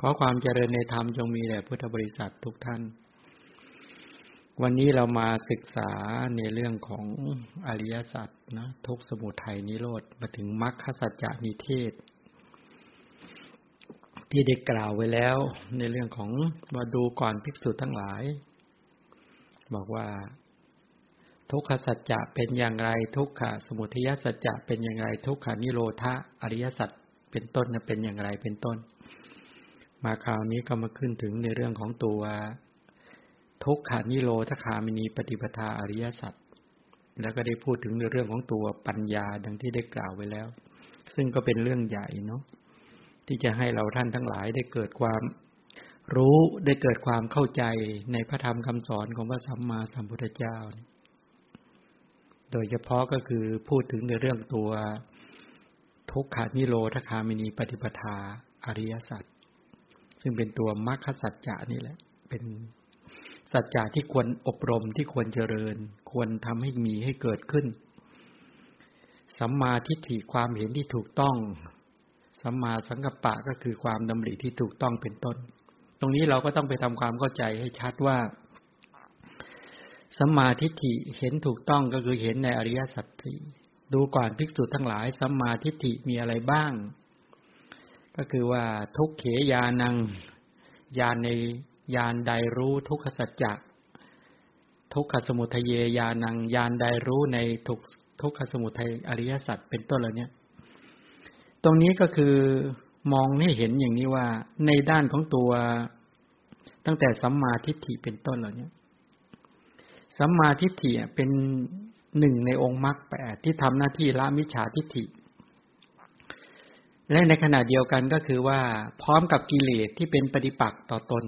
ขอความเจริญในธรรมจงมีแด่พุทธบริษัททุกท่าน วันนี้เรามาศึกษาในเรื่องของอริยสัจนะทุกสมุทัยนิโรธมาถึงมรรคสัจจานิเทศ ที่ได้กล่าวไว้แล้วในเรื่องของมาดูก่อนภิกษุทั้งหลาย บอกว่า ทุกขสัจจะเป็นอย่างไรทุกขสมุทัยสัจจะเป็นอย่างไรทุกขานิโรธะอริยสัจเป็นต้นเป็นอย่างไรเป็นต้น มาคราวนี้ก็มาขึ้นถึงในเรื่องของตัวทุกขานิโรธคามินีปฏิปทาอริยสัจแล้วก็ได้พูดถึงในเรื่องของตัวปัญญาดังที่ได้กล่าวไว้แล้ว ซึ่งก็เป็นเรื่องใหญ่เนาะที่จะให้เราท่านทั้งหลายได้เกิดความรู้ได้เกิดความเข้าใจในพระธรรมคำสอนของพระสัมมาสัมพุทธเจ้า โดยเฉพาะก็คือพูดถึงในเรื่องตัวทุกขานิโรธคามินีปฏิปทาอริยสัจ ซึ่งเป็นตัวมรรคสัจจะนี่แหละ เป็นสัจจะที่ควรอบรมที่ควรเจริญ ควรทำให้มีให้เกิดขึ้น สัมมาทิฏฐิความเห็นที่ถูกต้อง สัมมาสังกัปปะก็คือความดำริที่ถูกต้องเป็นต้น ตรงนี้เราก็ต้องไปทำความเข้าใจให้ชัดว่าสัมมาทิฏฐิเห็นถูกต้องก็คือเห็นในอริยสัจสี่ดูก่อนภิกษุทั้งหลายสัมมาทิฏฐิมีอะไรบ้าง ก็คือว่าทุกเขยานังยานในยานใดรู้ทุกขสัจจะทุกขสมุทัยยานังยานใดรู้ในทุกทุกขสมุทัยอริยสัจเป็นต้นเหล่านี้ตรงนี้ก็คือมองให้เห็นอย่างนี้ว่า ในด้านของตัวตั้งแต่สัมมาทิฏฐิเป็นต้นเหล่านี้สัมมาทิฏฐิเป็นหนึ่งในองค์มรรคแปดที่ทำหน้าที่ละมิจฉาทิฏฐิ และในขณะเดียวกันก็คือว่า พร้อมกับกิเลสที่เป็นปฏิปักษ์ต่อตน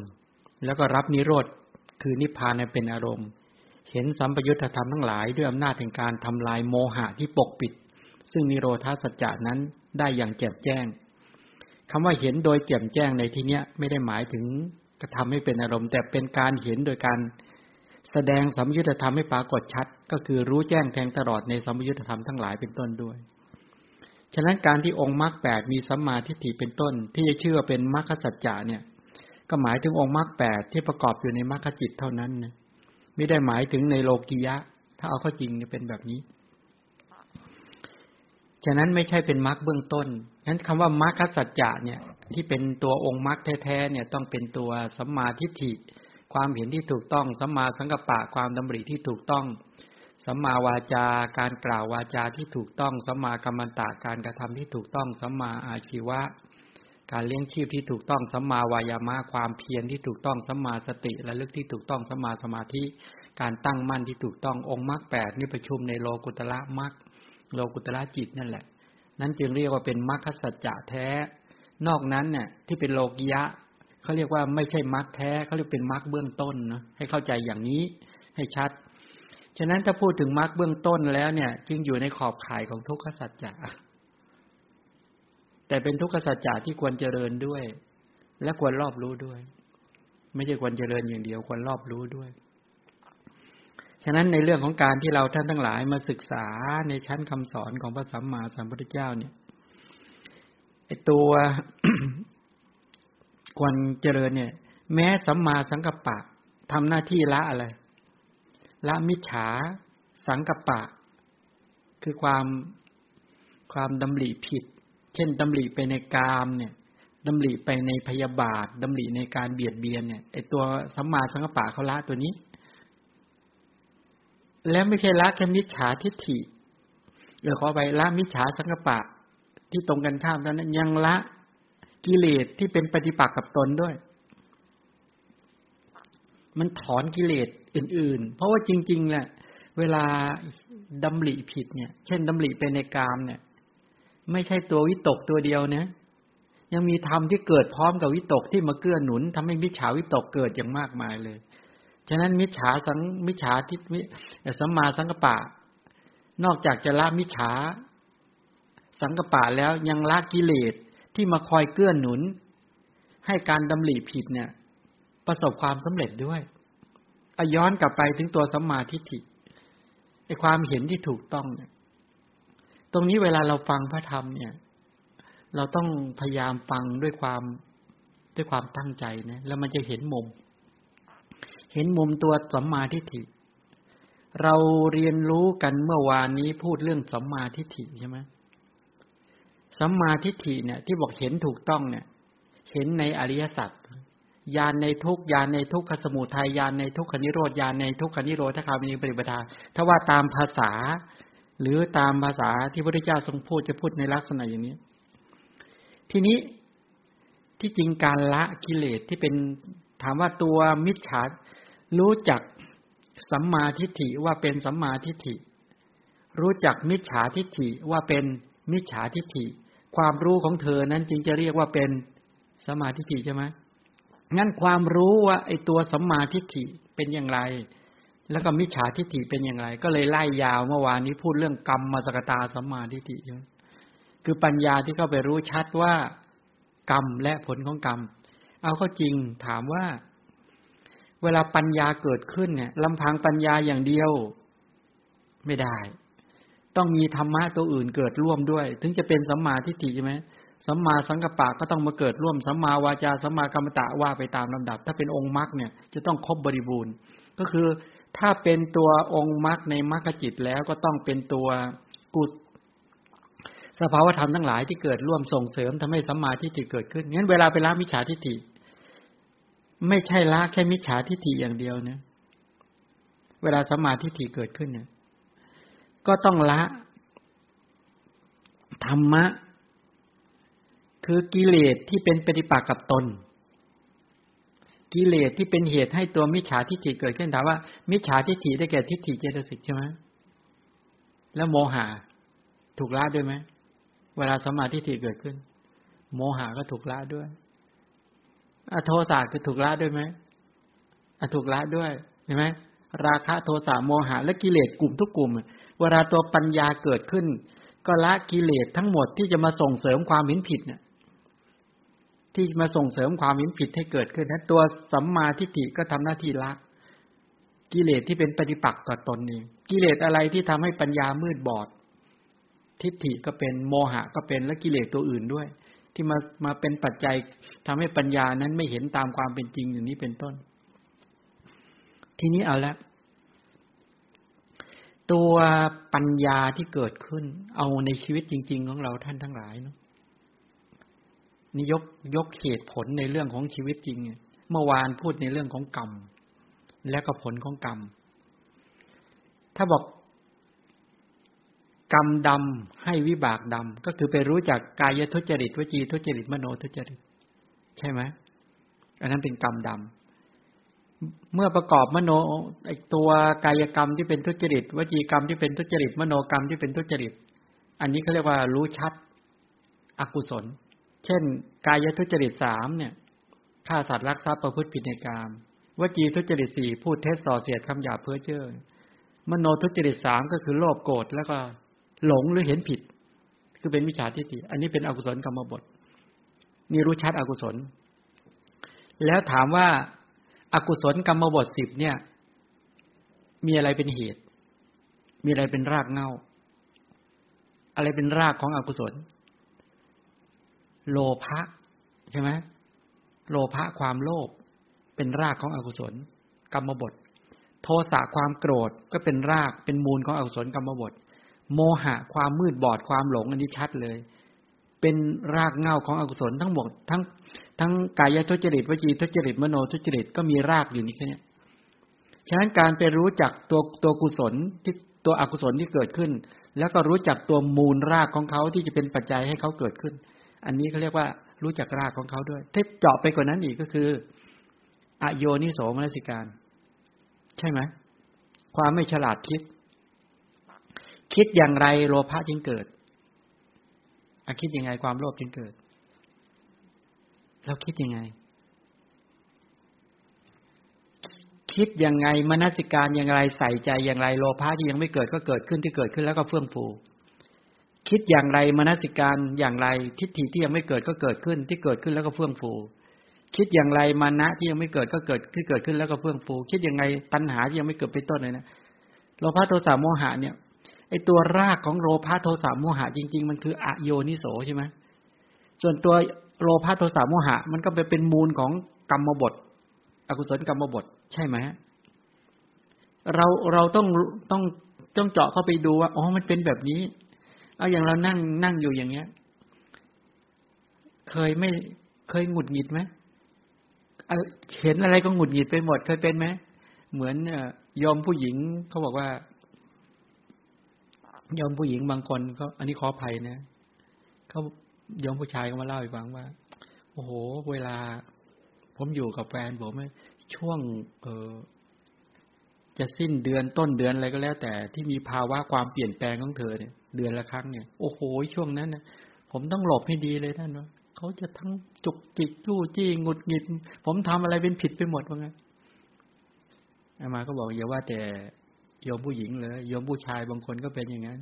แล้วก็รับนิโรธคือนิพพานเป็นอารมณ์ เห็นสัมปยุตธรรมทั้งหลายด้วยอำนาจแห่งการทำลายโมหะที่ปกปิด ซึ่งนิโรธาสัจจานั้นได้อย่างแจ่มแจ้งคำว่าเห็นโดยแจ่มแจ้งในที่เนี้ยไม่ได้หมายถึงกระทำให้เป็นอารมณ์ แต่เป็นการเห็นโดยการแสดงสัมยุตธรรมให้ปรากฏชัด ก็คือรู้แจ้งแทงตลอดในสัมยุตธรรมทั้งหลายเป็นต้นด้วย ฉะนั้นการที่องค์มรรคแปดมีสัมมาทิฏฐิเป็นต้น ที่จะเชื่อเป็นมรรคสัจจะเนี่ย ก็หมายถึงองค์มรรคแปดที่ประกอบอยู่ในมรรคจิตเท่านั้นนะไม่ได้หมายถึงในโลกียะ ถ้าเอาเข้าจริงเนี่ยเป็นแบบนี้ ฉะนั้นไม่ใช่เป็นมรรคเบื้องต้นนั้นคำว่ามรรคสัจจะเนี่ย ที่เป็นตัวองค์มรรคแท้ๆเนี่ยต้องเป็นตัวสัมมาทิฏฐิความเห็นที่ถูกต้องสัมมาสังกัปปะความดำริที่ถูกต้อง สัมมาวาจาการกล่าววาจาที่ถูกต้องสัมมากรรมตะการกระทำที่ถูกต้องสัมมาอาชีวะ การเลี้ยงชีพที่ถูกต้องสัมมาวายามะความเพียรที่ถูกต้องสัมมาสติและลึกที่ถูกต้องสัมมาสมาธิ การตั้งมั่นที่ถูกต้ององค์มรรคแปดนี่ประชุมในโลกุตละมรรคโลกุตละจิตนั่นแหละ นั้นจึงเรียกว่าเป็นมรรคสัจจะแท้ นอกนั้นเนี่ยที่เป็นโลกิยะเขาเรียกว่าไม่ใช่มรรคแท้เขาเรียกเป็นมรรคเบื้องต้นนะให้เข้าใจอย่างนี้ให้ชัด ฉะนั้นถ้าพูดถึงมรรคเบื้องต้นแล้วเนี่ย จึงอยู่ในขอบข่ายของทุกขสัจจะแต่เป็นทุกขสัจจะที่ควรเจริญด้วย และควรรอบรู้ด้วย ไม่ใช่ควรเจริญอย่างเดียวควรรอบรู้ด้วยฉะนั้นในเรื่องของการที่เราท่านทั้งหลายมาศึกษาในชั้นคำสอนของพระสัมมาสัมพุทธเจ้าเนี่ยไอตัวควรเจริญเนี่ย แม้สัมมาสังกัปปะทำหน้าที่ละอะไร ละมิจฉา สังกปะ คือความความดำริผิด เช่นดำริไปในกามเนี่ยดำริไปในพยาบาทดำริในการเบียดเบียนเนี่ยไอตัวสัมมาสังกปะเขาละตัวนี้ แล้วไม่ใช่ละแค่มิจฉาทิฏฐิเดี๋ยวขอไปละมิจฉาสังกปะ ที่ตรงกันข้ามนั้นยังละกิเลสที่เป็นปฏิปักษ์กับตนด้วย มันถอนกิเลส อื่น ๆ เพราะว่าจริง ๆแหละเวลาดำริผิดเนี่ย เช่นดำริไปในกามเนี่ย ไม่ใช่ตัววิตกตัวเดียวนะยังมีธรรมที่เกิดพร้อมกับวิตกที่มาเกื้อหนุนทำให้มิจฉาวิตกเกิดอย่างมากมายเลย ฉะนั้นมิจฉาสังมิจฉาทิฏสัมมาสังกปะ นอกจากจะละมิจฉาสังกปะแล้วยังละกิเลสที่มาคอยเกื้อหนุน ให้การดำริผิดเนี่ย ประสบความสำเร็จด้วย อย้อนกลับไปถึงตัวสัมมาทิฏฐิไอความเห็นที่ถูกต้องเนี่ยตรงนี้เวลาเราฟังพระธรรมเนี่ย เราต้องพยายามฟังด้วยความด้วยความตั้งใจนะแล้วมันจะเห็นมุม เห็นมุมตัวสัมมาทิฏฐิ เราเรียนรู้กันเมื่อวานนี้พูดเรื่องสัมมาทิฏฐิใช่ไหมสัมมาทิฏฐิเนี่ย ที่บอกเห็นถูกต้องเนี่ย เห็นในอริยสัจ ญาณในทุกญาณในทุกขสมุทัยญาณในทุกขนิโรธญาณในทุกขนิโรธคามินีปริปทาถ้าว่าตามภาษา หรือตามภาษาที่พระพุทธเจ้าทรงพูดจะพูดในลักษณะอย่างนี้ ทีนี้ที่จริงการละกิเลสที่เป็นถามว่าตัวมิจฉารู้จักสัมมาทิฏฐิว่าเป็นสัมมาทิฏฐิ รู้จักมิจฉาทิฏฐิว่าเป็นมิจฉาทิฏฐิ ความรู้ของเธอนั้นจึงจะเรียกว่าเป็นสัมมาทิฏฐิใช่ไหม งั้นความรู้ว่าไอ้ตัวสัมมาทิฏฐิเป็นอย่างไร แล้วก็มิจฉาทิฏฐิเป็นอย่างไร ก็เลยไล่ยาวเมื่อวานนี้พูดเรื่องกรรมมาสกตาสัมมาทิฏฐิคือปัญญาที่เข้าไปรู้ชัดว่า กรรมและผลของกรรม เอาเข้าจริงถามว่า เวลาปัญญาเกิดขึ้นเนี่ยลำพังปัญญาอย่างเดียว ไม่ได้ ต้องมีธรรมะตัวอื่นเกิดร่วมด้วย ถึงจะเป็นสัมมาทิฏฐิใช่ไหม สัมมาสังกัปปะก็ต้องมาเกิดร่วมสัมมาวาจาสัมมากรรมตะว่าไปตามลำดับ ถ้าเป็นองค์มรรคเนี่ยจะต้องครบบริบูรณ์ ก็คือถ้าเป็นตัวองค์มรรคในมรรคจิตแล้วก็ต้องเป็นตัวกุศสภาวธรรมทั้งหลายที่เกิดร่วมส่งเสริมทำให้สัมมาทิฏฐิเกิดขึ้นงั้นเวลาไปละมิจฉาทิฏฐิ ไม่ใช่ละแค่มิจฉาทิฏฐิอย่างเดียวนะเวลาสัมมาทิฏฐิเกิดขึ้นเนี่ยก็ต้องละธรรมะ คือกิเลสที่เป็นปฏิปักษ์กับตน กิเลสที่เป็นเหตุให้ตัวมิจฉาทิฏฐิเกิดขึ้นถามว่า มิจฉาทิฏฐิได้แก่ทิฏฐิเจตสิกใช่ไหมแล้วโมหะถูกละด้วยไหมเวลาสมาธิฏฐิเกิดขึ้น โมหะก็ถูกละด้วยอโทสะก็ถูกละด้วยไหมอถูกละด้วยเห็นไหมราคะโทสะโมหะและกิเลสกลุ่มทุกกลุ่ม เวลาตัวปัญญาเกิดขึ้น ก็ละกิเลสทั้งหมดที่จะมาส่งเสริมความเห็นผิดเนี่ย ที่มาส่งเสริมความเห็นผิดให้เกิดขึ้นนะตัวสัมมาทิฏฐิก็ทำหน้าที่ละกิเลสที่เป็นปฏิปักษ์ต่อตนเองกิเลสอะไรที่ทำให้ปัญญามืดบอด ทิฏฐิก็เป็นโมหะก็เป็นและกิเลสตัวอื่นด้วย ที่มามาเป็นปัจจัยทำให้ปัญญานั้นไม่เห็นตามความเป็นจริงอย่างนี้เป็นต้น ทีนี้เอาละตัวปัญญาที่เกิดขึ้น เอาในชีวิตจริง ๆ ของเราท่านทั้งหลายเนาะ นี่ยกยกเหตุผลในเรื่องของชีวิตจริง เมื่อวานพูดในเรื่องของกรรม และก็ผลของกรรม ถ้าบอกกรรมดำให้วิบากดำก็คือไปรู้จักกายทุจริตวจีทุจริตมโนทุจริต ใช่ไหมอันนั้นเป็นกรรมดำเมื่อประกอบมโนไอตัวกายกรรมที่เป็นทุจริตวจีกรรมที่เป็นทุจริต มโนกรรมที่เป็นทุจริต อันนี้เขาเรียกว่ารู้ชัด อกุศล เช่น กายทุจริตสามเนี่ยฆ่าสัตว์รักทรัพย์ประพฤติผิดในกามวจีทุจริตสี่พูดเท็จส่อเสียดคำหยาเพ้อเจ้อมโนทุจริตสามก็คือโลภโกรธแล้วก็หลงหรือเห็นผิด คือเป็นวิชาทิฏฐิอันนี้เป็นอกุศลกรรมบทนี่รู้ชัดอกุศล แล้วถามว่าอากุศลกรรมบทสิบเนี่ย มีอะไรเป็นเหตุ มีอะไรเป็นรากเงาอะไรเป็นรากของอกุศล โลภะใช่ไหมโลภะความโลภเป็นรากของอกุศล กรรมบท โทสะความโกรธก็เป็นรากเป็นมูลของอกุศลกรรมบท โมหะความมืดบอดความหลงอันนี้ชัดเลย เป็นรากเงาของอกุศลทั้งหมดทั้งทั้งกายทุจริตวจีทุจริตมโนทุจริตก็มีรากอยู่นี่แค่นี้ฉะนั้นการไปรู้จักตัวตัวกุศลที่ตัวอกุศลที่เกิดขึ้น แล้วก็รู้จักตัวมูลรากของเขาที่จะเป็นปัจจัยให้เขาเกิดขึ้น อันนี้เขาเรียกว่ารู้จักรากของเขาด้วยถ้าเจาะไปกว่านั้นอีกก็คืออโยนิโสมนสิการ ใช่ไหมความไม่ฉลาดคิด คิดอย่างไรโลภะจึงเกิดอคิดยังไงความโลภจึงเกิด เราคิดยังไง คิดยังไงมนสิการอย่างไรใส่ใจอย่างไรโลภะที่ยังไม่เกิดก็เกิดขึ้นที่เกิดขึ้นแล้วก็เฟื่องฟู คิดอย่างไรมนสิการอย่างไร ทิฏฐิที่ยังไม่เกิดก็เกิดขึ้น ที่เกิดขึ้นแล้วก็เฟื่องฟู คิดอย่างไรมานะที่ยังไม่เกิดก็เกิดที่เกิดขึ้นแล้วก็เฟื่องฟู คิดอย่างไรตัณหาที่ยังไม่เกิดเป็นต้นเลยนะโลภะโทสะโมหะเนี่ยไอตัวรากของโลภะโทสะโมหะจริง ๆ มันคืออโยนิโสใช่ไหมส่วนตัวโลภะโทสะโมหะ มันก็ไปเป็นมูลของกรรมบท อกุศลกรรมบท ใช่ไหมเราเราต้องต้องต้องเจาะเข้าไปดูว่าอ๋อมันเป็นแบบนี้ เอาอย่างเรานั่งนั่งอยู่อย่างเงี้ย เคยไม่เคยหงุดหงิดไหมเห็นอะไรก็หงุดหงิดไปหมดเคยเป็นไหมเหมือนยอมผู้หญิงเขาบอกว่ายอมผู้หญิงบางคนเขาอันนี้ขออภัยนะเขายอมผู้ชายก็มาเล่าให้ฟังว่า โอ้โห เวลา ผมอยู่กับแฟนผมช่วง เออจะสิ้นเดือนต้นเดือนอะไรก็แล้ว แต่ที่มีภาวะความเปลี่ยนแปลงของเธอเนี่ย เดือนละครั้งเนี่ย โอ้โห ช่วงนั้นนะผมต้องหลบให้ดีเลยท่านเนาะเขาจะทั้งจุกจิกจู้จี้งุดหงิด ผมทำอะไรเป็นผิดไปหมดว่าไงอามาก็บอกอย่าว่าแต่โยมผู้หญิงเลยโยมผู้ชายบางคนก็เป็นอย่างนั้น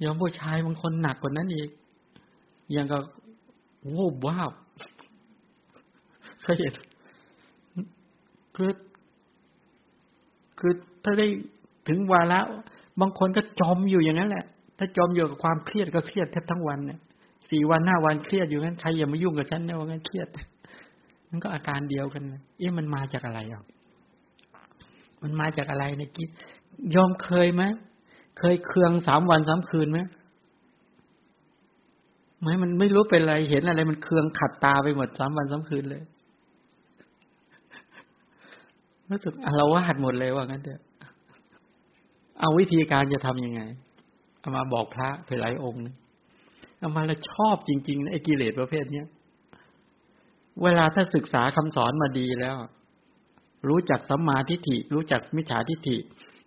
โยมผู้ชายบางคนหนักกว่านั้นอีกยังก็วูบว้าบเคยเห็นคือคือถ้าได้ถึงวาระ บางคนก็จมอยู่อย่างนั้นแหละ ถ้าจมอยู่กับความเครียดก็เครียดแทบทั้งวันเนี่ยสี่วันห้าวันเครียดอยู่งั้นใครอย่ามายุ่งกับฉันนี่ยว่างั้นเครียดมันก็อาการเดียวกันเอ๊ะมันมาจากอะไรอะมันมาจากอะไรในกิจยอมเคยไหมเคยเคืองสามวันสามคืนไหมไม่มันไม่รู้เป็นอะไร เห็นอะไร มันเคืองขัดตาไปหมดสามวันสามคืนเลยรู้สึกเราวาดหมดเลยว่างั้นเถอะ เอาวิธีการจะทํำยังไง เอามาบอกพระไปหลายองค์เอามาแล้วชอบจริงๆนะไอ้กิเลสประเภทเนี้ยเวลาถ้าศึกษาคำสอนมาดีแล้ว รู้จักสัมมาทิฏฐิ รู้จักมิจฉาทิฏฐิ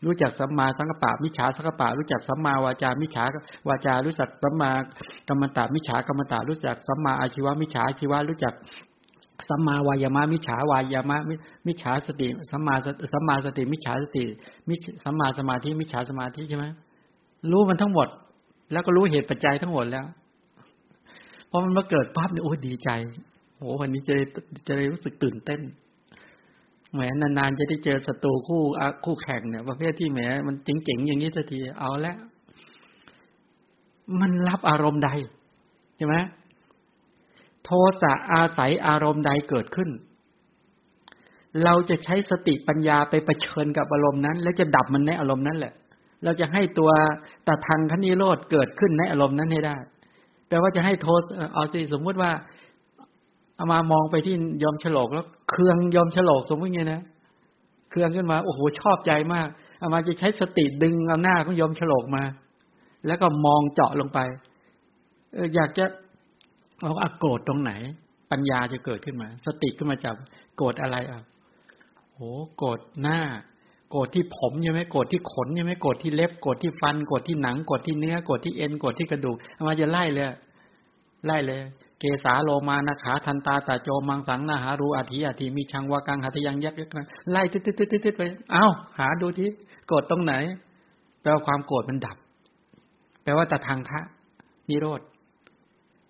รู้จักสัมมาสังกปะมิจฉาสังกปะรู้จักสัมมาวาจามิจฉาวาจารู้จักสัมมากรรมตามิจฉากรรมตารู้จักสัมมาอาชีวะมิจฉาอาชีวะรู้จัก สัมมาวายามะมิจฉาวายามะมิจฉาสติสัมมาสัมมาสติ มิจฉาสติมิสัมมาสมาธิมิจฉาสมาธิใช่ไหมรู้มันทั้งหมด แล้วก็รู้เหตุปัจจัยทั้งหมดแล้วพอมันมาเกิดปั๊บเนี่ยโอ้ดีใจโอ้วันนี้จะจะได้รู้สึกตื่นเต้นแหมนานๆจะได้เจอศัตรูคู่คู่แข่งเนี่ยประเภทที่แหมมันเจ๋งๆอย่างนี้สักทีเอาล้วมันรับอารมณ์ใดใช่ไหม โทสะอาศัยอารมณ์ใดเกิดขึ้น เราจะใช้สติปัญญาไปประชิญกับอารมณ์นั้น แล้วจะดับมันในอารมณ์นั้นแหละ เราจะให้ตัวตะทางคณิโรธเกิดขึ้นในอารมณ์นั้นให้ได้แปลว่าจะให้โทษเอาสิสมมุติว่าเอามามองไปที่ยอมฉลกแล้วเครืองยอมฉลกสมมติไงนะเครืองขึ้นมาโอ้โหชอบใจมากเอามาจะใช้สติดึงเอาหน้าของยอมฉลกมา แล้วก็มองเจาะลงไปเอออยากจะ เราอาโกรธตรงไหน ปัญญาจะเกิดขึ้นมา สติขึ้นมาจับโกรธอะไรอะโหโกรธหน้า โกรธที่ผมใช่ไหมโกรธที่ขนใช่ไหมโกรธที่เล็บโกรธที่ฟันโกรธที่หนังโกรธที่เนื้อโกรธที่เอ็นโกรธที่กระดูกมาจะไล่เลยไล่เลยเกสาโลมานาขาทันตาตาโจมังสังนาหารูอาทิอาทิมีชังวากังหัตยังยักยักไล่ติดติดติดติดไปเอ้าหาดูที่โกรธตรงไหนแปลว่าความโกรธมันดับ แปลว่าตะทางคะนิโรธ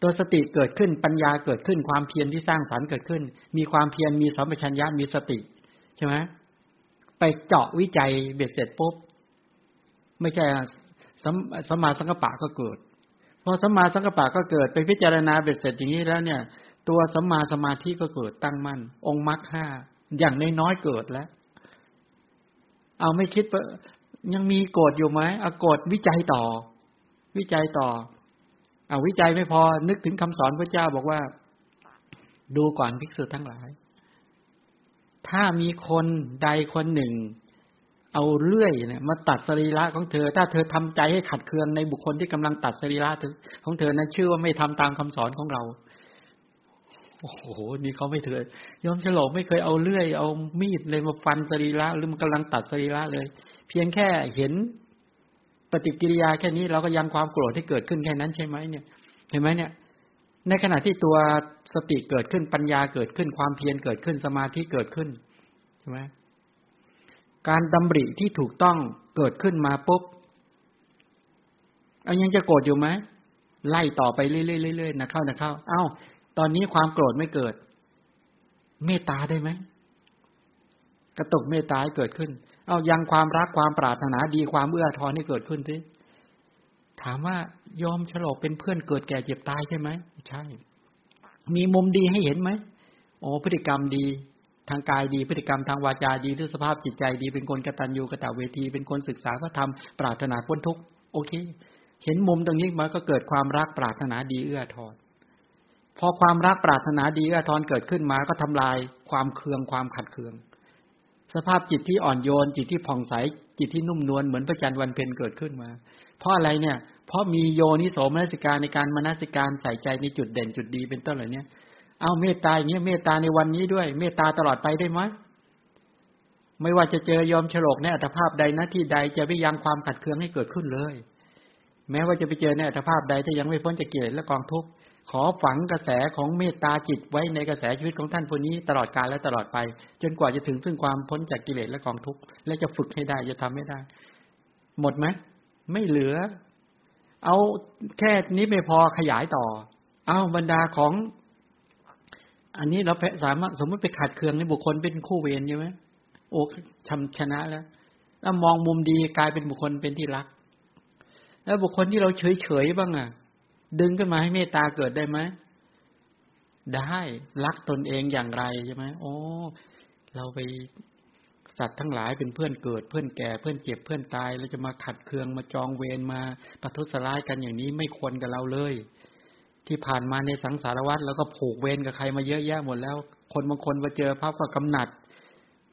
ตัวสติเกิดขึ้นปัญญาเกิดขึ้นความเพียรที่สร้างสรรค์เกิดขึ้น มีความเพียรมีสัมปชัญญะมีสติใช่ไหมไปเจาะวิจัยเบ็ดเสร็จปุ๊บไม่ใช่สมสมาสังกปะก็เกิดพอสมาสังกปะก็เกิดไปพิจารณาเบ็ดเสร็จอย่างนี้แล้วเนี่ย ตัวสัมมาสมาธิก็เกิดตั้งมั่น องค์มรรคห้าอย่างน้อยๆเกิดแล้ว เอาไม่คิดยังมีโกรธอยู่ไหมเอาโกรธวิจัยต่อ วิจัยต่อ เอาวิจัยไม่พอนึกถึงคำสอนพระเจ้าบอกว่า ดูก่อนภิกษุทั้งหลาย ถ้ามีคนใดคนหนึ่ง เอาเลื่อยเนี่ยมาตัดสรีระของเธอ ถ้าเธอทำใจให้ขัดเคืองในบุคคลที่กำลังตัดสรีระของเธอนั้นชื่อว่าไม่ทำตามคำสอนของเราโอ้โห นี่เขาไม่เถอยยอมฉลองไม่เคยเอาเลื่อย เอามีดเลยมาฟันสรีระหรือมันกำลังตัดสรีระเลย เพียงแค่เห็น ปฏิกิริยาแค่นี้เราก็ยังความโกรธที่เกิดขึ้นแค่นั้นใช่ไหมเนี่ย เห็นไหมเนี่ย ในขณะที่ตัวสติเกิดขึ้นปัญญาเกิดขึ้นความเพียรเกิดขึ้นสมาธิเกิดขึ้นใช่ไหมการดำริที่ถูกต้องเกิดขึ้นมาปุ๊บเอายังจะโกรธอยู่ไหมไล่ต่อไปเรื่อยๆๆนะเข้านะเข้า เอ้า ตอนนี้ความโกรธไม่เกิด เมตตาได้ไหมกระตุกเมตตาให้เกิดขึ้น เอายังความรักความปรารถนาดีความเอื้อทอนให้เกิดขึ้นทีถามว่ายอมฉลอกเป็นเพื่อนเกิดแก่เจ็บตายใช่ไหมใช่ มีมุมดีให้เห็นไหมโอ้พฤติกรรมดี ทางกายดีพฤติกรรมทางวาจาดีหรือสภาพจิตใจดีเป็นคนกตัญญูกตเวที เป็นคนศึกษาพระธรรมปรารถนาพ้นทุกข์โอเค เห็นมุมตรงนี้มาก็เกิดความรักปรารถนาดีเอื้อทอนพอความรักปรารถนาดีเอื้อทอนเกิดขึ้นมาก็ทำลายความเคืองความขัดเคือง สภาพจิตที่อ่อนโยน จิตที่ผ่องใส จิตที่นุ่มนวลเหมือนพระจันทร์วันเพ็ญเกิดขึ้นมา เพราะอะไรเนี่ย เพราะมีโยนิโสมนสิการในการมนสิการใส่ใจในจุดเด่นจุดดีเป็นต้นเหล่านี้เอาเมตตาอย่างนี้เมตตาในวันนี้ด้วย เมตตาตลอดไปได้ไหมไม่ว่าจะเจอยอมฉลกในอัตภาพใดนะที่ใดจะไม่ยังความขัดเคืองให้เกิดขึ้นเลย แม้ว่าจะไปเจอในอัตภาพใดถ้ายังไม่พ้นจากกิเลสและกองทุกข์ ขอฝังกระแสของเมตตาจิตไว้ในกระแสชีวิตของท่านผู้นี้ตลอดกาลและตลอดไป จนกว่าจะถึงซึ่งความพ้นจากกิเลสและกองทุกข์และจะฝึกให้ได้จะทำให้ได้ หมดไหมไม่เหลือ เอาแค่นี้ไม่พอขยายต่อ เอาบรรดาของ อันนี้เราสามารถสมมติไปขัดเคืองในบุคคลเป็นคู่เวรใช่ไหมโอ้ชำชนะแล้วแล้วมองมุมดีกลายเป็นบุคคลเป็นที่รัก แล้วบุคคลที่เราเฉยเฉยบ้างอะ ดึงขึ้นมาให้เมตตาเกิดได้ไหมได้รักตนเองอย่างไรใช่ไหมโอ้เราไปสัตว์ทั้งหลายเป็นเพื่อนเกิด เพื่อนแก่เพื่อนเจ็บเพื่อนตายเราจะมาขัดเคืองมาจองเวรมาปทุสร้ายกันอย่างนี้ไม่ควรกับเราเลย ที่ผ่านมาในสังสารวัฏแล้วก็ผูกเวรกับใครมาเยอะแยะหมดแล้ว คนบางคนมาเจอภาพก็กำหนัด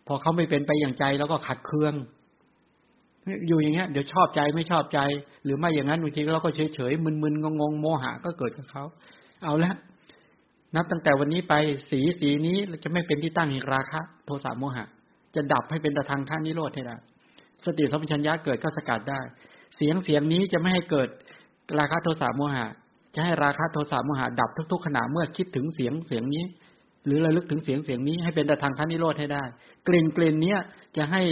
พอเขาไม่เป็นไปอย่างใจแล้วก็ขัดเคือง อยู่อย่างเงี้ยเดี๋ยวชอบใจไม่ชอบใจ หรือไม่อย่างนั้นบางทีเราก็เฉยเฉยมึนๆงงๆโมหะก็เกิดกับเขา เอาละนับตั้งแต่วันนี้ไปสีสีนี้จะไม่เป็นที่ตั้งแห่งราคะ โทสะโมหะ จะดับให้เป็นตะทางท่านิโรธให้ได้สติสัมปชัญญะเกิดก็สกัดได้ เสียงเสียงนี้จะไม่ให้เกิดราคะโทสะโมหะ จะให้ราคะโทสะโมหะดับทุก ๆ ขณะเมื่อคิดถึงเสียงเสียงนี้ หรือระลึกถึงเสียงเสียงนี้ให้เป็นตะทางท่านิโรธให้ได้ กลิ่นกลิ่นเนี้ยจะให้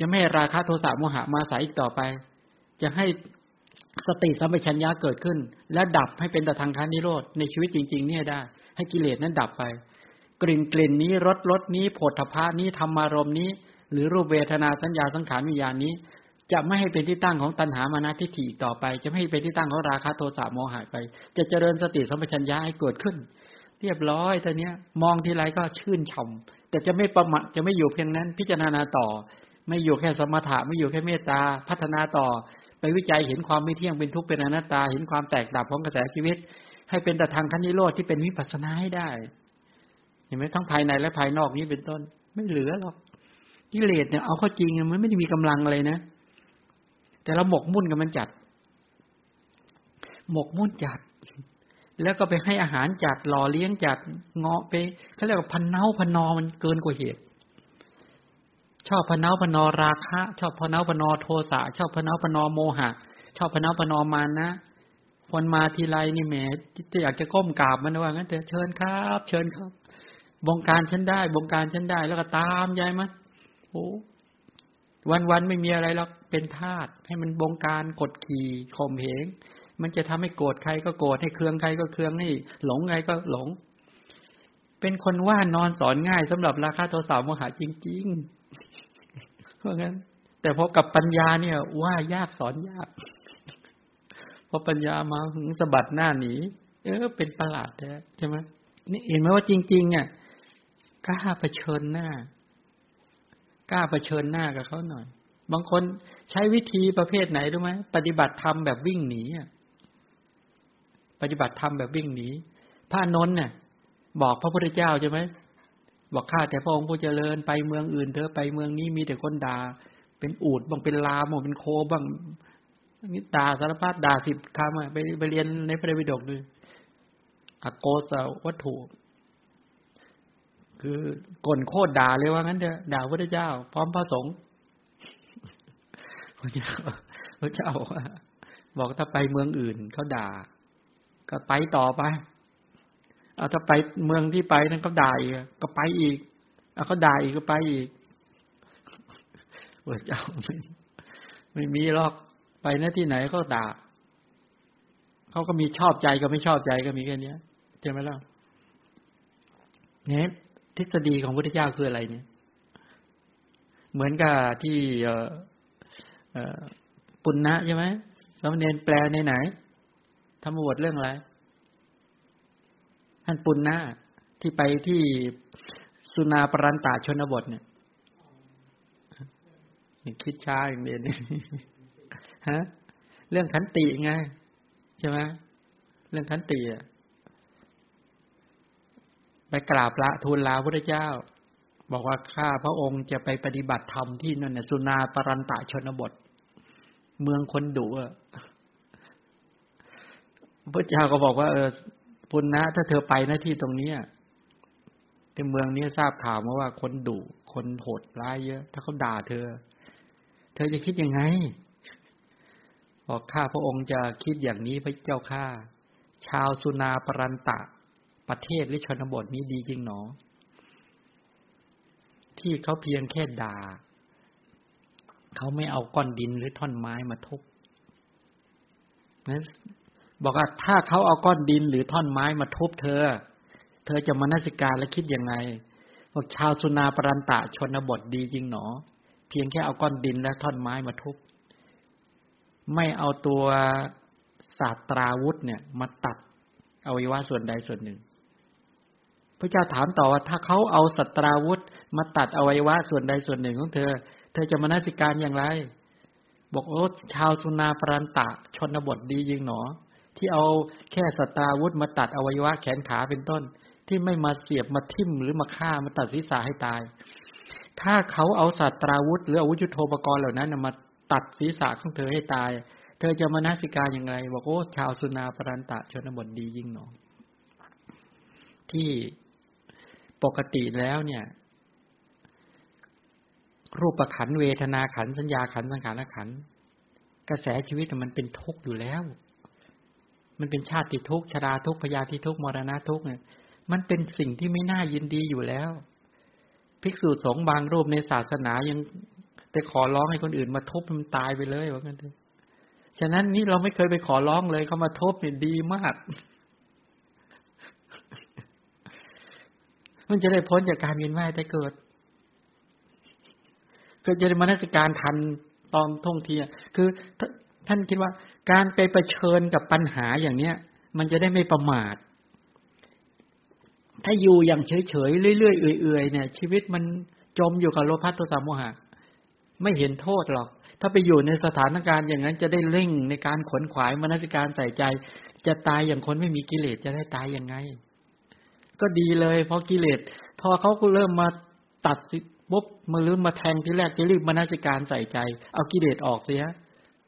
จะไม่ราคะโทสะโมหะมาสายอีกต่อไป จะให้สติสัมปชัญญะเกิดขึ้น และดับให้เป็นตะทางคานิโรธในชีวิตจริง ๆ เนี่ยได้ ให้กิเลสนั้นดับไป กลิ่นกลิ่นนี้รสรสนี้ผฏฐพานี้ธรรมารมนี้ หรือรูปเวทนาสัญญาสังขารวิญญาณนี้ จะไม่ให้เป็นที่ตั้งของตัณหามานะทิฏฐิต่อไป จะไม่ให้เป็นที่ตั้งของราคะโทสะโมหะไป จะเจริญสติสัมปชัญญะให้เกิดขึ้น เรียบร้อยตอนนี้มองทีไรก็ชื่นชมแต่จะไม่ประมาทจะไม่อยู่เพียงนั้นพิจารณาต่อ ไม่อยู่แค่สมถะไม่อยู่แค่เมตตาพัฒนาต่อ ไปวิจัยเห็นความไม่เที่ยงเป็นทุกข์เป็นอนัตตา เห็นความแตกดับของกระแสชีวิต ให้เป็นแต่ทางขั้นนิโรธที่เป็นวิปัสสนาให้ได้ เห็นไหมทั้งภายในและภายนอกนี้เป็นต้น ไม่เหลือหรอกกิเลสเนี่ยเอาเข้าจริงมันไม่ได้มีกำลังอะไรนะ แต่เราหมกมุ่นกับมันจัด หมกมุ่นจัด แล้วก็ไปให้อาหารจัดหล่อเลี้ยงจัดเงาะไปเขาเรียกว่าพันเนาพันนอมันเกินกว่าเหตุ ชอบพนาพนอราคะ ชอบพนาพนอโทสะ ชอบพนาพนอโมหะ ชอบพนาพนอมานะคนมาทีไรนี่แหมจะอยากจะก้มกราบมันว่างั้นเถอะเชิญครับ เชิญครับบงการฉันได้บงการฉันได้ แล้วก็ตามยายมั้ยโอ้วันวันไม่มีอะไรหรอกเป็นธาตุให้มันบงการกดขี่ข่มเหงมันจะทำให้โกรธใครก็โกรธให้เคืองใครก็เคืองให้หลงใครก็หลง เป็นคนว่านอนสอนง่ายสำหรับราคาโทสะโมหะจริง ๆ เพราะงั้น แต่พอกับปัญญาเนี่ย ว่ายากสอนยากพอปัญญามาหึงสะบัดหน้าหนีเออ เป็นประหลาดแท้ใช่ไหมนี่เห็นไหมว่าจริงๆเนี่ยกล้าเผชิญหน้ากล้าเผชิญหน้ากับเขาหน่อย บางคนใช้วิธีประเภทไหนรู้ไหมปฏิบัติธรรมแบบวิ่งหนีอะปฏิบัติธรรมแบบวิ่งหนีพระนนท์เนี่ยบอกพระพุทธเจ้าใช่ไหม บอกข้าแต่พระองค์ผู้เจริญไปเมืองอื่นเธอไปเมืองนี้มีแต่คนด่า เป็นอูดบ้างเป็นลาบ้างเป็นโคบ้างนี่ด่าสารพัดด่าสิบคำไปไปเรียนในพระวิดกดูอโกสวัตถุ คือกลโคตรด่าเลยว่างั้นเถอะด่าพระเจ้า พร้อมพระสงฆ์พระเจ้าพระเจ้าบอกถ้าไปเมืองอื่นเขาด่า ก็ไปต่อไป เอาถ้าไปเมืองที่ไปนั้นก็ด่าอีกก็ไปอีกเอาเขาด่าอีกก็ไปอีกพระเจ้าไม่ไม่มีหรอกไปหน้าที่ไหนก็ด่าเขาก็มีชอบใจกับไม่ชอบใจก็มีแค่นี้ใช่ไหมล่ะเนี่ยทฤษฎีของพระพุทธเจ้าคืออะไรเนี่ย เหมือนกับที่เออปุณณะใช่ไหมสามเณรแปลในไหนธรรมบทเรื่องอะไร ท่านปุณณะที่ไปที่สุนาปรันตาชนบทเนี่ยคิดช้าอย่างเดียวนี่ฮะเรื่องขันติไงใช่ไหมเรื่องขันติอะไปกราบละทูลลาพระเจ้า บอกว่าข้าพระองค์จะไปปฏิบัติธรรมที่นั่นน่ะสุนาปรันตะชนบท เมืองคนดุอะพระเจ้าก็บอกว่า เออ ปุณนะถ้าเธอไปหน้าที่ตรงนี้ที่เมืองนี้ทราบข่าวมาว่าคนดุคนโหดร้ายเยอะ ถ้าเขาด่าเธอ เธอจะคิดยังไงบอกข้าพระองค์จะคิดอย่างนี้พระเจ้าข้าชาวสุนาปรันตะ ประเทศหรือชนบทนี้ดีจริงหนอ ที่เขาเพียงแค่ด่า เขาไม่เอาก้อนดินหรือท่อนไม้มาทุบนั้น บอกว่าถ้าเขาเอาก้อนดินหรือท่อนไม้มาทุบเธอ เธอจะมานาสิการและคิดยังไงบอกชาวสุนาปรันตะชนบทดีจริงหนอ เพียงแค่เอาก้อนดินและท่อนไม้มาทุบ ไม่เอาตัวศาสตราวุธเนี่ย มาตัดอวัยวะส่วนใดส่วนหนึ่ง พระเจ้าถามต่อว่า ถ้าเขาเอาสัตราวุธ มาตัดอวัยวะส่วนใดส่วนหนึ่งของเธอ เธอจะมานาสิการอย่างไร บอกโอ้ชาวสุนาปรันตะชนบทดียิงหนอ ที่เอาแค่สตราวุธมาตัดอวัยวะแขนขาเป็นต้น ที่ไม่มาเสียบมาทิ่มหรือมาฆ่ามาตัดศีรษะให้ตาย ถ้าเขาเอาสตราวุธ หรืออาวุธยุโทโธปกรณ์เหล่านั้นมาตัดศีรษะของเธอให้ตาย เธอจะมานาสิกาอย่างไรบอกโอ้ชาวสุนาปรันตะชนบทดียิ่งหนอที่ปกติแล้วเนี่ย รูปขันเวทนาขันสัญญาขันสังขารขันกระแสชีวิตมันเป็นทุกข์อยู่แล้ว มันเป็นชาติทุกข์ชราทุกข์พยาธิทุกข์มรณะทุกข์เนี่ยมันเป็นสิ่งที่ไม่น่ายินดีอยู่แล้ว ภิกษุสงฆ์บางรูปในศาสนายังไปขอร้องให้คนอื่นมาทุบมันตายไปเลยว่ากันเถอะฉะนั้นนี่เราไม่เคยไปขอร้องเลยเขามาทุบเนี่ยดีมาก มันจะได้พ้นจากการเวียนว่ายแต่เกิด ก็จะได้มนสการทันตอนท่องเที่ยคือ ท่านคิดว่าการไปประชิญกับปัญหาอย่างเนี้ย มันจะได้ไม่ประมาท ถ้าอยู่อย่างเฉยๆเรื่อยๆเอื่อยๆเนี่ย ชีวิตมันจมอยู่กับโลภะโทสะโมหะ ไม่เห็นโทษหรอก ถ้าไปอยู่ในสถานการณ์อย่างนั้นจะได้เร่งในการขนขวายมนสิการใส่ใจ จะตายอย่างคนไม่มีกิเลสจะได้ตายยังไง ก็ดีเลย เพราะกิเลสพอเขาก็เริ่มมาตัดสิปุ๊บมาลืมมาแทงที่แรกจะรีบมานาสิการใส่ใจ เอากิเลสออกเสีย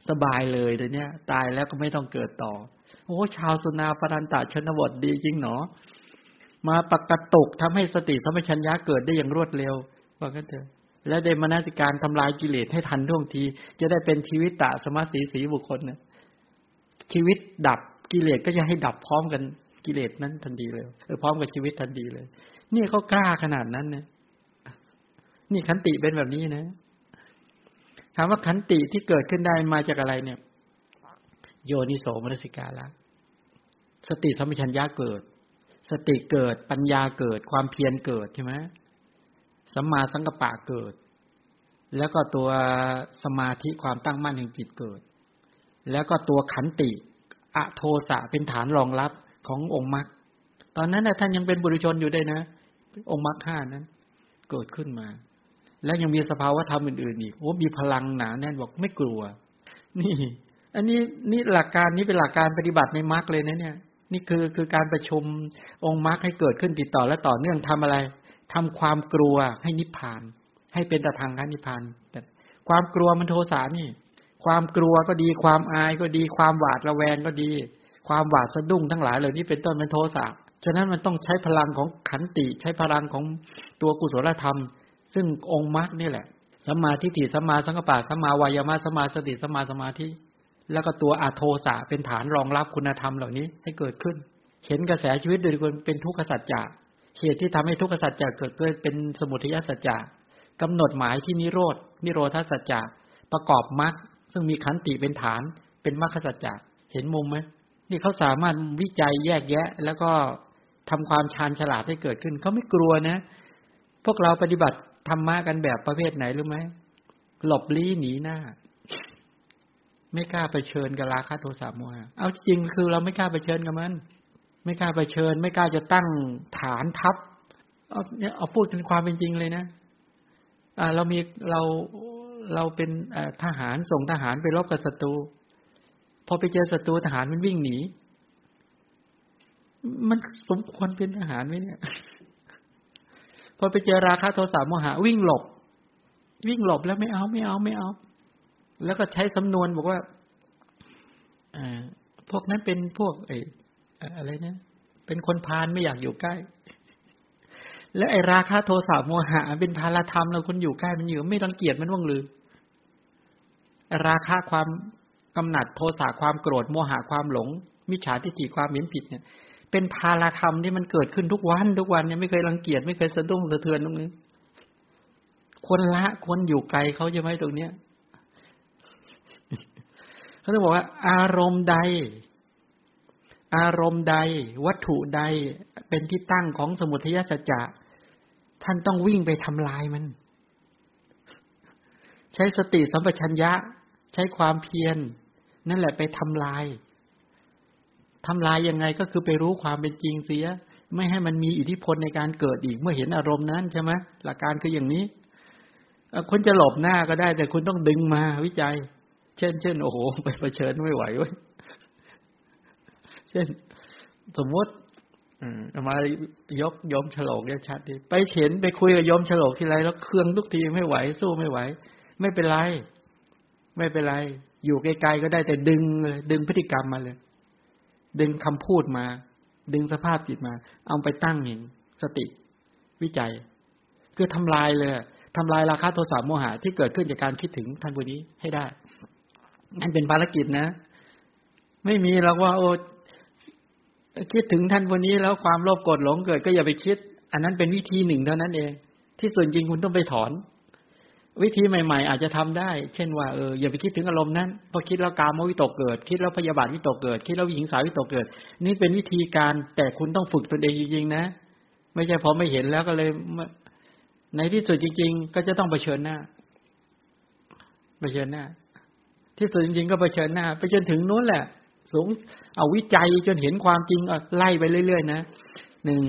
สบายเลยเดี๋ยวนี้ตายแล้วก็ไม่ต้องเกิดต่อ โอ้ชาวสุนาปรันตะชนบทดีจริงเนาะมาปกตกทำให้สติสมัชัญญะเกิดได้อย่างรวดเร็วว่ากันเถอะและได้มานาสิการทำลายกิเลสให้ทันท่วงที จะได้เป็นชีวิตตะสมาสีสีบุคคลเนี่ยชีวิตดับกิเลสก็จะให้ดับพร้อมกันกิเลสนั้นทันทีเลยเออพร้อมกับชีวิตทันทีเลย นี่เขากล้าขนาดนั้นเนี่ยนี่ขันติเป็นแบบนี้นะ ถามว่าขันติที่เกิดขึ้นได้มาจากอะไรเนี่ย โยนิโสมนสิกาละสติสัมปชัญญะเกิด สติเกิดปัญญาเกิด ความเพียรเกิดใช่ไหมสัมมาสังกปะเกิด แล้วก็ตัวสมาธิความตั้งมั่นแห่งจิตเกิด แล้วก็ตัวขันติอะโทสะเป็นฐานรองรับขององค์มรรคตอนนั้นนะท่านยังเป็นบุรุชนอยู่ได้นะ องค์มรรคห้านั้น เกิดขึ้นมา แล้วยังมีสภาวะธรรมอื่นๆอีกโอ้มีพลังหนาแน่นบอกไม่กลัว นี่ อันนี้นี่หลักการนี้เป็นหลักการปฏิบัติในมรรคเลยนะเนี่ย นี่คือคือการประชุมองค์มรรคให้เกิดขึ้นติดต่อและต่อเนื่องทำอะไรทำความกลัวให้นิพพาน ให้เป็นแต่ทางการนิพพานแต่ความกลัวมันโทสานี่ ความกลัวก็ดี ความอายก็ดี ความหวาดระแวงก็ดี ความหวาดสะดุ้งทั้งหลายเหล่านี้เป็นต้นเป็นโทสะฉะนั้นมันต้องใช้พลังของขันติ ใช้พลังของตัวกุศลธรรม ซึ่งองค์มรรคนี่แหละสัมมาทิฏฐิสัมมาสังกปะสัมมาวายามะสัมมาสติสัมมาสมาธิ แล้วก็ตัวอาโทสะเป็นฐานรองรับคุณธรรมเหล่านี้ให้เกิดขึ้น เห็นกระแสชีวิตโดยคนเป็นทุกขสัจจะเหตุที่ทำให้ทุกขสัจจะเกิดเกิดเป็นสมุทัยสัจจะกำหนดหมายที่นิโรดนิโรธาสัจจะประกอบมรรคซึ่งมีขันติเป็นฐาน เป็นมรรคสัจจะเห็นมุมไหมนี่เขาสามารถวิจัยแยกแยะ แล้วก็ทำความชาญฉลาดให้เกิดขึ้นเขาไม่กลัวนะ พวกเราปฏิบัติ ธรรมะกันแบบประเภทไหนรู้ไหมหลบลี้หนีหน้า ไม่กล้าไปเชิญกับราคะโทสะโมหะเอาจริงคือเราไม่กล้าไปเชิญกับมัน ไม่กล้าไปเชิญ ไม่กล้าจะตั้งฐานทัพเอาเนี่ยเอาพูดกันความเป็นจริงเลยนะอ่าเรามีเราเราเป็นทหารส่งทหารไปรบกับศัตรูพอไปเจอศัตรูทหารมันวิ่งหนี มันสมควรเป็นทหารไหมเนี่ย พอไปเจอราคะโทสะโมหะวิ่งหลบ วิ่งหลบแล้วไม่เอาไม่เอาไม่เอา แล้วก็ใช้สำนวนบอกว่าอพวกนั้นเป็นพวกไอ้อะไรนะเป็นคนพาลไม่อยากอยู่ใกล้ แล้วไอ้ราคะโทสะโมหะเป็นภาลธรรมเราคนอยู่ใกล้มันอยู่ ไม่รังเกียจมันว่างหรือราคะความกำหนัดโทสะความโกรธโมหะความหลงมิจฉาทิฏฐิความเห็นผิดเนี่ย เป็นภาลธรรมที่มันเกิดขึ้นทุกวันทุกวันเนี่ยไม่เคยรังเกียจไม่เคยสะดุ้งสะเทือนตรงนี้คนละคนอยู่ไกลเขาจะไหมตรงเนี้ยเขาจะบอกว่า อารมณ์ใด อารมณ์ใด วัตถุใดเป็นที่ตั้งของสมุทัยสัจจะท่านต้องวิ่งไปทำลายมัน ใช้สติสัมปชัญญะ ใช้ความเพียรนั่นแหละไปทำลาย ทำลายยังไงก็คือไปรู้ความเป็นจริงเสีย ไม่ให้มันมีอิทธิพลในการเกิดอีกเมื่อเห็นอารมณ์นั้นใช่ไหมหลักการคืออย่างนี้คุณจะหลบหน้าก็ได้ แต่คุณต้องดึงมาวิจัย เช่นเช่นโอ้โหไปเผชิญไม่ไหวเว้ยเช่น สมมติมายกยมฉลกเนี่ยชัดดีไปเห็นไปคุยกับยมฉลกทีไรแล้วเครื่องทุกทีไม่ไหว สู้ไม่ไหว ไม่เป็นไร ไม่เป็นไร อยู่ไกลๆก็ได้แต่ดึงเลยดึงพฤติกรรมมาเลย ดึงคำพูดมา ดึงสภาพจิตมา เอาไปตั้งเห็นสติ วิจัย คือทำลายเลยทำลายราคาโทสะโมหะที่เกิดขึ้นจากการคิดถึงท่านผู้นี้ให้ได้นั่นเป็นภารกิจนะ ไม่มีเราว่า โอ้คิดถึงท่านคนนี้แล้วความโลภโกรธหลงเกิดก็อย่าไปคิด อันนั้นเป็นวิธีหนึ่งเท่านั้นเอง ที่ส่วนจริงคุณต้องไปถอน วิธีใหม่ ๆ อาจจะทำได้ เช่นว่าเอออย่าไปคิดถึงอารมณ์นั้นพอคิดแล้วกามวิตกเกิด คิดแล้วพยาบาทวิตกเกิด คิดแล้ววิหิงสาวิตกเกิด นี่เป็นวิธีการแต่คุณต้องฝึกตนเองจริงๆนะ ไม่ใช่พอไม่เห็นแล้วก็เลย ในที่สุดจริง ๆ ก็จะต้องเผชิญหน้าเผชิญหน้า ที่สุดจริง ๆ ก็เผชิญหน้า ไปจนถึงนู้นแหละ สูงเอาวิจัยจนเห็นความจริงไล่ไปเรื่อยๆนะหนึ่ง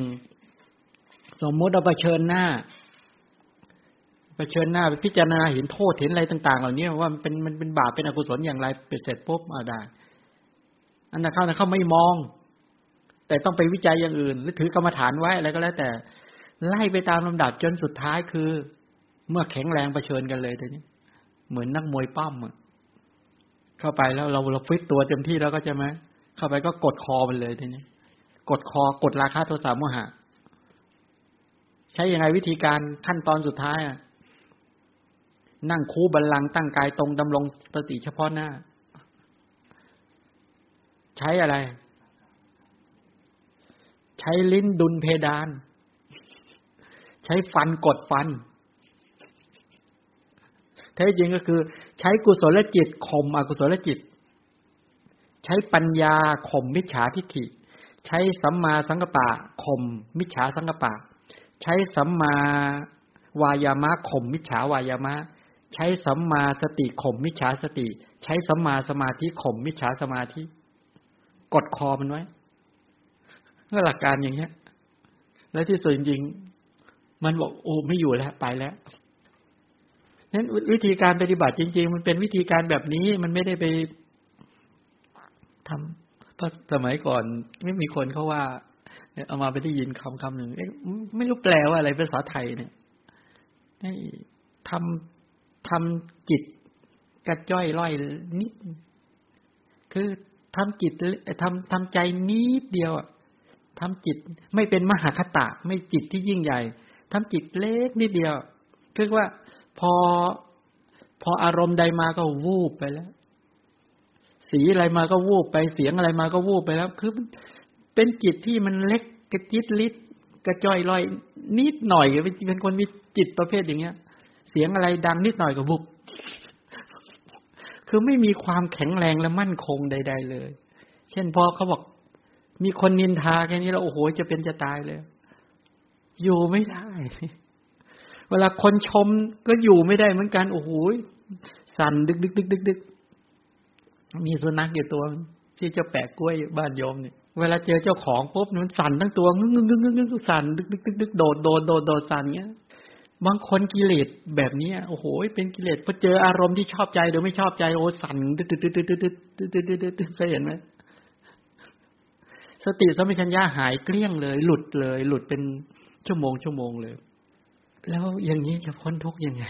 สมมติเราเผชิญหน้า ชิญหน้าไปพิจารณาเห็นโทษเห็นอะไรต่าง ๆ เหล่านี้ว่ามันเป็นมันเป็นบาปเป็นอกุศลอย่างไรไปเสร็จปุ๊บเอาได้อันนั้นเขาเขาไม่มอง แต่ต้องไปวิจัยอย่างอื่น หรือถือกรรมฐานไว้อะไรก็แล้ว แต่ ไล่ไปตามลำดับจนสุดท้ายคือ เมื่อแข็งแรงเผชิญกันเลยทีนี้เหมือนนักมวยปั้มอะเข้าไปแล้วเราเราฟิตตัวเต็มที่แล้วก็จะไหมเข้าไปก็กดคอมันเลยทีนี้กดคอกดราคาโทสะโมหะ ใช้ยังไงวิธีการขั้นตอนสุดท้ายอะ นั่งคูบัลลังตั้งกายตรงดำรงสติเฉพาะหน้า ใช้อะไร ใช้ลิ้นดุลเพดาน ใช้ฟันกดฟันแท้จริงก็คือ ใช้กุศลจิตข่มอกุศลจิต ใช้ปัญญาข่มมิจฉาทิฏฐิ ใช้สัมมาสังกปะข่มมิจฉาสังกปะ ใช้สัมมาวายามะข่มมิจฉาวายามะ ใช้สัมมาสติข่มมิจฉาสติ ใช้สัมมาสมาธิข่มมิจฉาสมาธิ กดคอมันไว้ก็หลักการอย่างเงี้ย แล้วที่สุดจริงมันบอกโอ้ไม่อยู่แล้วไปแล้วนั้นวิธีการปฏิบัติจริง ๆ มันเป็นวิธีการแบบนี้มันไม่ได้ไปทำเพราะสมัยก่อนไม่มีคนเขาว่าเอามาไปได้ยินคำคำหนึ่งไม่รู้แปลว่าอะไรภาษาไทยเนี่ยทำ ทำจิตกระจ้อยร่อยนิด คือทำจิตทำทำใจนิดเดียวทำจิตไม่เป็นมหาคตะ ไม่จิตที่ยิ่งใหญ่ทำจิตเล็กนิดเดียวคือว่าพอพออารมณ์ใดมาก็วูบไปแล้ว สีอะไรมาก็วูบไปเสียงอะไรมาก็วูบไปแล้ว คือเป็นจิตที่มันเล็กกระจิตลิดกระจ้อยลอยนิดหน่อยเป็นคนมีจิตประเภทอย่างเงี้ย เสียงอะไรดังนิดหน่อยก็วูบคือไม่มีความแข็งแรงและมั่นคงใด ๆ เลย เช่นพอเขาบอกมีคนนินทาแค่นี้แล้วโอ้โหจะเป็นจะตายเลย อยู่ไม่ได้ เวลาคนชมก็อยู่ไม่ได้เหมือนกัน โอ้โหสั่นดึกดึกดึกดึกดึกมีสุนัขอยู่ตัวชื่อเจ้าแปะกล้วยบ้านโยมเนี่ยเวลาเจอเจ้าของปุ๊บมันสั่นทั้งตัวงึ้งงึ้งงึ้งงึ้งสั่นดึกดึกดึกดึกโดดโดดโดดโดดสั่นเงี้ย บางคนกิเลสแบบนี้โอ้โหเป็นกิเลสพอเจออารมณ์ที่ชอบใจหรือไม่ชอบใจโอ้สั่นตึ๊ดตึ๊ดตึ๊ดตึ๊ดตึ๊ดตึ๊ดตึ๊ดตึ๊ดตึ๊ดตึ๊ดเคยเห็นไหมสติสัมปชัญญะหายเกลี้ยงเลย หลุดเลย หลุดเป็นชั่วโมงชั่วโมงเลย แล้วอย่างนี้จะพ้นทุกข์ยังไง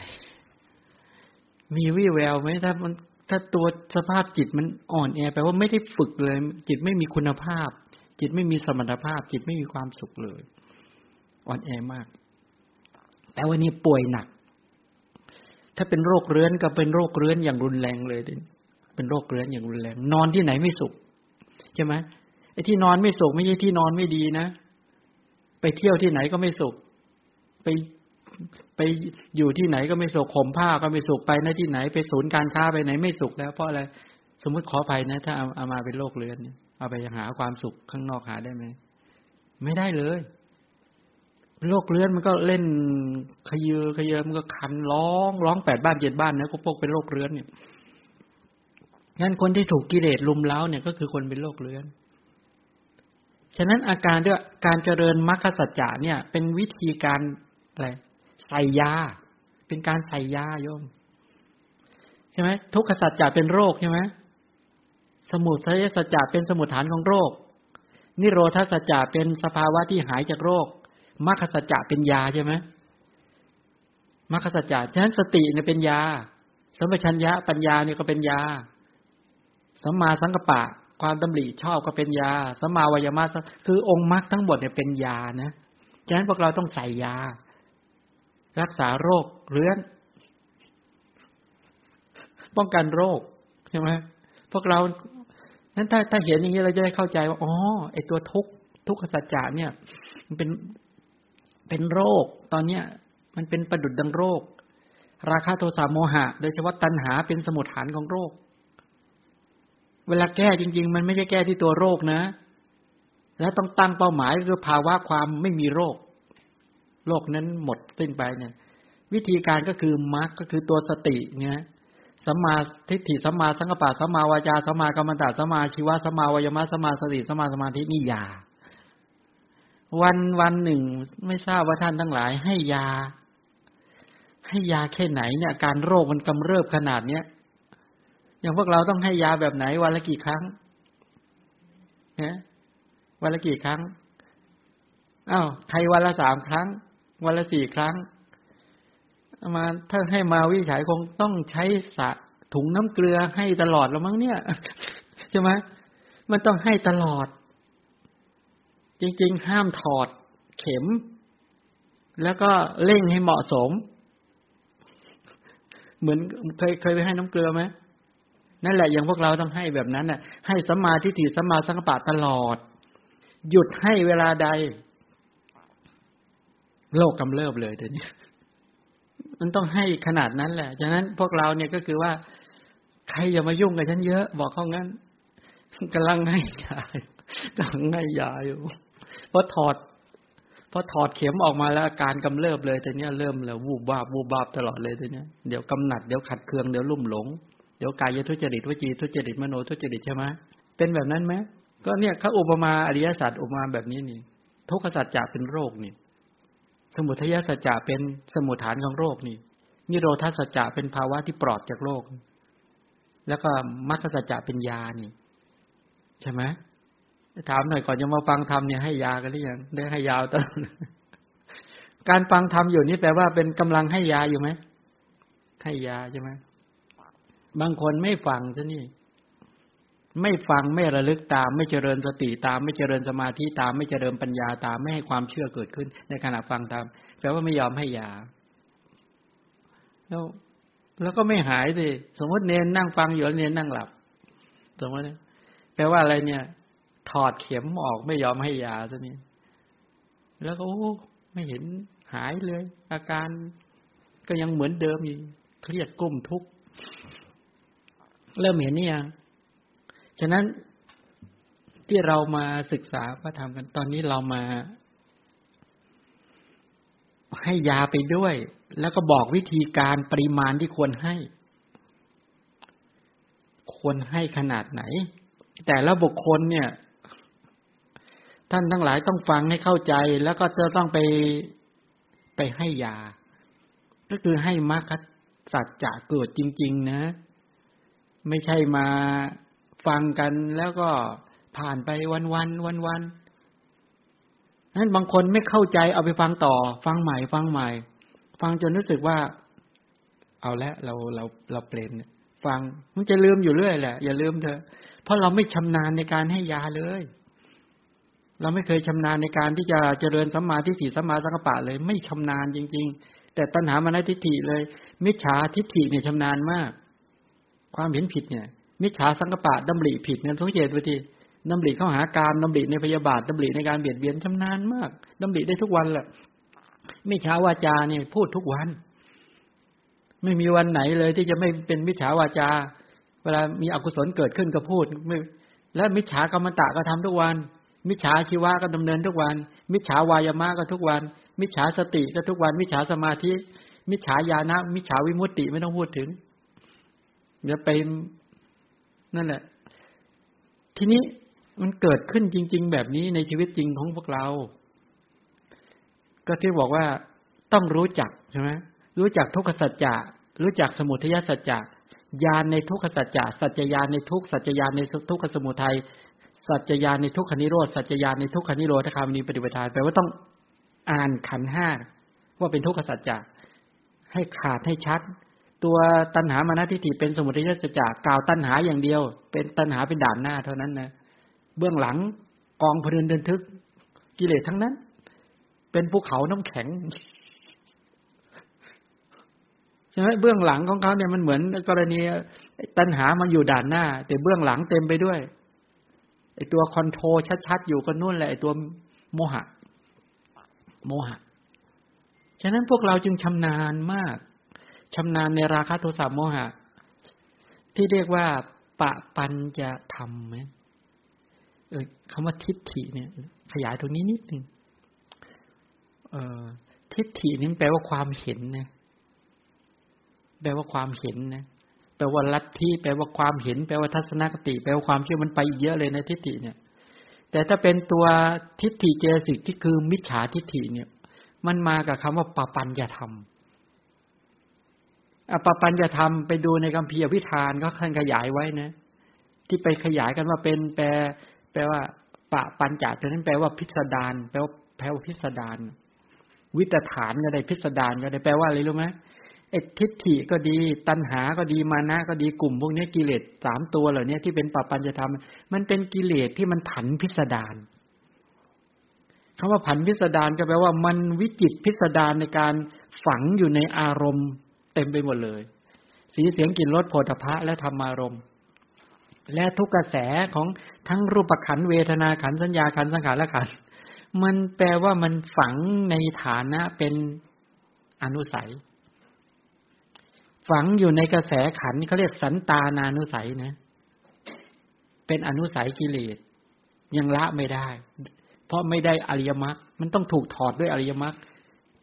มีวี่แววไหมถ้ามันถ้าตัวสภาพจิตมันอ่อนแอแปลว่าไม่ได้ฝึกเลย จิตไม่มีคุณภาพ จิตไม่มีสมรรถภาพ จิตไม่มีความสุขเลย อ่อนแอมาก แปลว่านี่ป่วยหนัก ถ้าเป็นโรคเรื้อนก็เป็นโรคเรื้อนอย่างรุนแรงเลยเป็นโรคเรื้อนอย่างรุนแรง นอนที่ไหนไม่สุขใช่ไหมไอ้ที่นอนไม่สุขไม่ใช่ที่นอนไม่ดีนะ ไปเที่ยวที่ไหนก็ไม่สุข ไปไปอยู่ที่ไหนก็ไม่สุขข่มผ้าก็ไม่สุขไปนะที่ไหน ไปศูนย์การค้าไปไหนไม่สุขแล้วเพราะอะไรสมมติขอไปนะ ถ้าเอามาเป็นโรคเรื้อนเนี่ยเอาไปหาความสุขข้างนอกหาได้ไหมไม่ได้เลย โรคเลื้อนมันก็เล่นขยือขยือมันก็คันร้องร้องแปดบ้านเจ็ดบ้านนะก็พวกเป็นโรคเลื้อนเนี่ยงั้นคนที่ถูกกิเลสลุมเล้าเนี่ยก็คือคนเป็นโรคเลื้อน ฉะนั้นอาการด้วยการเจริญมรรคสัจจะเนี่ย เป็นวิธีการอะไรใส่ยา เป็นการใส่ยาโยมใช่ไหมทุกขสัจจะเป็นโรคใช่ไหมสมุทัยสัจจะเป็นสมุทฐานของโรค นิโรธาสัจจะเป็นสภาวะที่หายจากโรค มรรคสัจจะเป็นยาใช่ไหมมรรคสัจจะฉะนั้นสติเนี่ยเป็นยาสัมปชัญญะปัญญาเนี่ยก็เป็นยาสัมมาสังกปะ ความดำริชอบก็เป็นยาสัมมาวายมะคือองค์มรรคทั้งหมดเนี่ยเป็นยานะฉะนั้นพวกเราต้องใส่ยา รักษาโรคเรื้อน ป้องกันโรคใช่ไหมพวกเรานั้นถ้าถ้าเห็นอย่างนี้เราจะได้เข้าใจว่าอ๋อไอตัวทุกทุกขสัจจะเนี่ย มันเป็น เป็นโรค ตอนเนี้ยมันเป็นประดุดดังโรค ราคาโทสะโมหะ โดยเฉพาะตัณหาเป็นสมุทฐานของโรค เวลาแก้จริง ๆ มันไม่ใช่แก้ที่ตัวโรคนะ แล้วต้องตั้งเป้าหมายคือภาวะความไม่มีโรค โรคนั้นหมดสิ้นไปเนี่ย วิธีการก็คือมรรคก็คือตัวสติเนี่ยสัมมาทิฏฐิสัมมาสังกปะสัมมาวาจาสัมมากรรมตะสัมมาชีวะสัมมาวายมะสัมมาสติสัมมาสมาธินี่ยา วันวันหนึ่ง ไม่ทราบว่าท่านทั้งหลาย ให้ยา ให้ยาแค่ไหนเนี่ย การโรคมันกำเริบขนาดเนี้ยอย่างพวกเราต้องให้ยาแบบไหนวันละกี่ครั้งฮะวันละกี่ครั้งอ้าวใครวันละสามครั้ง วันละสี่ครั้งมาถ้าให้มาวิจัยคงต้องใช้สะถุงน้ำเกลือให้ตลอดแล้วมั้งเนี่ยใช่ไหมมันต้องให้ตลอด จริง ๆ ห้ามถอดเข็ม แล้วก็เร่งให้เหมาะสม เหมือนเคยเคยไปให้น้ำเกลือไหมนั่นแหละอย่างพวกเราต้องให้แบบนั้นน่ะ ให้สัมมาทิฏฐิสัมมาสังกปะตลอด หยุดให้เวลาใด โลกกำเริบเลยเดี๋ยวนี้มันต้องให้ขนาดนั้นแหละฉะนั้นพวกเราเนี่ยก็คือว่า ใครอย่ามายุ่งกับฉันเยอะ บอกเขางั้นกำลังให้ยากำลังให้ยาอยู่ พอถอดพอถอดเข็มออกมาแล้วอาการกำเริบเลยแต่เนี้ยเริ่มแล้ววูบวาบวูบวาบตลอดเลยแต่เนี้ยเดี๋ยวกำหนัดเดี๋ยวขัดเคืองเดี๋ยวลุ่มหลง เดี๋ยวกายทุจริตวจีทุจริตมโนทุจริตใช่ไหมเป็นแบบนั้นไหมก็เนี่ยเขาอุปมาอริยสัจอุปมาแบบนี้นี่ทุกขสัจจะเป็นโรคนี่ สมุทัยสัจจะเป็นสมุทฐานของโรคนี่นิโรธาสัจจะเป็นภาวะที่ปลอดจากโรค แล้วก็มรรคสัจจะเป็นยานี่ ใช่ไหม ถามหน่อยก่อนจะมาฟังธรรมเนี่ยให้ยากันหรือยังได้ให้ยาวตลอดการฟังธรรมอยู่นี่แปลว่าเป็นกำลังให้ยาอยู่ไหมให้ยาใช่ไหมบางคนไม่ฟังซะนี่ ไม่ฟังไม่ระลึกตาม ไม่เจริญสติตาม ไม่เจริญสมาธิตาม ไม่เจริญปัญญาตาม ไม่ให้ความเชื่อเกิดขึ้น ในขณะฟังตามแปลว่าไม่ยอมให้ยา แล้ว แล้วก็ไม่หายสิสมมติเนนนั่งฟังอยู่เนนนั่งหลับสมมติแปลว่าอะไรเนี่ย ถอดเข็มออกไม่ยอมให้ยาซะนี่แล้วก็ไม่เห็นหายเลย อาการก็ยังเหมือนเดิมอยู่เครียดกุ้มทุกข์เริ่มเห็นนี่ยัง ฉะนั้นที่เรามาศึกษาพระธรรมกันตอนนี้เรามา ให้ยาไปด้วย แล้วก็บอกวิธีการปริมาณที่ควรให้คควรให้ขนาดไหน แต่ละบุคคลเนี่ย ท่านทั้งหลายต้องฟังให้เข้าใจ แล้วก็จะต้องไปไปให้ยา ก็คือให้มรรคสัจจะเกิดจริง ๆ นะ ไม่ใช่มาฟังกันแล้วก็ผ่านไปวันวันวันวันนั้นบางคนไม่เข้าใจเอาไปฟังต่อ ฟังใหม่ ฟังใหม่ ฟังจนรู้สึกว่า เอาละเราเราเราเปลี่ยนฟังมันจะลืมอยู่เรื่อยแหละ อย่าลืมเถอะเพราะเราไม่ชำนาญในการให้ยาเลย เราไม่เคยชำนาญในการที่จะเจริญสัมมาทิฏฐิสัมมาสังกัปปะเลย ไม่ชำนาญจริง ๆ แต่ตัณหามานะทิฏฐิเลย มิจฉาทิฏฐิเนี่ยชำนาญมาก ความเห็นผิดเนี่ย มิจฉาสังกัปปะดำริผิดเนี่ยสังเกตดูทีดำริเข้าหาการดำริในพยาบาทดำริในการเบียดเบียนชำนาญมากดำริได้ทุกวันแหละมิจฉาวาจาเนี่ยพูดทุกวัน ไม่มีวันไหนเลยที่จะไม่เป็นมิจฉาวาจา เวลามีอกุศลเกิดขึ้นก็พูดและมิจฉากรรมตะก็ทำทุกวัน มิจฉาชีวะก็ดำเนินทุกวัน มิจฉาวายามะก็ทุกวัน มิจฉาสติก็ทุกวัน มิจฉาสมาธิ มิจฉาญาณะมิจฉาวิมุตติไม่ต้องพูดถึงเดี๋ยวไปนั่นแหละ ทีนี้มันเกิดขึ้นจริง ๆ แบบนี้ในชีวิตจริงของพวกเรา ก็ที่บอกว่าต้องรู้จักใช่ไหมรู้จักทุกขสัจจะรู้จักสมุทัยสัจจะญาณในทุกขสัจจะสัจญาณในทุกสัจจญาณในทุกขสมุทัย สัจจญาณในทุกขนิโรธสัจจญาณในทุกขนิโรธคามินีปฏิปทาแปลว่าต้องอ่านขันห้าว่าเป็นทุกขสัจจะให้ขาดให้ชัด ตัวตัณหามานะทิฏฐิเป็นสมุทัยสัจจะกล่าวตัณหาอย่างเดียว เป็นตัณหาเป็นด่านหน้าเท่านั้นนะเบื้องหลังกองพรินเดินทึก กิเลสทั้งนั้น เป็นภูเขาน้ำแข็งใช่ไหมเบื้องหลังของเขาเนี่ยมันเหมือนกรณีตัณหามันอยู่ด่านหน้า แต่เบื้องหลังเต็มไปด้วย ตัวคอนโทรชัดๆ อยู่ก็นู่นแหละไอตัวโมหะ โมหะ ฉะนั้นพวกเราจึงชำนาญมากชำนาญในราคะโทสะโมหะ ที่เรียกว่า ปะปัญจะทำไหมเออคำว่าทิฏฐิเนี่ย ขยายตรงนี้นิดหนึ่งเออทิฏฐินี่แปลว่าความเห็นนะแปลว่าความเห็นนะ ปลว่าลัทธิแปลว่าความเห็น แปลว่าทัศนคติ แปลว่าความเชื่อมันไปอีกเยอะเลยในทิฏฐิเนี่ย แต่ถ้าเป็นตัวทิฏฐิเจสิกที่คือมิจฉาทิฏฐิเนี่ย มันมากับคำว่าปปัญญาธรรมอปปัญญาธรรมไปดูในคัมภีร์วิธานก็ท่านขยายไว้นะ ที่ไปขยายกันว่าเป็นแปล แปลว่า ปะปัญจตัวนั้นแปลว่าพิสดารแปลว่าแปลว่าพิสดารวิตฐานก็ได้พิสดารก็ได้แปลว่าอะไรรู้ไหม ไอ้ทิฏฐิก็ดี ตัณหาก็ดีมานะก็ดีกลุ่มพวกนี้กิเลสสามตัวเหล่านี้ที่เป็นปปัญจะทำมันเป็นกิเลสที่มันผันพิสดารคำว่าผันพิสดารก็แปลว่ามันวิจิตพิสดารในการฝังอยู่ในอารมณ์ เต็มไปหมดเลย สีเสียงกลิ่นรสโผฏฐะและธรรมารมณ์ และทุกกระแสของทั้งรูปขันเวทนาขันสัญญาขันสังขารและขันมันแปลว่ามันฝังในฐานะเป็นอนุสัย ฝังอยู่ในกระแสขันเขาเรียกสันตานานุสัยนะ เป็นอนุสัยกิเลสยังละไม่ได้ เพราะไม่ได้อริยมรรคมันต้องถูกถอดด้วยอริยมรรค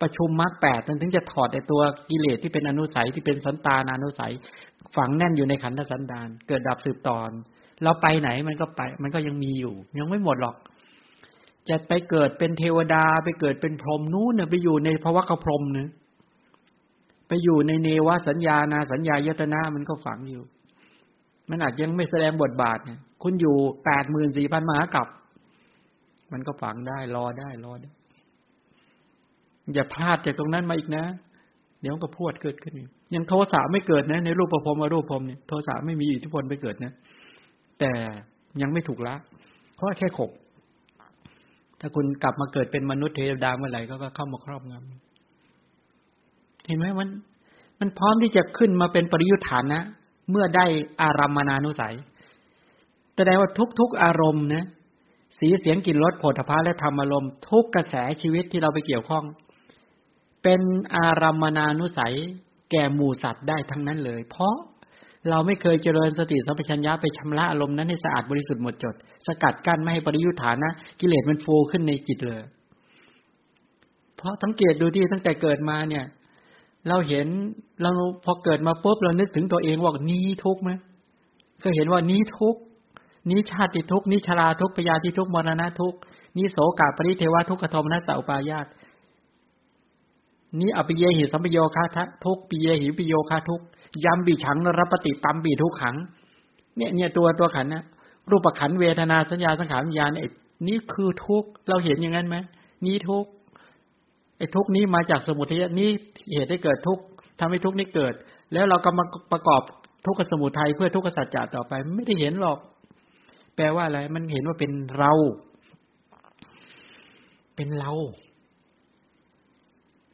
ประชุมมรรคแปดถึงจะถอดไอตัวกิเลสที่เป็นอนุสัยที่เป็นสันตานานุสัย ฝังแน่นอยู่ในขันธสันดาน เกิดดับสืบตอน เราไปไหนมันก็ไป มันก็ยังมีอยู่ ยังไม่หมดหรอก จะไปเกิดเป็นเทวดาไปเกิดเป็นพรหมนู้นเนี่ยไปอยู่ในภวะกพรหมเนะ ไปอยู่ในเนวสัญญานาสัญญายตนามันก็ฝังอยู่ มันอาจยังไม่แสดงบทบาทเนี่ยคุณอยู่แปดหมื่นสี่พันมหากับ มันก็ฝังได้ รอได้รอได้ อย่าพลาดจากตรงนั้นมาอีกนะ เดี๋ยวก็พวดเกิดขึ้นยังโทสะไม่เกิดนะ ในรูปประพรมอรูปพรมเนี่ยโทสะไม่มีอิทธิพลไปเกิดนะ แต่ยังไม่ถูกละ เพราะแค่ขบถ้าคุณกลับมาเกิดเป็นมนุษย์เทวดาเมื่อไหร่ก็เข้ามาครอบงำ เห็นไหมมัน มันพร้อมที่จะขึ้นมาเป็นปริยุทธานนะเมื่อได้อารามนานุสัยแสดงว่าทุกๆอารมณ์นะสีเสียงกลิ่นรสโผฏฐะและธรรมอารมณ์ทุกกระแสชีวิตที่เราไปเกี่ยวข้อง เป็นอารามนานุสัย แก่หมู่สัตว์ได้ทั้งนั้นเลย เพราะเราไม่เคยเจริญสติสัมปชัญญะไปชำระอารมณ์นั้นให้สะอาดบริสุทธิ์หมดจด สกัดกั้นไม่ให้ปริยุทธานะ กิเลสมันฟูขึ้นในจิตเลย เพราะสังเกตดูที่ตั้งแต่เกิดมาเนี่ย เราเห็นเราพอเกิดมาปุ๊บเรานึกถึงตัวเองว่านี้ทุกไหมก็เห็นว่านี้ทุกนี้ชาติทุกนี้ชราทุกปยาที่ทุกมรณะทุกนี้โสกาปริเทวทุกขโทมนัสสาปายาตนี้อภิเยหิสัมปโยคาทะทุกปิเยหิปิโยคาทุกยำบีฉังนรปฏิตัมบีทุกขัง เนี่ยเนี่ยตัวตัวขันนะรูปขันเวทนาสัญญาสังขารวิญญาณไอ้นี่คือทุกเราเห็นอย่างนั้นไหมนี่ทุก ไอ้ทุกนี้มาจากสมุทัยนี่เหตุให้เกิดทุกทำให้ทุกนี้เกิด แล้วเราก็มาประกอบทุกขสมุทัยเพื่อทุกขสัจจะต่อไป ไม่ได้เห็นหรอก แปลว่าอะไร มันเห็นว่าเป็นเรา เป็นเรา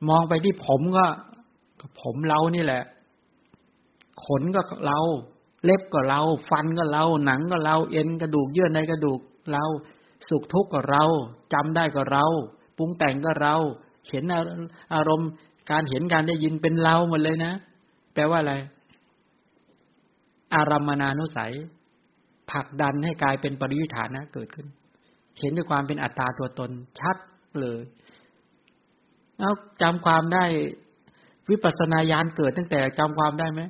มองไปที่ผมก็ผมเรานี่แหละ ขนก็เรา เล็บก็เรา ฟันก็เรา หนังก็เรา เอ็นกระดูกเยื่อในกระดูกเรา สุขทุกข์ก็เราจำได้ก็เรา ปรุงแต่งก็เรา เห็นอารมณ์ การเห็นการได้ยินเป็นเราหมดเลยนะ แปลว่าอะไร อารามนานุสัยผลักดันให้กลายเป็นปริวิฐานะเกิดขึ้น เห็นด้วยความเป็นอัตตาตัวตนชัดเลยแล้วจำความได้วิปัสสนาญาณเกิดตั้งแต่จำความได้ไหม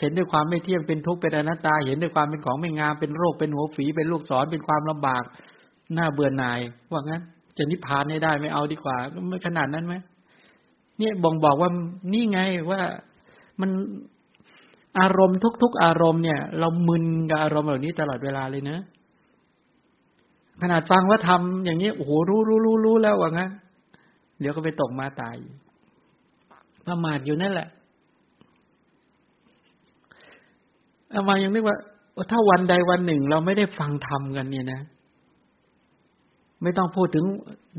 เห็นด้วยความไม่เที่ยงเป็นทุกข์เป็นอนัตตา เห็นด้วยความเป็นของไม่งามเป็นโรคเป็นหัวฝีเป็นลูกศรเป็นความลำบาก หน้าเบื่อหน่ายว่างั้น จะนิพพานให้ได้ไม่เอาดีกว่าไม่ขนาดนั้นไหมเนี่ยบ่งบอกว่านี่ไงว่ามันอารมณ์ทุก ๆ อารมณ์เนี่ย เรามึนกับอารมณ์เหล่านี้ตลอดเวลาเลยนะ ขนาดฟังว่าทำอย่างนี้โอ้โหรู้รู้รู้รู้แล้วว่างั้นเดี๋ยวก็ไปตกมาตายประมาทอยู่นั่นแหละอามายังนึกว่าถ้าวันใดวันหนึ่งเราไม่ได้ฟังธรรมกันเนี่ยนะ ไม่ต้องพูดถึง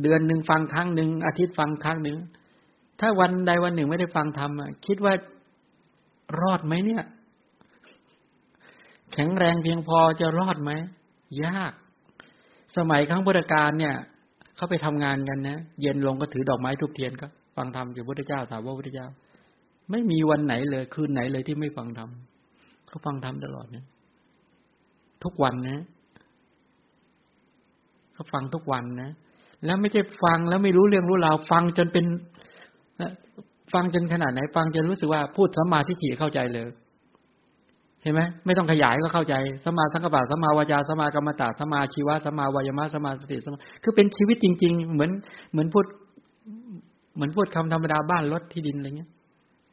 เดือนหนึ่งฟังครั้งหนึ่งอาทิตย์ฟังครั้งหนึ่งถ้าวันใดวันหนึ่งไม่ได้ฟังธรรมคิดว่ารอดไหมเนี่ย แข็งแรงเพียงพอจะรอดไหมยาก สมัยครั้งพุทธกาลเนี่ยเขาไปทำงานกันนะเย็นลงก็ถือดอกไม้ทุกเทียนก็ ฟังธรรมอยู่พุทธเจ้าสาวกพุทธเจ้า ไม่มีวันไหนเลย คืนไหนเลยที่ไม่ฟังธรรมเขาฟังธรรมตลอดเนี่ยทุกวันนะ เขาฟังทุกวันนะ แล้วไม่ใช่ฟังแล้วไม่รู้เรื่องรู้ราวฟังจนเป็นฟังจนขนาดไหน ฟังจนรู้สึกว่าพูดสัมมาทิฏฐิเข้าใจเลย เห็นไหมไม่ต้องขยายก็เข้าใจสัมมาสังกัปปะสัมมาวาจาสัมมากรรมตาสัมมาชีวะสัมมาวายมะสัมมาสติสัมมาคือเป็นชีวิตจริง ๆ เหมือนเหมือนพูดเหมือนพูดคำธรรมดาบ้านรถที่ดินอะไรเงี้ย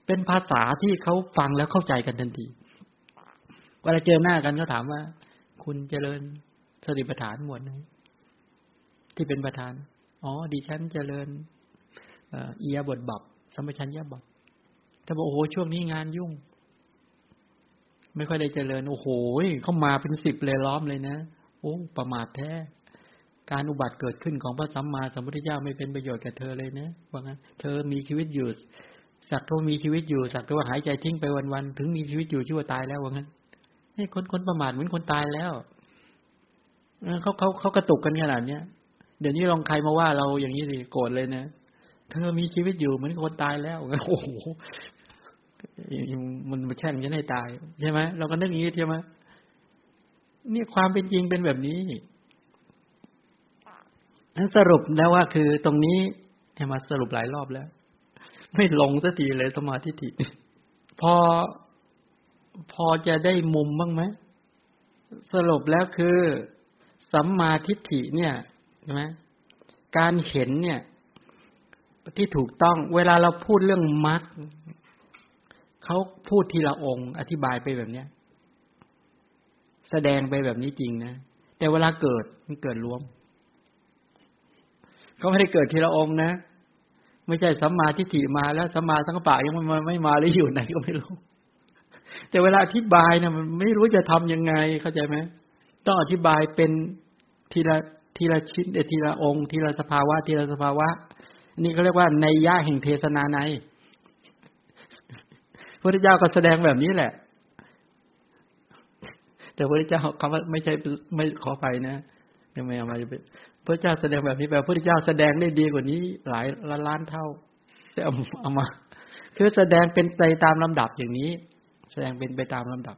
เป็นภาษาที่เขาฟังแล้วเข้าใจกันทันทีเวลาเจอหน้ากันก็ถามว่า คุณเจริญสติปัฏฐานหมวดไหน ที่เป็นประธาน อ๋อ ดิฉันเจริญเอียบทบับสมัชัญญาบับแต่บอกโอ้โหช่วงนี้งานยุ่ง ไม่ค่อยได้เจริญ โอ้โหเข้ามาเป็นสิบเลยล้อมเลยนะโอ้ประมาทแท้ การอุบัติเกิดขึ้นของพระสัมมาสัมพุทธเจ้าไม่เป็นประโยชน์แก่เธอเลยนะว่างั้นเธอมีชีวิตอยู่สักเท่ามีชีวิตอยู่สักเท่าหายใจทิ้งไปวันๆถึงมีชีวิตอยู่ชั่วตายแล้วว่างั้นนี่คนคนประมาทเหมือนคนตายแล้วเขาเขาเขากระตุกกันขนาดเนี้ย เดี๋ยวนี้ลองใครมาว่าเราอย่างนี้สิโกรธเลยนะเธอมีชีวิตอยู่เหมือนคนตายแล้วโอ้โหมันมาแช่งฉันให้ตายใช่ไหมเราก็นึกอย่างนี้ใช่ไหมนี่ความเป็นจริงเป็นแบบนี้นั้นสรุปแล้วว่าคือตรงนี้ให้มาสรุปหลายรอบแล้ว ไม่ลงสักทีเลยสมาธิิพอพอจะได้มุมบ้างไหมสรุปแล้วคือ สัมมาทิฏฐิเนี่ย ใช่ไหมการเห็นเนี่ย ที่ถูกต้อง เวลาเราพูดเรื่องมรรคเขาพูดทีละองค์ อธิบายไปแบบเนี้ย แสดงไปแบบนี้จริงนะแต่เวลาเกิดมันเกิดรวมเขาไม่ได้เกิดทีละองค์นะไม่ใช่สัมมาทิฏฐิมาแล้วสัมมาสังกัปปะยังไม่ไม่มาหรืออยู่ไหนก็ไม่รู้ แต่เวลาอธิบายนะมันไม่รู้จะทํำยังไงเข้าใจไหมต้องอธิบายเป็นทีละ ทีละชิ้นทีละองค์ทีละสภาวะทีละสภาวะ นี่เขาเรียกว่าในย่าแห่งเทศนาในพระเจ้าก็แสดงแบบนี้แหละ แต่พระเจ้าคำว่าไม่ใช่ไม่ขอไปนะยังไม่เอามาจะไปพระเจ้าแสดงแบบนี้แบบพระเจ้าแสดงได้ดีกว่านี้ หลายล้านเท่าจะเอาเอามา คือแสดงเป็นไปตามลำดับอย่างนี้ แสดงเป็นไปตามลำดับ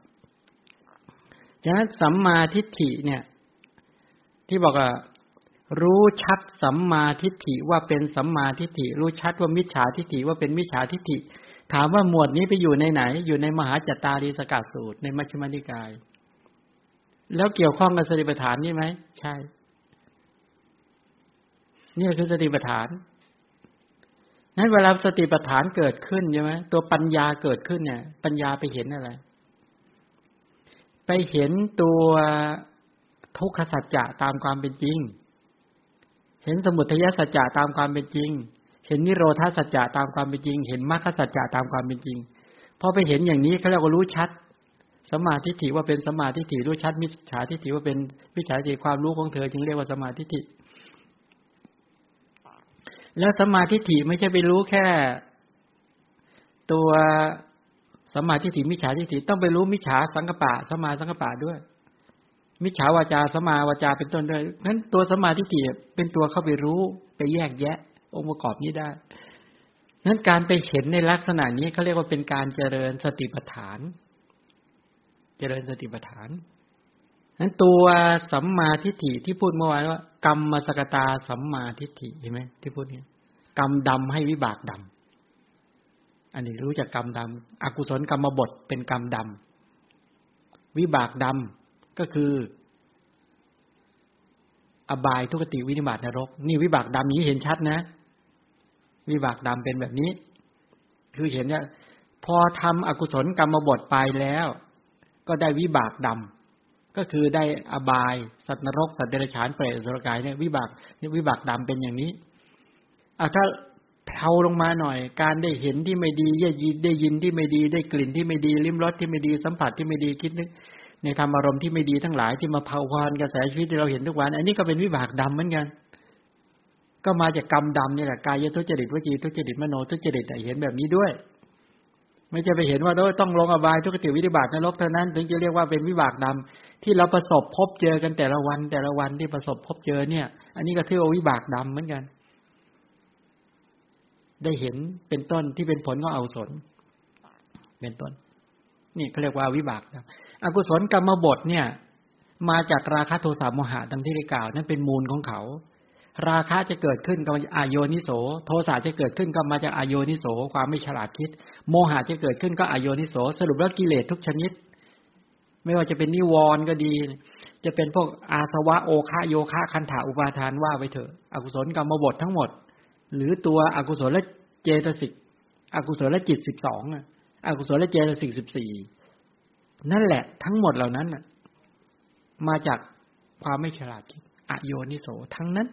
ฉะนั้นสัมมาทิฏฐิเนี่ย ที่บอกว่ารู้ชัดสัมมาทิฏฐิว่าเป็นสัมมาทิฏฐิ รู้ชัดว่ามิจฉาทิฏฐิว่าเป็นมิจฉาทิฏฐิ ถามว่าหมวดนี้ไปอยู่ในไหน อยู่ในมหาจัตารีสกัดสูตรในมัชฌิมานิกาย แล้วเกี่ยวข้องกับสติปัฏฐานนี่ไหมใช่นี่คือสติปัฏฐานนั้นเวลาสติปัฏฐานเกิดขึ้นใช่ไหมตัวปัญญาเกิดขึ้นเนี่ย ปัญญาไปเห็นอะไร ไปเห็นตัว ทุกขสัจจะตามความเป็นจริง เห็นสมุทัยสัจจะตามความเป็นจริง เห็นนิโรธาสัจจะตามความเป็นจริง เห็นมรรคสัจจะตามความเป็นจริงพอไปเห็นอย่างนี้เขาเรียกว่ารู้ชัดสมาธิถิว่าเป็นสมาธิถิรู้ชัดมิจฉาทิฏฐิว่าเป็นมิจฉาทิฏฐิความรู้ของเธอจึงเรียกว่าสมาธิถิแล้วสมาธิถิไม่ใช่ไปรู้แค่ ตัวสมาธิถิมิจฉาทิฏฐิต้องไปรู้มิจฉาสังกปะสมาสังกปะด้วย มิจฉาวาจาสมาวาจาเป็นต้นด้วยนั้นตัวสมาธิถิเป็นตัวเข้าไปรู้ไปแยกแยะ องค์ประกอบนี้ได้นั้นการไปเห็นในลักษณะนี้เขาเรียกว่าเป็นการเจริญสติปัฏฐาน เจริญสติปัฏฐานนั้นตัวสัมมาทิฏฐิที่พูดเมื่อวานว่า กรรมมสกตาสัมมาทิฏฐิเห็นไหมที่พูดนี้กรรมดำให้วิบากดำอันนี้รู้จักกรรมดำอกุศลกรรมบทเป็นกรรมดำวิบากดำ ก็คือ อบายทุกติวินิบาตนรก นี่วิบากดำนี้เห็นชัดนะ วิบากดำเป็นแบบนี้ คือเห็นเนี่ยพอทำอกุศลกรรมบทไปแล้ว ก็ได้วิบากดำก็คือได้อบาย สัตว์นรก สัตว์เดรัจฉานเปรตสุรกายเนี่ยวิบากนี่วิบากดำเป็นอย่างนี้อถ้าเผาลงมาหน่อย การได้เห็นที่ไม่ดีได้ยินได้ยินที่ไม่ดีได้กลิ่นที่ไม่ดีลิ้มรสที่ไม่ดีสัมผัสที่ไม่ดีคิดนึก ในธรรมอารมณ์ที่ไม่ดีทั้งหลายที่มาเผาพานกระแสชีวิตที่เราเห็นทุกวัน อันนี้ก็เป็นวิบากดำเหมือนกัน ก็มาจากกรรมดำนี่แหละกายทุจริตวจีทุจริตมโนทุจริตเห็นแบบนี้ด้วย ไม่จะไปเห็นว่าต้องลงอบายทุกติวิบากนรกเท่านั้น ถึงจะเรียกว่าเป็นวิบากดำที่เราประสบพบเจอกันแต่ละวัน แต่ละวันที่ประสบพบเจอเนี่ย อันนี้ก็ถือว่าวิบากดำเหมือนกัน ได้เห็นเป็นต้นที่เป็นผลของอาสนเป็นต้น นี่เขาเรียกว่าวิบากนะอกุศลกรรมบทเนี่ย มาจากราคะโทสะโมหะดังที่ได้กล่าวนั่นเป็นมูลของเขา ราคะจะเกิดขึ้นก็อายโยนิโส โทสะจะเกิดขึ้นก็มาจากอายโยนิโส ความไม่ฉลาดคิด โมหะจะเกิดขึ้นก็อายโยนิโส สรุปแล้วกิเลสทุกชนิด ไม่ว่าจะเป็นนิวรณ์ก็ดี จะเป็นพวกอาสวะโอคะโยคะคันถาอุปาทานว่าไปเถอะ อกุศลกรรมบททั้งหมด หรือตัวอกุศลและเจตสิกอกุศลและจิตสิบสองอ อกุศลและเจตสิกสิบสี่นั่นแหละทั้งหมดเหล่านั้นมาจากความไม่ฉลาดคิดอโยนิโสทั้งนั้น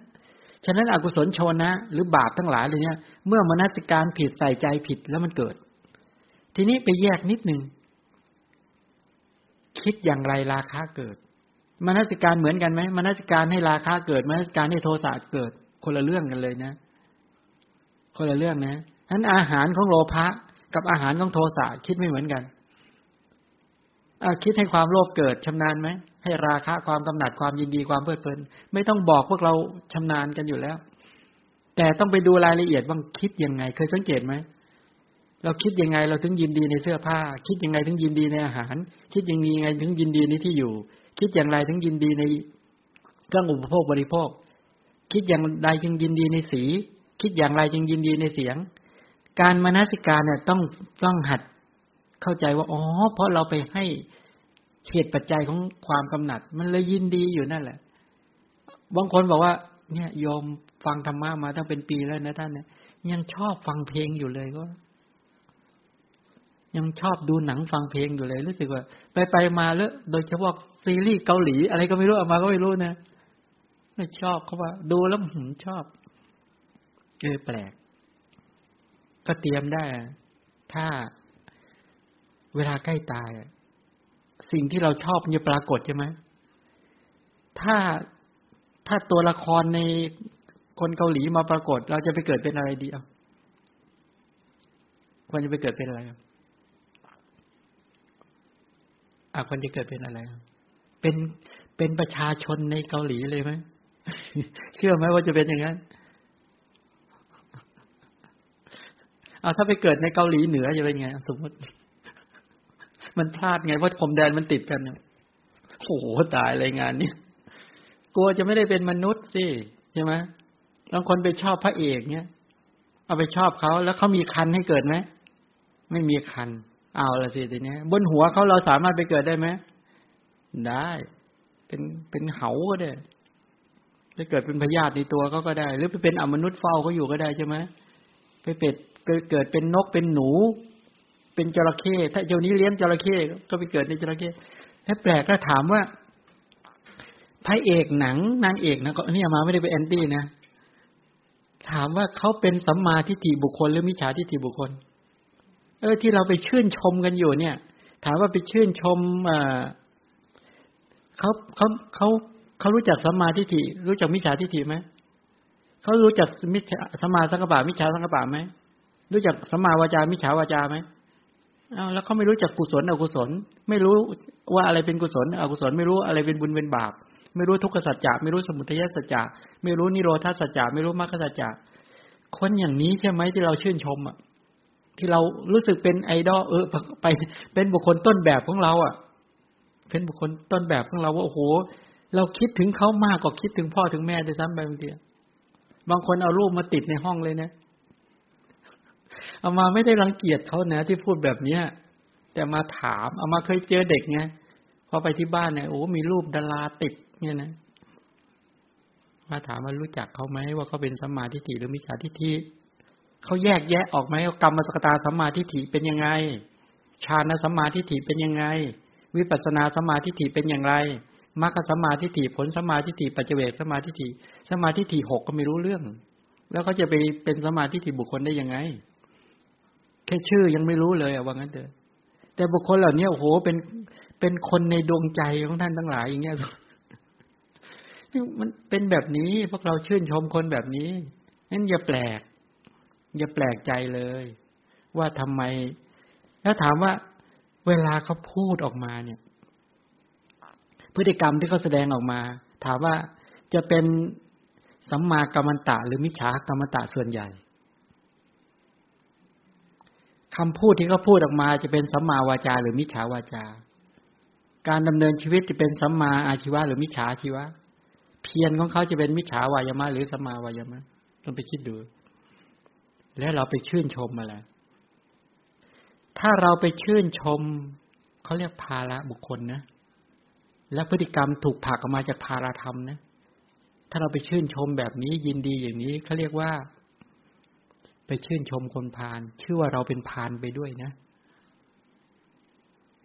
ฉะนั้นอกุศลโชนะ หรือบาปทั้งหลายเลยเนี่ย เมื่อมนัสการผิดใส่ใจผิดแล้วมันเกิด ทีนี้ไปแยกนิดหนึ่งคิดอย่างไรราคะเกิดมนัสการเหมือนกันไหมมนัสการให้ราคะเกิดมนัสการให้โทสะเกิด คนละเรื่องกันเลยนะ คนละเรื่องนะนั้นอาหารของโลภะ กับอาหารของโทสะคิดไม่เหมือนกันอคิดให้ความโลภเกิดชำนาญไหมให้ราคะความกำหนัดความยินดีความเพลิดเพลิน ไม่ต้องบอกพวกเราชำนาญกันอยู่แล้ว แต่ต้องไปดูรายละเอียดว่าคิดยังไง เคยสังเกตไหมเราคิดยังไงเราถึงยินดีในเสื้อผ้า คิดยังไงถึงยินดีในอาหาร คิดยังไงถึงยินดีในที่อยู่ คิดอย่างไรถึงยินดีในเครื่องอุปโภคบริโภค คิดอย่างไรจึงยินดีในสี คิดอย่างไรจึงยินดีในเสียง การมนสิการเนี่ยต้องต้องหัดเข้าใจว่าอ๋อเพราะเราไปให้เหตุปัจจัยของความกำหนัด มันเลยยินดีอยู่นั่นแหละบางคนบอกว่า เนี่ยยอมฟังธรรมะมาตั้งเป็นปีแล้วนะท่านเนี่ยยังชอบฟังเพลงอยู่เลยก็ ยังชอบดูหนังฟังเพลงอยู่เลย รู้สึกว่า ไปไปมาแล้วโดยเฉพาะซีรีส์เกาหลี อะไรก็ไม่รู้ออกมาก็ไม่รู้นะไม่ชอบเขาว่า ดูแล้วหืมชอบเออแปลก ก็เตรียมได้ ถ้าเวลาใกล้ตาย สิ่งที่เราชอบมันจะปรากฏใช่ไหมถ้าถ้าตัวละครในคนเกาหลีมาปรากฏ เราจะไปเกิดเป็นอะไรดีอะควรจะไปเกิดเป็นอะไรอะอาคนจะเกิดเป็นอะไร เป็นเป็นประชาชนในเกาหลีเลยไหม เชื่อไหมว่าจะเป็นอย่างนั้น เอาถ้าไปเกิดในเกาหลีเหนือจะเป็นไง สมมติ มันพลาดไงเพราะพรมแดนมันติดกันโอ้โหตายอะไรงานนี้กลัวจะไม่ได้เป็นมนุษย์สิใช่ไหมบางคนไปชอบพระเอกเนี่ยเอาไปชอบเขาแล้วเขามีคันให้เกิดไหมไม่มีคัน เอาละสิทีนี้บนหัวเขาเราสามารถไปเกิดได้ไหมได้ เป็นเป็นเหาก็ได้จะเกิดเป็นพยาธิในตัวเขาก็ได้ หรือไปเป็นอมนุษย์เฝ้าเขาอยู่ก็ได้ใช่ไหมไปเป็ด เกิดเป็นนกเป็นหนู เป็นจระเข้ถ้าเจ้านี้เลี้ยงจระเข้ก็ไปเกิดในจระเข้ถ้าแปลกก็ถามว่าพระเอกหนังนางเอกนะก็นี่มาไม่ได้ไปแอนตี้นะถามว่าเขาเป็นสัมมาทิฏฐิบุคคลหรือมิจฉาทิฏฐิบุคคล เออที่เราไปชื่นชมกันอยู่เนี่ย ถามว่าไปชื่นชมเออเขาเขาเขาเขารู้จักสัมมาทิฏฐิรู้จักมิจฉาทิฏฐิไหมเขารู้จักมิจฉาสัมมาสังกปะมิจฉาสังกปะไหม รู้จักสัมมาวาจามิจฉาวาจาไหมเอาแล้วเขาไม่รู้จักกุศลอกุศล ไม่รู้ว่าอะไรเป็นกุศลอกุศล ไม่รู้อะไรเป็นบุญเป็นบาป ไม่รู้ทุกขสัจจะไม่รู้สมุทัยสัจจะไม่รู้นิโรธาสัจจะไม่รู้มรรคสัจจะคนอย่างนี้ใช่ไหมที่เราชื่นชมอะ ที่เรารู้สึกเป็นไอดอลเออไปเป็นบุคคลต้นแบบของเราอะ เป็นบุคคลต้นแบบของเราว่าโอ้โห เราคิดถึงเขามากกว่าคิดถึงพ่อถึงแม่ด้วยซ้ำไปบางทีบางคนเอารูปมาติดในห้องเลยนะ เอามาไม่ได้รังเกียจเขานะที่พูดแบบเนี้ยแต่มาถามเอามาเคยเจอเด็กไงพอไปที่บ้านเนี่ยโอ้มีรูปดาราติดเนี่ยนะมาถามว่ารู้จักเขาไหมว่าเขาเป็นสัมมาทิฏฐิหรือมิจฉาทิฏฐิเขาแยกแยะออกไหมว่ากรรมสกตาสัมมาทิฏฐิเป็นยังไงฌานสัมมาทิฏฐิเป็นยังไง วิปัสนาสัมมาทิฏฐิเป็นอย่างไรมรรคสัมมาทิฏฐิผลสัมมาทิฏฐิปัจเจเวกสัมมาทิฏฐิสัมมาทิฏฐิหกก็ไม่รู้เรื่อง แล้วเขาจะไปเป็นสัมมาทิฏฐิบุคคลได้ยังไง ค่ชื่อยังไม่รู้เลยอะว่างั้นเถอะแต่บุคคลเหล่านี้โอ้โหเป็นเป็นคนในดวงใจของท่านทั้งหลายอย่างเงี้ยมันเป็นแบบนี้พวกเราชื่นชมคนแบบนี้นั่นอย่าแปลก อย่าแปลกใจเลย ว่าทำไม แล้วถามว่า เวลาเขาพูดออกมาเนี่ย พฤติกรรมที่เขาแสดงออกมา ถามว่าจะเป็นสัมมากรรมตะหรือมิจฉากรรมตะส่วนใหญ่ คำพูดที่เขาพูดออกมาจะเป็นสัมมาวาจาหรือมิจฉาวาจา การดำเนินชีวิตจะเป็นสัมมาอาชีวะหรือมิจฉาชีวะ เพียรของเขาจะเป็นมิจฉาวายามะหรือสัมมาวายามะต้องไปคิดดู แล้วเราไปชื่นชมอะไรถ้าเราไปชื่นชมเขาเรียกภาระบุคคลนะ และพฤติกรรมถูกผลักออกมาจากภาราธรรมนะ ถ้าเราไปชื่นชมแบบนี้ยินดีอย่างนี้เขาเรียกว่า ไปชื่นชมคนพาลชื่อว่าเราเป็นพาลไปด้วยนะ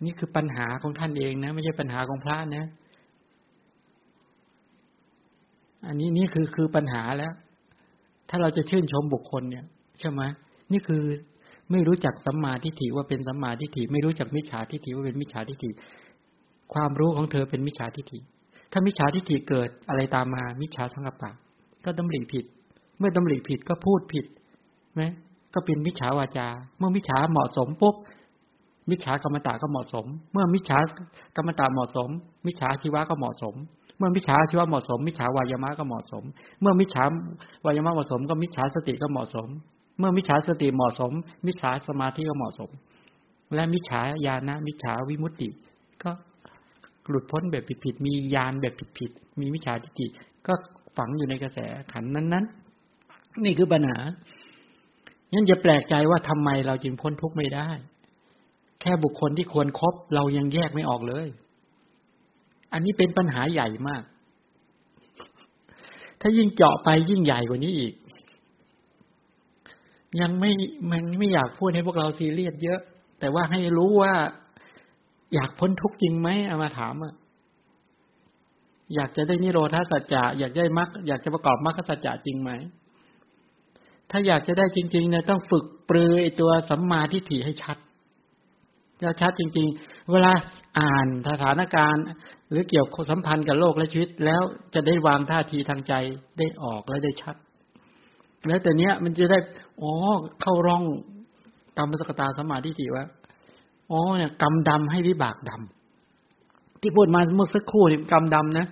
นี่คือปัญหาของท่านเองนะ ไม่ใช่ปัญหาของพระนะ อันนี้นี่คือคือปัญหาแล้ว ถ้าเราจะชื่นชมบุคคลเนี่ยใช่ไหมนี่คือไม่รู้จักสัมมาทิฏฐิว่าเป็นสัมมาทิฏฐิไม่รู้จักมิจฉาทิฏฐิว่าเป็นมิจฉาทิฏฐิความรู้ของเธอเป็นมิจฉาทิฏฐิ ถ้ามิจฉาทิฏฐิเกิดอะไรตามมา มิจฉาสังกปะ ก็ดำริผิด เมื่อดำริผิดก็พูดผิด ไหมก็เป็นมิจฉาวาจา เมื่อมิจฉาเหมาะสมปุ๊บมิจฉากรรมตาก็เหมาะสม เมื่อมิจฉากรรมตาเหมาะสม มิจฉาชีวะก็เหมาะสม เมื่อมิจฉาชีวะเหมาะสม มิจฉาวายามะก็เหมาะสม เมื่อมิจฉาวายามะเหมาะสม ก็มิจฉาสติก็เหมาะสม เมื่อมิจฉาสติเหมาะสม มิจฉาสมาธิก็เหมาะสม และมิจฉาญาณะมิจฉาวิมุตติ ก็หลุดพ้นแบบผิดๆมีญาณแบบผิดๆมีมิจฉาทิฏฐิก็ฝังอยู่ในกระแสขันนั้นๆ นี่คือปัญหา งั้นอย่าแปลกใจว่าทำไมเราจึงพ้นทุกข์ไม่ได้ แค่บุคคลที่ควรครบเรายังแยกไม่ออกเลย อันนี้เป็นปัญหาใหญ่มาก ถ้ายิ่งเจาะไปยิ่งใหญ่กว่านี้อีก ยังไม่มันไม่อยากพูดให้พวกเราซีเรียสเยอะ แต่ว่าให้รู้ว่าอยากพ้นทุกข์จริงไหมเอามาถามอะอยากจะได้นิโรธาสัจจะอยากได้มรรคอยากจะประกอบมรรคสัจจะจริงไหม ถ้าอยากจะได้จริงๆเนี่ยต้องฝึกปรือไอตัวสัมมาทิฏฐิให้ชัดจะชัดจริง ๆ เวลาอ่านสถานการณ์ หรือเกี่ยวสัมพันธ์กับโลกและชีวิต แล้วจะได้วางท่าทีทางใจได้ออกและได้ชัด แล้วแต่เนี้ยมันจะได้อ๋อเข้าร่องกรรมสกตาสมาธิจิว่าอ๋อเนี่ยกรรมดำให้วิบากดำที่พูดมาเมื่อสักครู่นี่กรรมดำนะ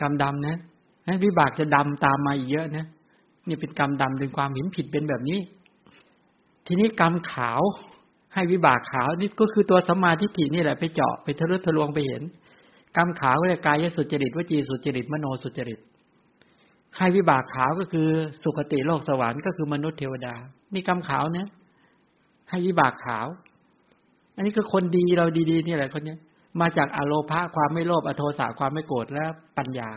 กรรมดำนะวิบากจะดำตามมาอีกเยอะนะ นี่เป็นกรรมดำเป็นความเห็นผิดเป็นแบบนี้ ทีนี้กรรมขาวให้วิบากขาวนี่ก็คือตัวสัมมาทิฏฐินี่แหละไปเจาะไปทะลุทะลวงไปเห็น กรรมขาวเรียกายสุจริตวจีสุจริตมโนสุจริต ให้วิบากขาวก็คือสุคติโลกสวรรค์ก็คือมนุษย์เทวดา นี่กรรมขาวนะ ให้วิบากขาว อันนี้คือคนดีเราดีๆนี่แหละคนนี้มาจากอโลภะความไม่โลภอโทสะความไม่โกรธและปัญญา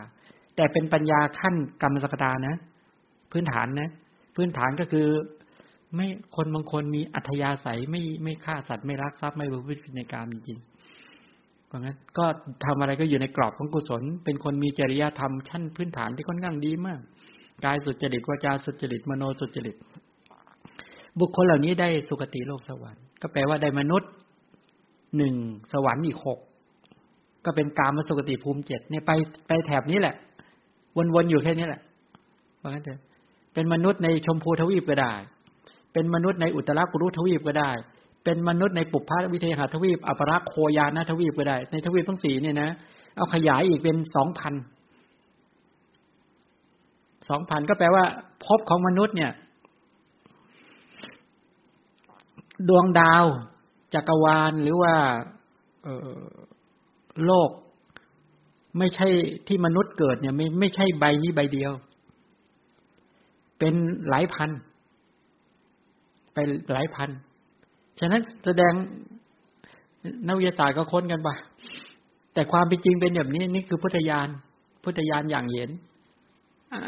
แต่เป็นปัญญาขั้นกรรมสกตานะ พื้นฐานนะ พื้นฐานก็คือ ไม่คนบางคนมีอัธยาศัยไม่ไม่ฆ่าสัตว์ไม่รักทรัพย์ไม่ประพฤติในการจริงๆเพราะงั้นก็ทำอะไรก็อยู่ในกรอบของกุศล เป็นคนมีจริยธรรมชั้นพื้นฐานที่ค่อนข้างดีมากกายสุจริตวาจาสุจริตมโนสุจริตบุคคลเหล่านี้ได้สุคติโลกสวรรค์ก็แปลว่าได้มนุษย์หนึ่งสวรรค์อีกหกก็เป็นกามสุคติภูมิเจ็ดเนี่ยไปไปแถบนี้แหละ วนๆอยู่แค่นี้แหละว่างั้นเถอะ เป็นมนุษย์ในชมพูทวีปก็ได้ เป็นมนุษย์ในอุตรากุรุทวีปก็ได้ เป็นมนุษย์ในปุพพวิเทหทวีปอัปราโคยานาทวีปก็ได้ ในทวีปทั้งสี่เนี่ยนะ เอาขยายอีกเป็นสองพัน สองพันก็แปลว่าพบของมนุษย์เนี่ย ดวงดาว จักรวาลหรือว่าโลก ไม่ใช่ที่มนุษย์เกิดเนี่ย ไม่ไม่ใช่ใบนี้ใบเดียว เป็นหลายพัน ไปหลายพัน ฉะนั้นแสดงนักวิทยาศาสตร์ก็ค้นกันไปแต่ความเป็นจริงเป็นแบบนี้นี่คือพุทธญาณพุทธญาณอย่างเห็น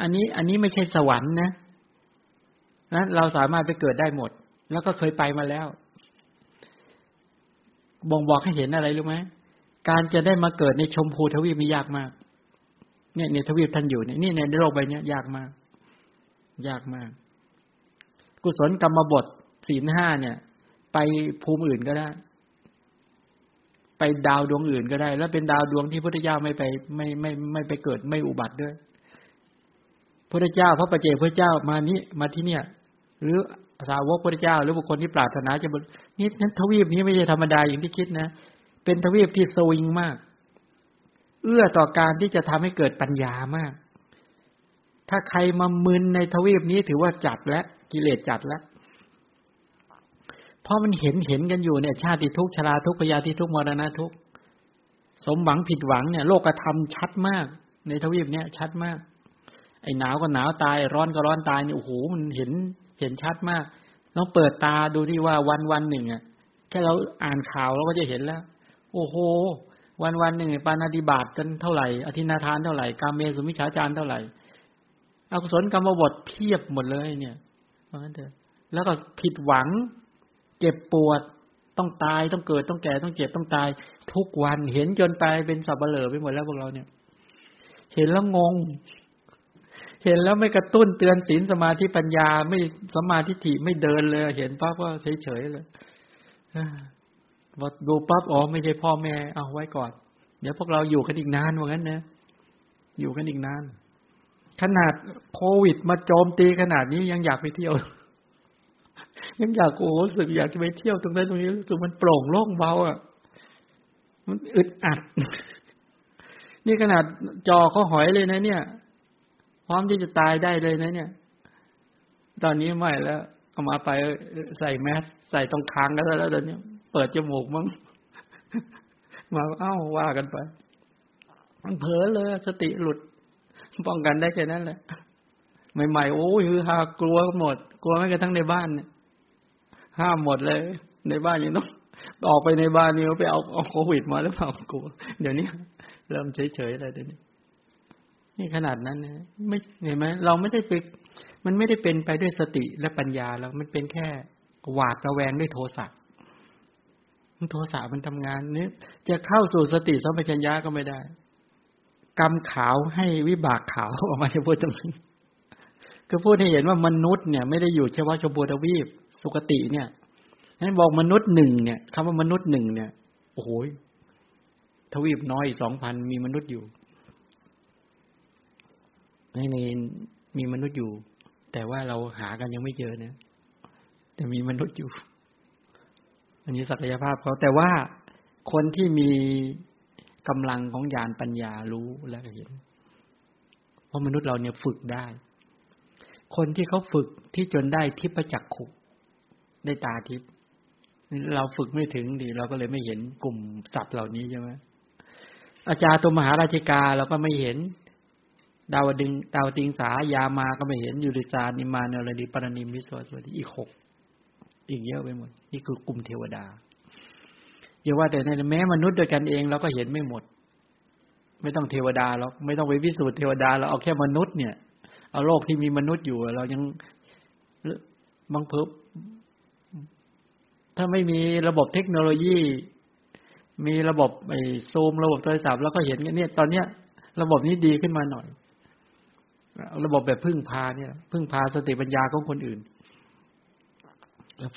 อันนี้อันนี้ไม่ใช่สวรรค์นะนะเราสามารถไปเกิดได้หมด แล้วก็เคยไปมาแล้ว บ่งบอกให้เห็นอะไรรู้ไหมการจะได้มาเกิดในชมพูทวีปมียากมาก เนี่ยในทวีปท่านอยู่เนี่ยนี่ในโลกใบนี้ยากมาก ยากมาก กุศลกรรมบทสี่ห้าเนี่ย ไปภูมิอื่นก็ได้ ไปดาวดวงอื่นก็ได้ แล้วเป็นดาวดวงที่พุทธเจ้าไม่ไปไม่ไม่ไม่ไปเกิดไม่อุบัติด้วยพระเจ้าพระประเจพระเจ้ามานี้มาที่เนี่ย หรือสาวกพระเจ้า หรือบุคคลที่ปรารถนาจะบนี่นั้นทวีปนี้ไม่ใช่ธรรมดาอย่างที่คิดนะ เป็นทวีปที่สวิงมาก เอื้อต่อการที่จะทำให้เกิดปัญญามาก ถ้าใครมามึนในทวีปนี้ถือว่าจัดแล้วกิเลสจัดแล้วเพราะมันเห็นเห็นกันอยู่เนี่ย ชาติทุกชราทุกพยาธิทุกมรณะทุกสมหวังผิดหวังเนี่ย โลกธรรมชัดมาก ในทวีปเนี้ยชัดมาก ไอ้หนาวก็หนาวตาย ร้อนก็ร้อนตายนี่โอ้โหมันเห็นเห็นชัดมากลองเปิดตาดูที่ว่าวันวันหนึ่งอะแค่เราอ่านข่าวเราก็จะเห็นแล้ว โอ้โห วันวันหนึ่งปานาดิบาตกันเท่าไหร่อธินาทานเท่าไหร่กาเมสุมิชาจารเท่าไหร่ อกุศลกรรมบทเพียบหมดเลยเนี่ยเพราะงั้นเถอะแล้วก็ผิดหวัง เจ็บปวดต้องตายต้องเกิดต้องแก่ต้องเจ็บต้องตาย ทุกวันเห็นจนไปเป็นสับเบลอไปหมดแล้วพวกเราเนี่ย เห็นแล้วงง เห็นแล้วไม่กระตุ้นเตือนศีลสมาธิปัญญาไม่สมาธิถิไม่เดินเลย เห็นปั๊บก็เฉยๆเลยพอดูปั๊บอ๋อไม่ใช่พ่อแม่เอาไว้ก่อน เดี๋ยวพวกเราอยู่กันอีกนานว่างั้นนะอยู่กันอีกนาน ขนาดโควิดมาโจมตีขนาดนี้ยังอยากไปเที่ยว ยังอยากโอ้รู้สึกอยากจะไปเที่ยวตรงนั้นตรงนี้รู้สึกมันโปร่งโล่งเบาอะมันอึดอัด นี่ขนาดจอเขาหอยเลยนะ เนี่ย พร้อมที่จะตายได้เลยนะ เนี่ย ตอนนี้ไม่แล้วเอามาไปใส่แมสใส่ตรงคางกันแล้วตอนนี้เปิดจมูกมั้งมาเอ้าว่ากันไป มันเผลอเลยสติหลุด ป้องกันได้แค่นั้นแหละใหม่ๆโอ้ยคือหากลัวหมด กลัวแม้กระทั่งในบ้านเนี่ยห้ามหมดเลย ในบ้านยังต้องออกไปในบ้านนี่ไปเอาเอาโควิดมาหรือเปล่ากลัวเดี๋ยวนี้เริ่มเฉยๆเลยเดี๋ยวนี้นี่ขนาดนั้นนะไม่เห็นไหมเราไม่ได้ไปมันไม่ได้เป็นไปด้วยสติและปัญญาแล้วมันเป็นแค่หวาดระแวงด้วยโทสะมันโทสะมันทำงานนี้จะเข้าสู่สติสัมปชัญญะก็ไม่ได้ กรรมขาวให้วิบากขาวออกมาจะพูดตรงนี้ก็พูดให้เห็นว่ามนุษย์เนี่ยไม่ได้อยู่เฉพาะชมพูทวีปสุกติเนี่ยนั้นบอกมนุษย์หนึ่งเนี่ยคำว่ามนุษย์หนึ่งเนี่ยโอ้โหทวีปน้อยสองพันมีมนุษย์อยู่ในในมีมนุษย์อยู่ แต่ว่าเราหากันยังไม่เจอเนี่ยแต่มีมนุษย์อยู่ อันนี้ศักยภาพเขาแต่ว่าคนที่มี กำลังของญาณปัญญารู้แล้วเห็น เพราะมนุษย์เราเนี่ยฝึกได้ คนที่เขาฝึกที่จนได้ทิพจักขุได้ตาทิพเราฝึกไม่ถึงดีเราก็เลยไม่เห็นกลุ่มสัตว์เหล่านี้ใช่ไหมอาจารย์ตัวมหาราชิกาเราก็ไม่เห็น ดาวดึงดาวติงสายามาก็ไม่เห็นยูริสานิมาเนรดีปรณิมวิสวสวัสดีอีกหกอีกเยอะไปหมด นี่คือกลุ่มเทวดา อย่าว่าแต่ในแม้มนุษย์ด้วยกันเองเราก็เห็นไม่หมด ไม่ต้องเทวดาหรอกไม่ต้องไปพิสูจน์เทวดาเราเอาแค่มนุษย์เนี่ย เอาโลกที่มีมนุษย์อยู่ เรายังบางเพิบถ้าไม่มีระบบเทคโนโลยี มีระบบไอ้ซูมระบบโทรศัพท์แล้วก็เห็นเนี่ย ตอนเนี้ย ระบบนี้ดีขึ้นมาหน่อย ระบบแบบพึ่งพาเนี่ย พึ่งพาสติปัญญาของคนอื่น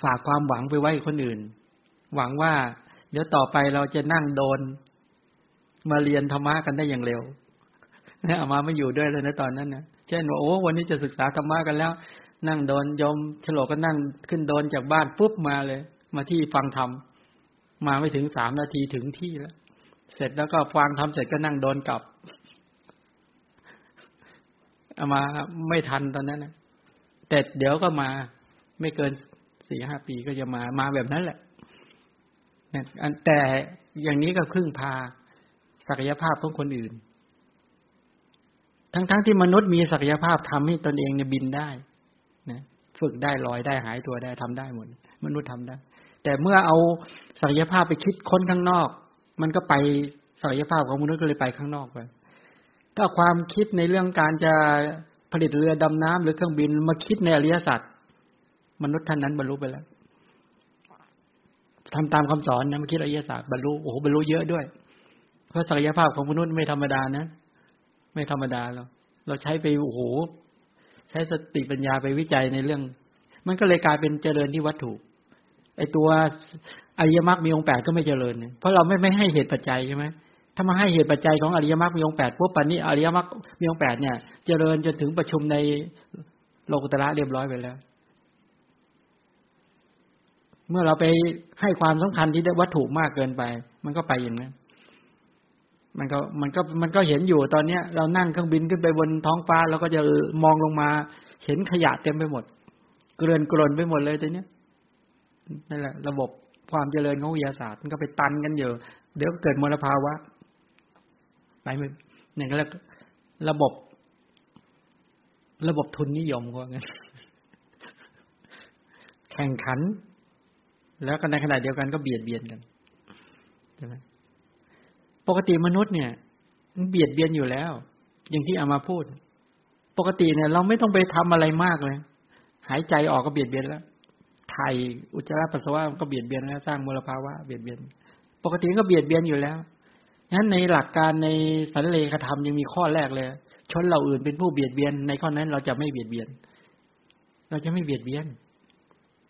ฝากความหวังไปไว้คนอื่น หวังว่า เดี๋ยวต่อไปเราจะนั่งโดน มาเรียนธรรมะกันได้อย่างเร็วเนี่ยอามาไม่อยู่ด้วยเลยนะตอนนั้นนะเช่นว่าโอ้วันนี้จะศึกษาธรรมะกันแล้ว นั่งโดนยมฉลกก็นั่งขึ้นโดนจากบ้านปุ๊บมาเลย มาที่ฟังธรรมมาไม่ถึงสามนาทีถึงที่แล้ว เสร็จแล้วก็ฟังธรรมเสร็จก็นั่งโดนกลับเอามาไม่ทันตอนนั้นนะแต่เดี๋ยวก็มาไม่เกินสี่ห้าปีก็จะมามาแบบนั้นแหละ แต่อย่างนี้ก็ครึ่งพาศักยภาพของคนอื่น ทั้งๆทที่มนุษย์มีศักยภาพทำให้ตนเองเนี่ยบินได้นะฝึกได้ลอยได้หายตัวได้ทำได้หมดมนุษย์ทำได้ แต่เมื่อเอาศักยภาพไปคิดค้นข้างนอก มันก็ไปศักยภาพของมนุษย์ก็เลยไปข้างนอกไปถ้าความคิดในเรื่องการจะผลิตเรือดำน้ำหรือเครื่องบินมาคิดในอริยสัจมนุษย์ท่านนั้นบรรลุไปแล้ว ทำตามคำสอนนะเมาคิดอริยสัจบรรลุโอ้โหบรรลุเยอะด้วย เพราะศักยภาพของมนุษย์ไม่ธรรมดานะ ไม่ธรรมดาเราเราใช้ไปโอ้โห ใช้สติปัญญาไปวิจัยในเรื่อง มันก็เลยกลายเป็นเจริญที่วัตถุไอตัวอริยมรรคมีองค์แปดก็ไม่เจริญ เพราะเราไม่ไม่ให้เหตุปัจจัยใช่ไหมถ้ามาให้เหตุปัจจัยของอริยมรรคมีองค์แปดปุ๊บปันนี้อริยมรรคมีองค์แปดเนี่ย เจริญจนถึงประชุมในโลกุตระเรียบร้อยไปแล้ว เมื่อเราไปให้ความสำคัญที่ได้วัตถุมากเกินไป มันก็ไปอย่างนั้นมันก็มันก็มันก็เห็นอยู่ตอนเนี้ย เรานั่งเครื่องบินขึ้นไปบนท้องฟ้าเราก็จะมองลงมา เห็นขยะเต็มไปหมด เกลื่อนกลนไปหมดเลยตอนเนี้ยนั่นแหละ ระบบความเจริญของวิทยาศาสตร์มันก็ไปตันกันอยู่เดี๋ยวเกิดมลภาวะไปไม่เนี่ยก็แล้วระบบ ระบบทุนนิยมก็งั้นแข่งขัน แล้วก็ในขณะเดียวกันก็เบียดเบียนกันใช่ไหมปกติมนุษย์เนี่ยเบียดเบียนอยู่แล้ว อย่างที่เอามาพูด ปกติเนี่ย เราไม่ต้องไปทำอะไรมากเลย หายใจออกก็เบียดเบียนแล้วไทยอุจจาระปัสสาวะก็เบียดเบียนแล้วสร้างมลภาวะเบียดเบียน ปกติก็เบียดเบียนอยู่แล้วนั้นในหลักการในสันเลขธรรมยังมีข้อแรกเลย ชนเราอื่นเป็นผู้เบียดเบียน ในข้อนั้นเราจะไม่เบียดเบียน เราจะไม่เบียดเบียน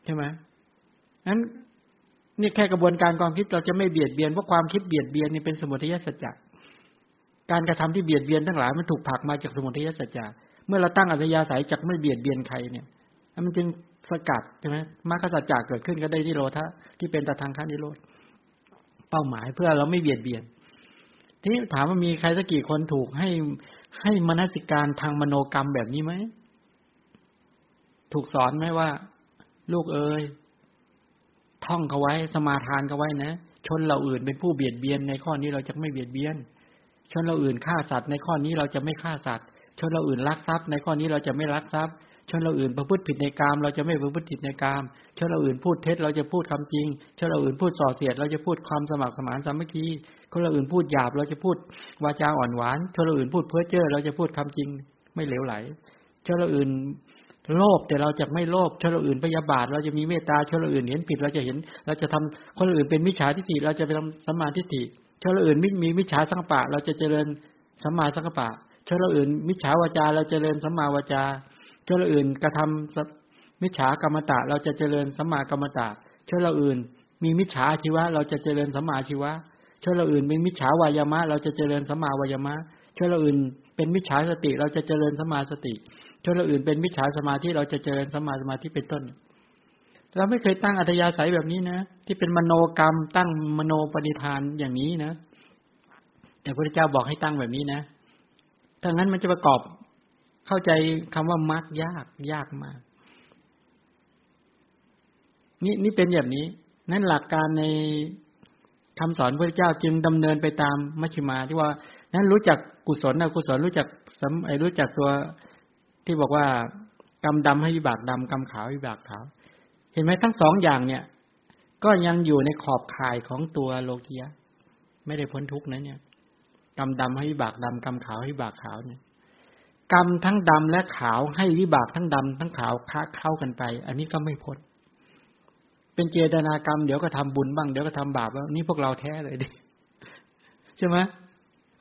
ใช่ไหม นั้นนี่แค่กระบวนการความคิดเราจะไม่เบียดเบียนเพราะความคิดเบียดเบียนนี่เป็นสมุทัยสัจจะการกระทำที่เบียดเบียนทั้งหลายมันถูกผลักมาจากสมุทัยสัจจะเมื่อเราตั้งอัธยาศัยจากไม่เบียดเบียนใครเนี่ยมันจึงสกัดใช่ไหมมรรคสัจจะเกิดขึ้นก็ได้ที่โลทะที่เป็นตทางขั้นนิโรธเป้าหมายเพื่อเราไม่เบียดเบียน ที่ถามว่ามีใครสักกี่คนถูกให้ให้มนสิการทางมโนกรรมแบบนี้ไหม ถูกสอนไหมว่า ลูกเอ๋ย ท่องเขาไว้ สมาทานเขาไว้นะ ชนเราอื่นเป็นผู้เบียดเบียนในข้อนี้เราจะไม่เบียดเบียน ชนเราอื่นฆ่าสัตว์ในข้อนี้เราจะไม่ฆ่าสัตว์ ชนเราอื่นลักทรัพย์ในข้อนี้เราจะไม่ลักทรัพย์ ชนเราอื่นประพฤติผิดในกาม เราจะไม่ประพฤติผิดในกาม ชนเราอื่นพูดเท็จเราจะพูดคำจริง ชนเราอื่นพูดส่อเสียด เราจะพูดความสมัครสมานสามัคคี คนเราอื่นพูดหยาบ เราจะพูดวาจาอ่อนหวาน ชนเราอื่นพูดเพ้อเจ้อเราจะพูดคำจริง ไม่เหลวไหล ชนเราอื่น โลภแต่เราจะไม่โลภชนเราอื่นพยาบาท เราจะมีเมตตาชนเราอื่นเห็นผิดเราจะเห็น เราจะทำคนอื่นเป็นมิจฉาทิฏฐิเราจะไปทำสัมมาทิฏฐิชนเราอื่นมิมีมิจฉาสังปะ เราจะเจริญสัมมาสังปะชนเราอื่น มิจฉาวาจา เราจเจริญสัมมาวาจาชนเราอื่นกระทำมิจฉากรรมตะ เราจะเจริญสัมมากรรมตะชนเราอื่น มีมิจฉาชีวะ เราจะเจริญสัมมาชีวะชนเราอื่นเป็นมิจฉาวายามะ เราจะเจริญสัมมาวายามะชนเราอื่น เป็นมิจฉาสติ เราจะเจริญสมาสติชนเราอื่นเป็นมิจฉาสมาธิเราจะเจริญสมาสมาธิเป็นต้น เราไม่เคยตั้งอัธยาศัยแบบนี้นะ ที่เป็นมโนกรรม ตั้งมโนปณิธานอย่างนี้นะ แต่พระเจ้าบอกให้ตั้งแบบนี้นะถ้างั้นมันจะประกอบเข้าใจคำว่ามักยากยากมากนี่นี่เป็นแบบนี้ นั่นหลักการในคำสอนพระเจ้าจึงดำเนินไปตามมัชฌิมาที่ว่า นั้นรู้จัก กุศลนะกุศลรู้จักสัมไอรู้จักตัวที่บอกว่ากรรมดำให้วิบากดำกรรมขาววิบากขาว เห็นไหมทั้งสองอย่างเนี่ย ก็ยังอยู่ในขอบข่ายของตัวโลกียะไม่ได้พ้นทุกข์นะเนี่ยกรรมดำให้วิบากดำกรรมขาวให้วิบากขาวเนี่ยกรรมทั้งดำและขาวให้วิบากทั้งดำทั้งขาวค้าเข้ากันไป อันนี้ก็ไม่พ้นเป็นเจตนากรรมเดี๋ยวก็ทำบุญบ้างเดี๋ยวก็ทำบาปบ้างนี่พวกเราแท้เลยดิใช่ไหม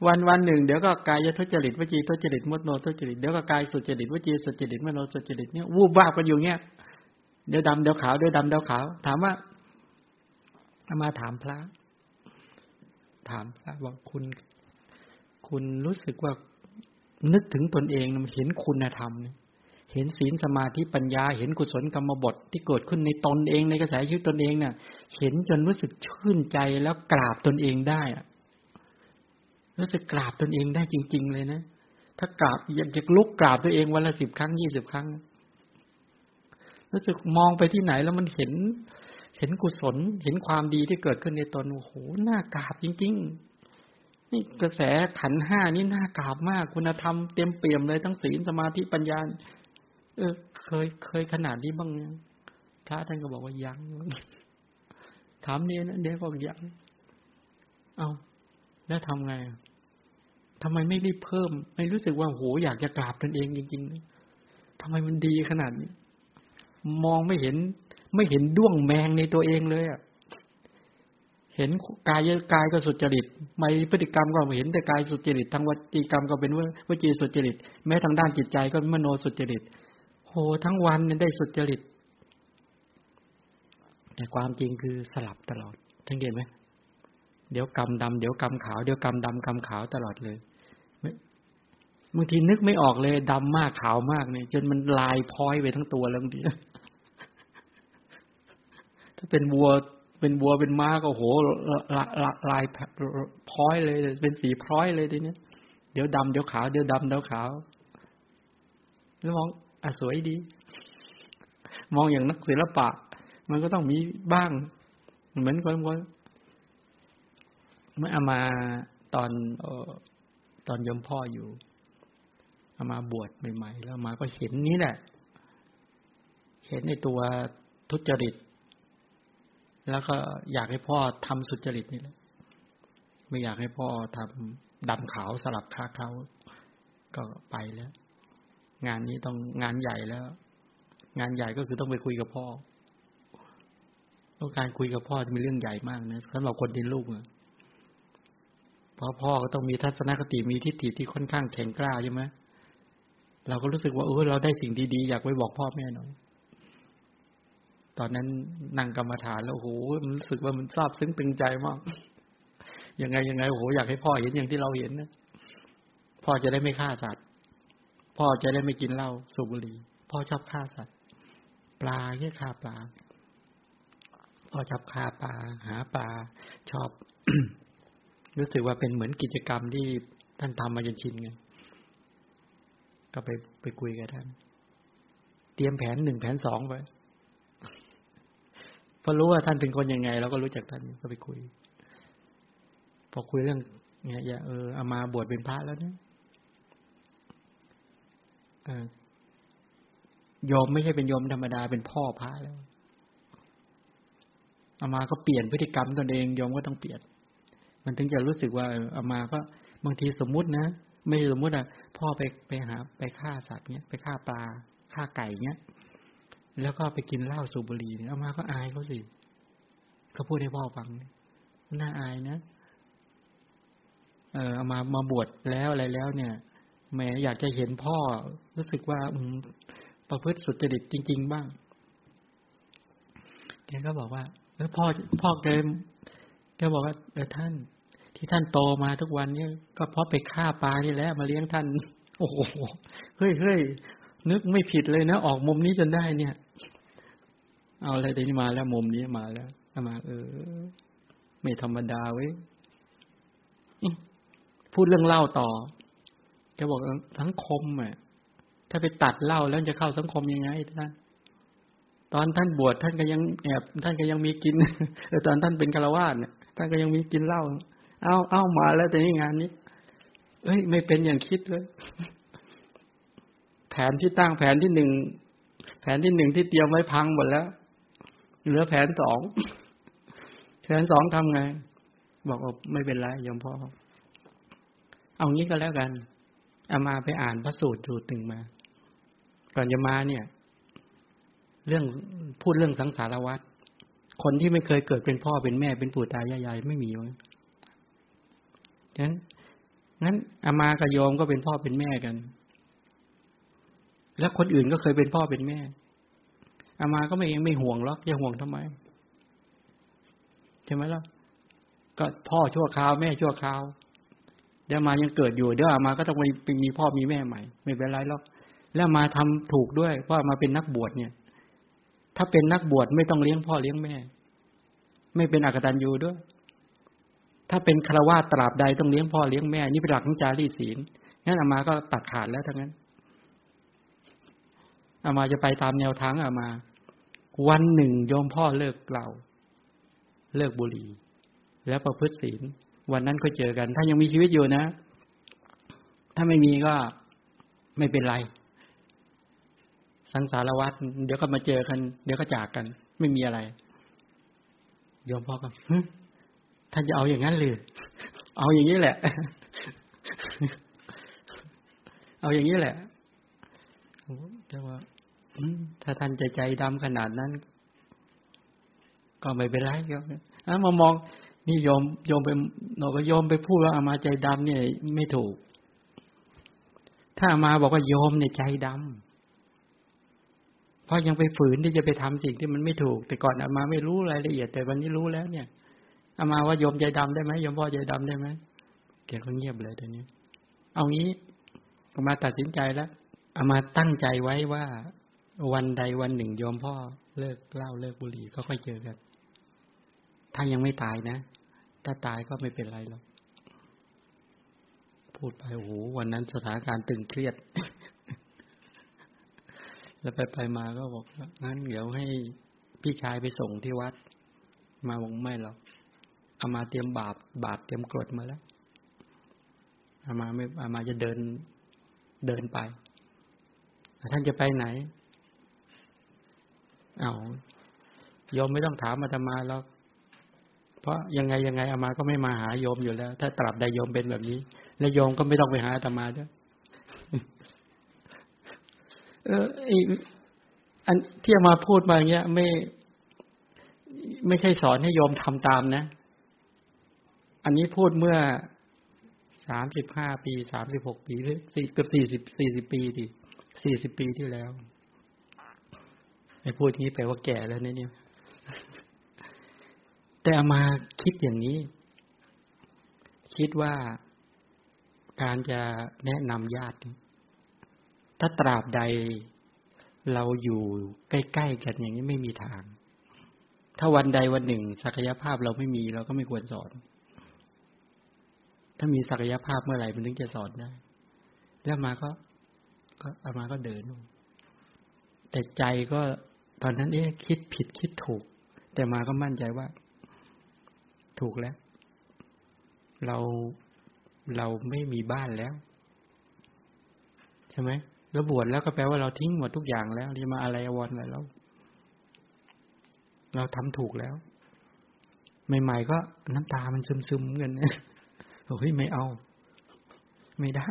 วันวันหนึ่งเดี๋ยวก็กายทุจริตวจีทุจริตมโนทุจริตเดี๋ยวก็กายสุจริตวจีสุจริตมโนสุจริตเนี่ยวูบวาบกันอยู่เนี้ยเดี๋ยวดำเดี๋ยวขาวเดี๋ยวดำเดี๋ยวขาว ถามว่ามาถามพระ ถามพระว่าคุณ คุณรู้สึกว่านึกถึงตนเองเห็นคุณธรรมเห็นศีลสมาธิปัญญา เห็นกุศลกรรมบทที่เกิดขึ้นในตนเองในกระแสชีวิตตนเองเนี่ยเห็นจนรู้สึกชื่นใจแล้วกราบตนเองได้อะ รู้สึกกราบตนเองได้จริง ๆ เลยนะ ถ้ากราบอยากจะลุกกราบตัวเองวันละสิบครั้งยี่สิบครั้ง รู้สึกมองไปที่ไหนแล้วมันเห็น เห็นกุศล เห็นความดีที่เกิดขึ้นในตนโอ้โหน่ากราบจริง ๆ นี่กระแสขันห้านี่น่ากราบมาก คุณธรรมเต็มเปี่ยมเลยทั้งศีลสมาธิปัญญาเออ เคยเคยขนาดนี้บ้างยังพระท่านก็บอกว่ายังถามเนี่ยนะเดี๋ยวบอกยังเอาแล้วทำไง ทำไมไม่รีบเพิ่ม ไม่รู้สึกว่าโหอยากจะกราบตนเองจริงๆทำไมมันดีขนาดนี้ มองไม่เห็น ไม่เห็นด้วงแมงในตัวเองเลยอะเห็นกายกายก็สุจริตไม่พฤติกรรมก็เห็นแต่กายสุจริตทางวจีกรรมก็เป็นวจีสุจริต แม้ทางด้านจิตใจก็มโนสุจริตโหทั้งวันได้สุจริต แต่ความจริงคือสลับตลอดทั้งเห็นไหม เดี๋ยวกำดำเดี๋ยวกำขาวเดี๋ยวกำดำกำขาวตลอดเลยบางทีนึกไม่ออกเลยดำมากขาวมากเนี่ยจนมันลายพ้อยไปทั้งตัวแล้วบางทีถ้าเป็นวัวเป็นวัวเป็นม้าก็โหลายพ้อยเลย เป็นสีพ้อยเลยทีนี้เดี๋ยวดำเดี๋ยวขาวเดี๋ยวดำเดี๋ยวขาวแล้วมองอะสวยดี มองอย่างนักศิลปะ มันก็ต้องมีบ้าง เหมือนกัน เมื่ออามาตอนตอนยมพ่ออยู่อามาบวชใหม่ ๆ แล้วมาก็เห็นนี้แหละ เห็นในตัวทุจริต แล้วก็อยากให้พ่อทำสุจริตนี่แหละไม่อยากให้พ่อทำดำขาวสลับค้าเขาก็ไปแล้ว งานนี้ต้องงานใหญ่แล้ว งานใหญ่ก็คือต้องไปคุยกับพ่อต้องการคุยกับพ่อจะมีเรื่องใหญ่มากนะสำหรับคนที่ลูกนะ เพราะพ่อก็ต้องมีทัศนคติมีทิฏฐิที่ค่อนข้างแข็งกล้าใช่ไหมเราก็รู้สึกว่าเออเราได้สิ่งดีๆอยากไปบอกพ่อแม่หน่อย ตอนนั้นนั่งกรรมฐานแล้วโอ้โหมันรู้สึกว่ามันซาบซึ้งตึงใจมากยังไงยังไงโอ้โหอยากให้พ่อเห็นอย่างที่เราเห็นนะพ่อจะได้ไม่ฆ่าสัตว์ พ่อจะได้ไม่กินเหล้าสูบบุหรี่พ่อชอบฆ่าสัตว์ ปลาแค่ฆ่าปลาพ่อชอบฆ่าปลาหาปลาชอบ รู้สึกว่าเป็นเหมือนกิจกรรมที่ท่านทำมาจนชินไงก็ไปไปคุยกับท่าน เตรียมแผนหนึ่งแผนสองไปพอรู้ว่าท่านเป็นคนยังไงเราก็รู้จักท่านก็ไปคุย พอคุยเรื่องเนี่ยอย่าเออเอามาบวชเป็นพระแล้วเนี่ยยอมไม่ใช่เป็นยอมธรรมดาเป็นพ่อพระแล้วเอามาก็เปลี่ยนพฤติกรรมตนเองยอมก็ต้องเปลี่ยน มันถึงจะรู้สึกว่าเอามาก็บางทีสมมุตินะไม่สมมุติอะ พ่อไปไปหา ไปฆ่าสัตว์เนี้ยไปฆ่าปลาฆ่าไก่เนี้ยแล้วก็ไปกินเหล้าสูบบุหรี่เนี่ยเอามาก็อายเขาสิเขาพูดให้พ่อฟังน่าอายนะเออเอามามาบวชแล้วอะไรแล้วเนี่ยแม่อยากจะเห็นพ่อรู้สึกว่าอืมประพฤติสุจริตจริง ๆ บ้างแกก็บอกว่าเออพ่อพ่อแกแกบอกว่าเออท่าน ที่ท่านโตมาทุกวันนี้ก็เพราะไปฆ่าปลานี่แหละมาเลี้ยงท่าน โอ้โหเฮ้ยเฮ้ยนึกไม่ผิดเลยนะ ออกมุมนี้จนได้เนี่ย เอาอะไรแต่นี้มาแล้วมุมนี้มาแล้วมา เออ ไม่ธรรมดาเว้ยพูดเรื่องเล่าต่อแกบอกสังคมอะถ้าไปตัดเล่าแล้วจะเข้าสังคมยังไงท่านตอนท่านบวชท่านก็ยังแอบท่านก็ยังมีกินแต่ตอนท่านเป็นฆราวาสเนี่ยท่านก็ยังมีกินเหล้า เอาเอามาแล้วแต่นี่งานนี้ เอ้ย ไม่เป็นอย่างคิดเลย แผนที่ตั้งแผนที่หนึ่งแผนที่หนึ่งที่เตรียมไว้พังหมดแล้ว เหลือแผนสองแผนสองทำไง บอกว่าไม่เป็นไรยมพ่อ เอางี้ก็แล้วกันเอามาไปอ่านพระสูตรสูตรหนึ่งมา ก่อนจะมาเนี่ย เรื่องพูดเรื่องสังสารวัฏคนที่ไม่เคยเกิดเป็นพ่อเป็นแม่เป็นปู่ตายายายไม่มีเลย ฉะนั้นงั้นอามากับโยมก็เป็นพ่อเป็นแม่กัน แล้วคนอื่นก็เคยเป็นพ่อเป็นแม่ อามาก็ไม่เองไม่ห่วงหรอกจะห่วงทำไมใช่ไหมล่ะก็พ่อชั่วคราวแม่ชั่วคราวเดี๋ยวมายังเกิดอยู่เดี๋ยวอามาก็ต้องไปมีพ่อมีแม่ใหม่ ไม่เป็นไรหรอก แล้วมาทำถูกด้วยเพราะมาเป็นนักบวชเนี่ย ถ้าเป็นนักบวชไม่ต้องเลี้ยงพ่อเลี้ยงแม่ ไม่เป็นอกตัญญูด้วย ถ้าเป็นคารวะตราบใดต้องเลี้ยงพ่อเลี้ยงแม่ นี่เป็นหลักของจารีศีลงั้นอามาก็ตัดขาดแล้วทั้งนั้นอามาจะไปตามแนวทางอามา วันหนึ่งโยมพ่อเลิกเราเลิกบุหรี่ แล้วประพฤติศีลวันนั้นก็เจอกัน ถ้ายังมีชีวิตอยู่นะ ถ้าไม่มีก็ไม่เป็นไร สังสารวัฏเดี๋ยวก็มาเจอกัน เดี๋ยวก็จากกัน ไม่มีอะไรยอมพ่อก็ ท่านจะเอาอย่างนั้นเลยเอาอย่างนี้แหละ เอาอย่างนี้แหละแต่ว่าถ้าท่านใจใจดำขนาดนั้น ก็ไม่เป็นไรก็มามองนี่โยมโยมไปหนูก็โยมไปพูดว่าอามาใจดำเนี่ย ไม่ถูก ถ้าอามาบอกว่าโยมเนี่ยใจดำเพราะยังไปฝืนที่จะไปทำสิ่งที่มันไม่ถูก แต่ก่อนอามาไม่รู้รายละเอียด แต่วันนี้รู้แล้วเนี่ย อามาว่าโยมใจดำได้ไหมโยมพ่อใจดำได้ไหมแกก็เงียบเลยตอนนี้ เอางี้อามาตัดสินใจแล้วอามาตั้งใจไว้ว่า วันใดวันหนึ่งโยมพ่อเลิกเหล้าเลิกบุหรี่ก็ค่อยเจอกัน ถ้ายังไม่ตายนะ ถ้าตายก็ไม่เป็นไรหรอกพูดไปโอ้โหวันนั้นสถานการณ์ตึงเครียด แล้วไปไปมาก็บอกงั้นเดี๋ยวให้พี่ชายไปส่งที่วัด มาบอกไม่หรอกเอามาเตรียมบาปบาปเตรียมกรดมาแล้วอามาไม่อามาจะเดินเดินไปท่านจะไปไหน เอายอมไม่ต้องถามอาตมาแล้ว เพราะยังไงยังไงอามาก็ไม่มาหาโยมอยู่แล้ว ถ้าตราบใดโยมเป็นแบบนี้ และโยมก็ไม่ต้องไปหาอาตมาด้วยเอออันที่อามาพูดมาอย่างเงี้ย ไม่ ไม่ใช่สอนให้โยมทำตามนะ อันนี้พูดเมื่อสามสิบห้าปีสามสิบหกปีหรือสี่เกือบสี่สิบสี่สิบปีดิสี่สิบปีที่แล้วไอ้พูดนี้แปลว่าแก่แล้วเนี่ย แต่ามาคิดอย่างนี้ คิดว่าการจะแนะนำญาติ ถ้าตราบใดเราอยู่ใกล้ๆกันอย่างนี้ไม่มีทาง ถ้าวันใดวันหนึ่ง ศักยภาพเราไม่มีเราก็ไม่ควรสอน ถ้ามีศักยภาพเมื่อไหร่มันถึงจะสอนได้ แล้วมาก็ ก็อามาก็เดิน แต่ใจก็ตอนนั้นเอ๊ะคิดผิดคิดถูก แต่มาก็มั่นใจว่า ถูกแล้ว เราเราไม่มีบ้านแล้ว ใช่ไหมแล้วบวชแล้วก็แปลว่าเราทิ้งหมดทุกอย่างแล้วจะมาอะไรอวรอะไรแล้ว เราทำถูกแล้ว ใหม่ ๆ ก็น้ำตามันซึมๆเงินนะ เฮ้ยไม่เอา ไม่ได้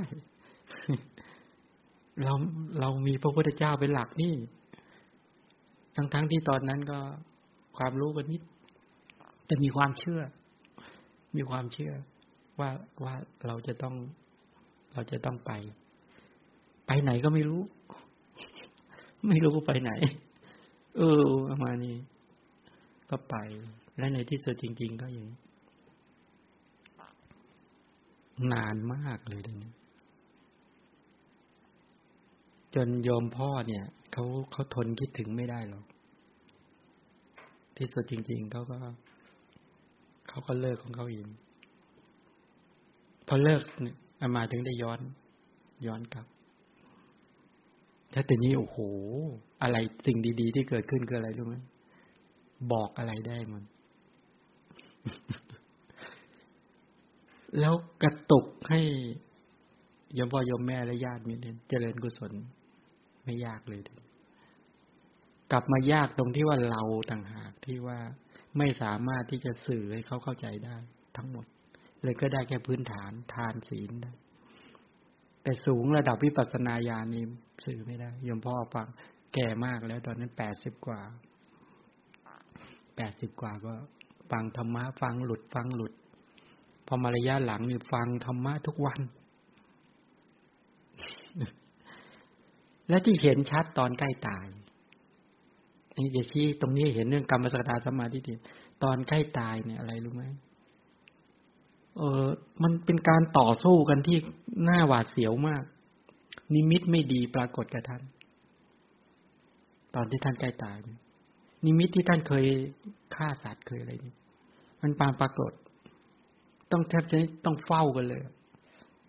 เราเรามีพระพุทธเจ้าเป็นหลักนี่ ทั้งๆทที่ตอนนั้นก็ความรู้กันนิด แต่มีความเชื่อ มีความเชื่อ ว่าว่าเราจะต้อง เราจะต้องไป ไปไหนก็ไม่รู้ ไม่รู้ไปไหน เออประมาณนี้ ก็ไป และในที่สุดจริง ๆ ก็อย่างนี้ นานมากเลยเดี๋ยวนี้จนโยมพ่อเนี่ยเขาเขาทนคิดถึงไม่ได้หรอกที่สุดจริง ๆเขาก็เขาก็เลิกของเขาเองพอเลิกเนี่ยอามาถึงได้ย้อน ย้อนกลับถ้าแต่นี้โอ้โห อะไรสิ่งดี ๆ ที่เกิดขึ้นคืออะไรรู้ไหมบอกอะไรได้มัน แล้วกระตุกให้ยมพ่อยมแม่และญาติมิตรเจริญกุศลไม่ยากเลย กลับมายากตรงที่ว่าเราต่างหากที่ว่าไม่สามารถที่จะสื่อให้เขาเข้าใจได้ ทั้งหมด เลยก็ได้แค่พื้นฐานทานศีลได้แต่สูงระดับวิปัสสนาญาณนี่สื่อไม่ได้ยมพ่อฟังแก่มากแล้วตอนนั้นแปดสิบกว่าแปดสิบกว่าก็ฟังธรรมะฟังหลุดฟังหลุด พอมาระยะหลังนี่ฟังธรรมะทุกวัน และที่เห็นชัดตอนใกล้ตายนี่จะชี้ตรงนี้เห็นเรื่องกรรมสกตาสมาธิตอนใกล้ตายเนี่ยอะไรรู้ไหมเออ มันเป็นการต่อสู้กันที่หน้าหวาดเสียวมาก นิมิตไม่ดีปรากฏกับท่าน ตอนที่ท่านใกล้ตาย นิมิตที่ท่านเคยฆ่าสัตว์เคยอะไรนี่มันปางปรากฏ ต้องแทบจะต้องเฝ้ากันเลย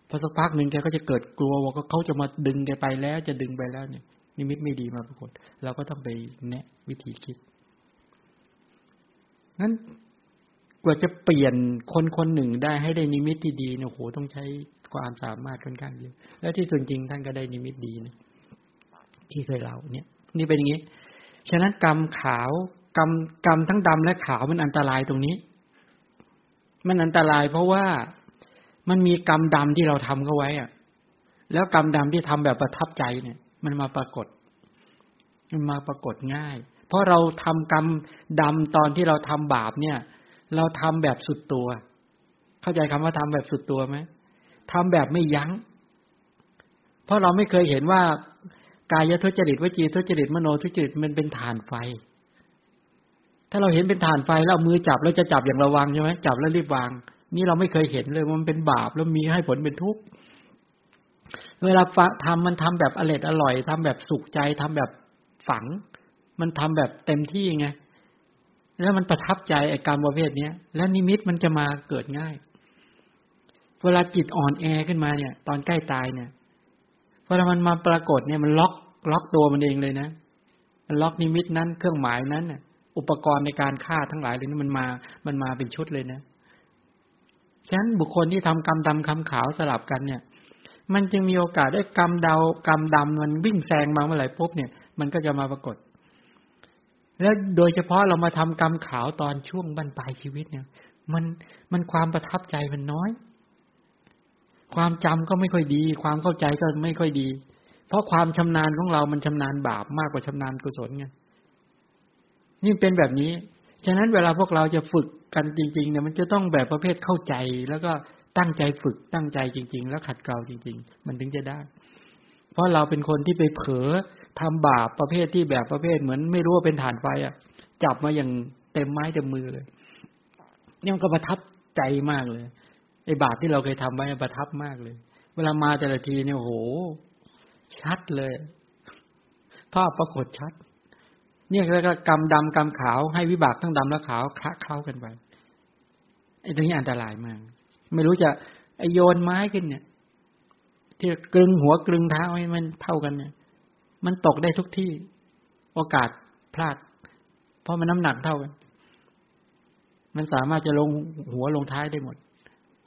พอสักพักหนึ่งแกก็จะเกิดกลัวว่าเขาจะมาดึงแกไปแล้วจะดึงไปแล้วเนี่ย นิมิตไม่ดีมาปรากฏเราก็ต้องไปแนะวิธีคิดนั้นกว่าจะเปลี่ยนคนคนหนึ่งได้ให้ได้นิมิตที่ดีเนี่ยโหต้องใช้ความสามารถค่อนข้างเยอะแล้วที่ส่วนจริงท่านก็ได้นิมิตดีนะที่เคยเล่าเนี่ย นี่เป็นอย่างนี้ ฉะนั้นกรรมขาวกรรมกรรมทั้งดำและขาวมันอันตรายตรงนี้ มันอันตรายเพราะว่ามันมีกรรมดำที่เราทำเข้าไว้อะแล้วกรรมดำที่ทำแบบประทับใจเนี่ย มันมาปรากฏ มันมาปรากฏง่าย เพราะเราทำกรรมดำตอนที่เราทำบาปเนี่ย เราทำแบบสุดตัว เข้าใจคำว่าทำแบบสุดตัวไหมทำแบบไม่ยัง้ง เพราะเราไม่เคยเห็นว่ากายทุจริตวจีทุจริตมโนทุจริตมันเป็นฐานไฟ ถ้าเราเห็นเป็นฐานไฟแล้วมือจับแล้วจะจับอย่างระวังใช่ไหมจับแล้วรีบวาง นี่เราไม่เคยเห็นเลยมันเป็นบาปแล้วมีให้ผลเป็นทุกข์เวลาทำมันทำแบบอร่อยอร่อยทำแบบสุขใจทำแบบฝัง มันทำแบบเต็มที่ไงแล้วมันประทับใจไอ้การประเภทเนี้ย แล้วนิมิตมันจะมาเกิดง่าย เวลาจิตอ่อนแอขึ้นมาเนี่ย ตอนใกล้ตายเนี่ยเวลามันมาปรากฏเนี่ยมันล็อกล็อกตัวมันเองเลยนะมันล็อกนิมิตนั้นเครื่องหมายนั้นน่ะ อุปกรณ์ในการฆ่าทั้งหลายเลยนี่มันมา มันมาเป็นชุดเลยนะฉะนั้นบุคคลที่ทำกรรมดำคำขาวสลับกันเนี่ย มันจึงมีโอกาสได้กรรมดาวกรรมดำมันวิ่งแซงมาเมื่อไหร่ปุ๊บเนี่ย มันก็จะมาปรากฏ แล้วโดยเฉพาะเรามาทำกรรมขาวตอนช่วงบรรปลายชีวิตเนี่ย มันมันความประทับใจมันน้อย ความจำก็ไม่ค่อยดี ความเข้าใจก็ไม่ค่อยดี เพราะความชำนาญของเรามันชำนาญบาปมากกว่าชำนาญกุศลไง นี่เป็นแบบนี้ ฉะนั้นเวลาพวกเราจะฝึกกันจริงๆเนี่ยมันจะต้องแบบประเภทเข้าใจ แล้วก็ตั้งใจฝึกตั้งใจจริง ๆ แล้วขัดเกลาจริง ๆ มันถึงจะได้ เพราะเราเป็นคนที่ไปเผลอทำบาปประเภทที่แบบประเภทเหมือนไม่รู้ว่าเป็นฐานไฟอะ จับมาอย่างเต็มไม้เต็มมือเลยนี่มันก็ประทับใจมากเลยไอ้บาปที่เราเคยทำไว้ประทับมากเลย เวลามาแต่ละทีเนี่ยโห ชัดเลย ภาพปรากฏชัด เนี่ยแล้วก็กรรมดำกรรมขาวให้วิบากทั้งดำและขาวคละเข้ากันไปไอ้ตรงนี้อันตรายมาก ไม่รู้จะไอโยนไม้ขึ้นเนี่ย ที่กลึงหัวกลึงเท้าให้มันเท่ากันเนี่ย มันตกได้ทุกที่โอกาสพลาด เพราะมันน้ำหนักเท่ากัน มันสามารถจะลงหัวลงท้ายได้หมด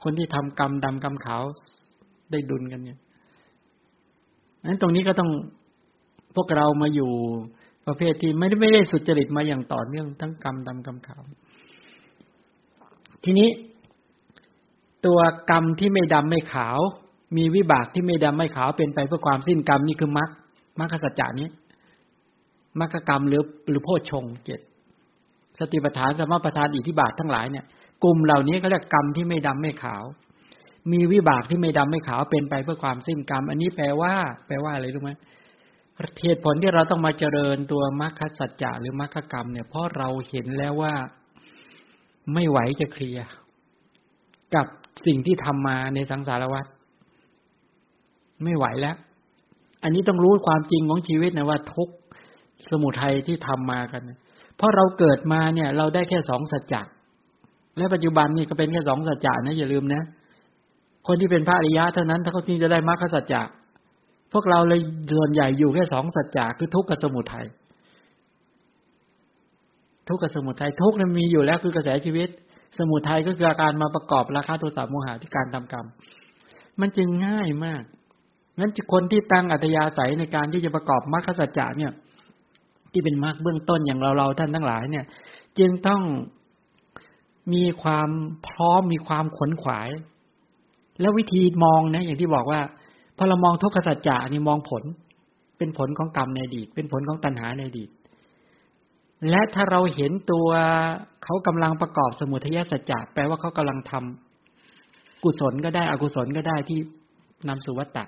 คนที่ทำกรรมดำกรรมขาวได้ดุลกันเนี่ยนั้นตรงนี้ก็ต้องพวกเรามาอยู่ ประเภทที่ไม่ได้ไม่ได้สุจริตมาอย่างต่อเนื่องทั้งกรรมดำกรรมขาวทีนี้ ตัวกรรมที่ไม่ดำไม่ขาว มีวิบากที่ไม่ดำไม่ขาวเป็นไปเพื่อความสิ้นกรรมนี่คือมรรคมรรคสัจจานี้มรรคกรรมหรือหรือโพชงเจ็ดสติปัฏฐานสมปัฏฐานอิทธิบาททั้งหลายเนี่ยกลุ่มเหล่านี้ก็เรียกกรรมที่ไม่ดำไม่ขาว มีวิบากที่ไม่ดำไม่ขาวเป็นไปเพื่อความสิ้นกรรม อันนี้แปลว่า แปลว่าอะไรรู้ไหม เหตุผลที่เราต้องมาเจริญตัวมรรคสัจจะหรือมรรคกรรมเนี่ยเพราะเราเห็นแล้วว่าไม่ไหวจะเคลียร์กับสิ่งที่ทำมาในสังสารวัฏไม่ไหวแล้ว อันนี้ต้องรู้ความจริงของชีวิตนะว่าทุกสมุทัยที่ทำมากันเพราะเราเกิดมาเนี่ย เราได้แค่สองสัจจะและปัจจุบันนี่ก็เป็นแค่สองสัจจะนะอย่าลืมนะ คนที่เป็นพระอริยะเท่านั้นถ้าเขาจริงจะได้มรรคสัจจะ พวกเราเลยส่วนใหญ่อยู่แค่สองสัจจะคือทุกข์กับสมุทัยทุกข์กับสมุทัยทุกข์นั้นมีอยู่แล้วคือกระแสชีวิต สมุทัยก็คืออาการมาประกอบราคาโทสะโมหะที่การทำกรรม มันจึงง่ายมากงั้นคนที่ตั้งอัตยาศัยในการที่จะประกอบมรรคสัจจะเนี่ย ที่เป็นมรรคเบื้องต้นอย่างเราเราท่านทั้งหลายเนี่ย จึงต้องมีความพร้อมมีความขนขวาย แล้ววิธีมองนะอย่างที่บอกว่า อเรามองทุกขสัจจะนี่มองผล เป็นผลของกรรมในอดีต เป็นผลของตัณหาในอดีต และถ้าเราเห็นตัวเขากำลังประกอบสมุทัยสัจจะแปลว่าเขากำลังทำกุศลก็ได้อกุศลก็ได้ที่นำสู่วัฏฏะ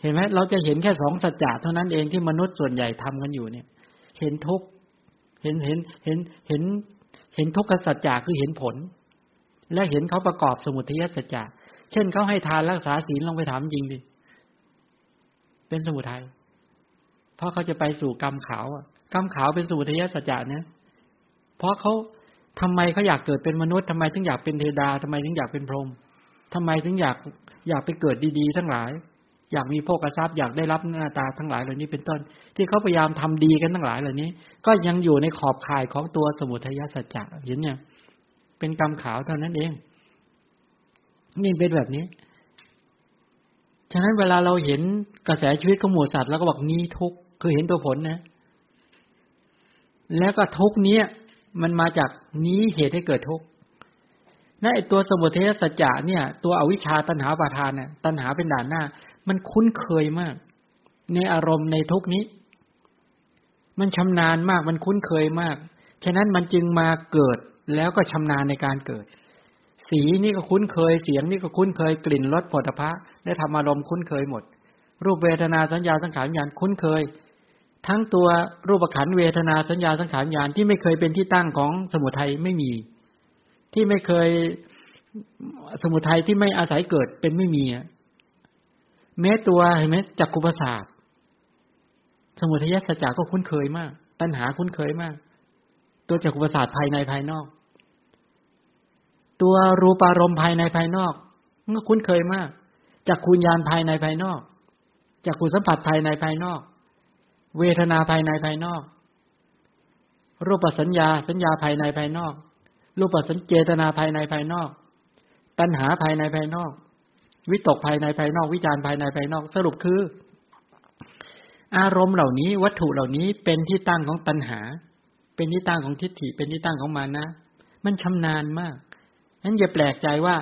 เห็นไหมเราจะเห็นแค่สองสัจจะเท่านั้นเองที่มนุษย์ส่วนใหญ่ทำกันอยู่เนี่ย เห็นทุกเห็นเห็นเห็นเห็นเห็นทุกขสัจจะคือเห็นผล และเห็นเขาประกอบสมุทัยสัจจะ เช่นเขาให้ทานรักษาศีลลองไปถามจริงดิเป็นสมุทัยเพราะเขาจะไปสู่กรรมขาวอะกรรมขาวเป็นสมุทัยสัจจะเนี่ยเพราะเขาทำไมเขาอยากเกิดเป็นมนุษย์ทำไมถึงอยากเป็นเทวดาทำไมถึงอยากเป็นพรหมทำไมถึงอยากอยากไปเกิดดีๆ ทั้งหลาย อยากมีโภคทรัพย์อยากได้รับหน้าตาทั้งหลายเหล่านี้เป็นต้น ที่เขาพยายามทำดีกันทั้งหลายเหล่านี้ ก็ยังอยู่ในขอบข่ายของตัวสมุทัยสัจจะเห็นเนี่ยเป็นกรรมขาวเท่านั้นเอง นี่เป็นแบบนี้ ฉะนั้นเวลาเราเห็นกระแสชีวิตของหมูสัตว์แล้วก็บอกนี้ทุกคือเห็นตัวผลนะ แล้วก็ทุกเนี้ยมันมาจากนี้เหตุให้เกิดทุกนั่นไอตัวสมุทัยสัจจะเนี่ย ตัวอวิชชาตัณหาปาทานเนี่ยตัณหาเป็นด่านหน้า มันคุ้นเคยมาก ในอารมณ์ในทุกนี้ มันชำนาญมากมันคุ้นเคยมาก ฉะนั้นมันจึงมาเกิดแล้วก็ชำนาญในการเกิด สีนี่ก็คุ้นเคยเสียงนี่ก็คุ้นเคยกลิ่นรสผลิภัณฑ์และธรรมารมคุ้นเคยหมด รูปเวทนาสัญญาสังขารญาณคุ้นเคย ทั้งตัวรูปขันเวทนาสัญญาสังขารญาณที่ไม่เคยเป็นที่ตั้งของสมุทัยไม่มี ที่ไม่เคยสมุทัยที่ไม่อาศัยเกิดเป็นไม่มีแม้ตัวเห็นไหมจักกุปสาทสมุทัยสัจจะก็คุ้นเคยมาก ตัณหาคุ้นเคยมาก ตัวจักกุปสาทภายในภายนอก ตัวรูปารมณ์ภายในภายนอกก็คุ้นเคยมากจากคุณญาณภายในภายนอกจากคุณสัมผัสภายในภายนอก เวทนาภายในภายนอก รูปสัญญาสัญญาภายในภายนอก รูปสัญเจตนาภายในภายนอก ตัณหาภายในภายนอก วิตกภายในภายนอก วิจารภายในภายนอก สรุปคือ อารมณ์เหล่านี้วัตถุเหล่านี้เป็นที่ตั้งของตัณหา เป็นที่ตั้งของทิฏฐิเป็นที่ตั้งของมานะ มันชำนาญมาก นั้นอย่าแปลกใจว่า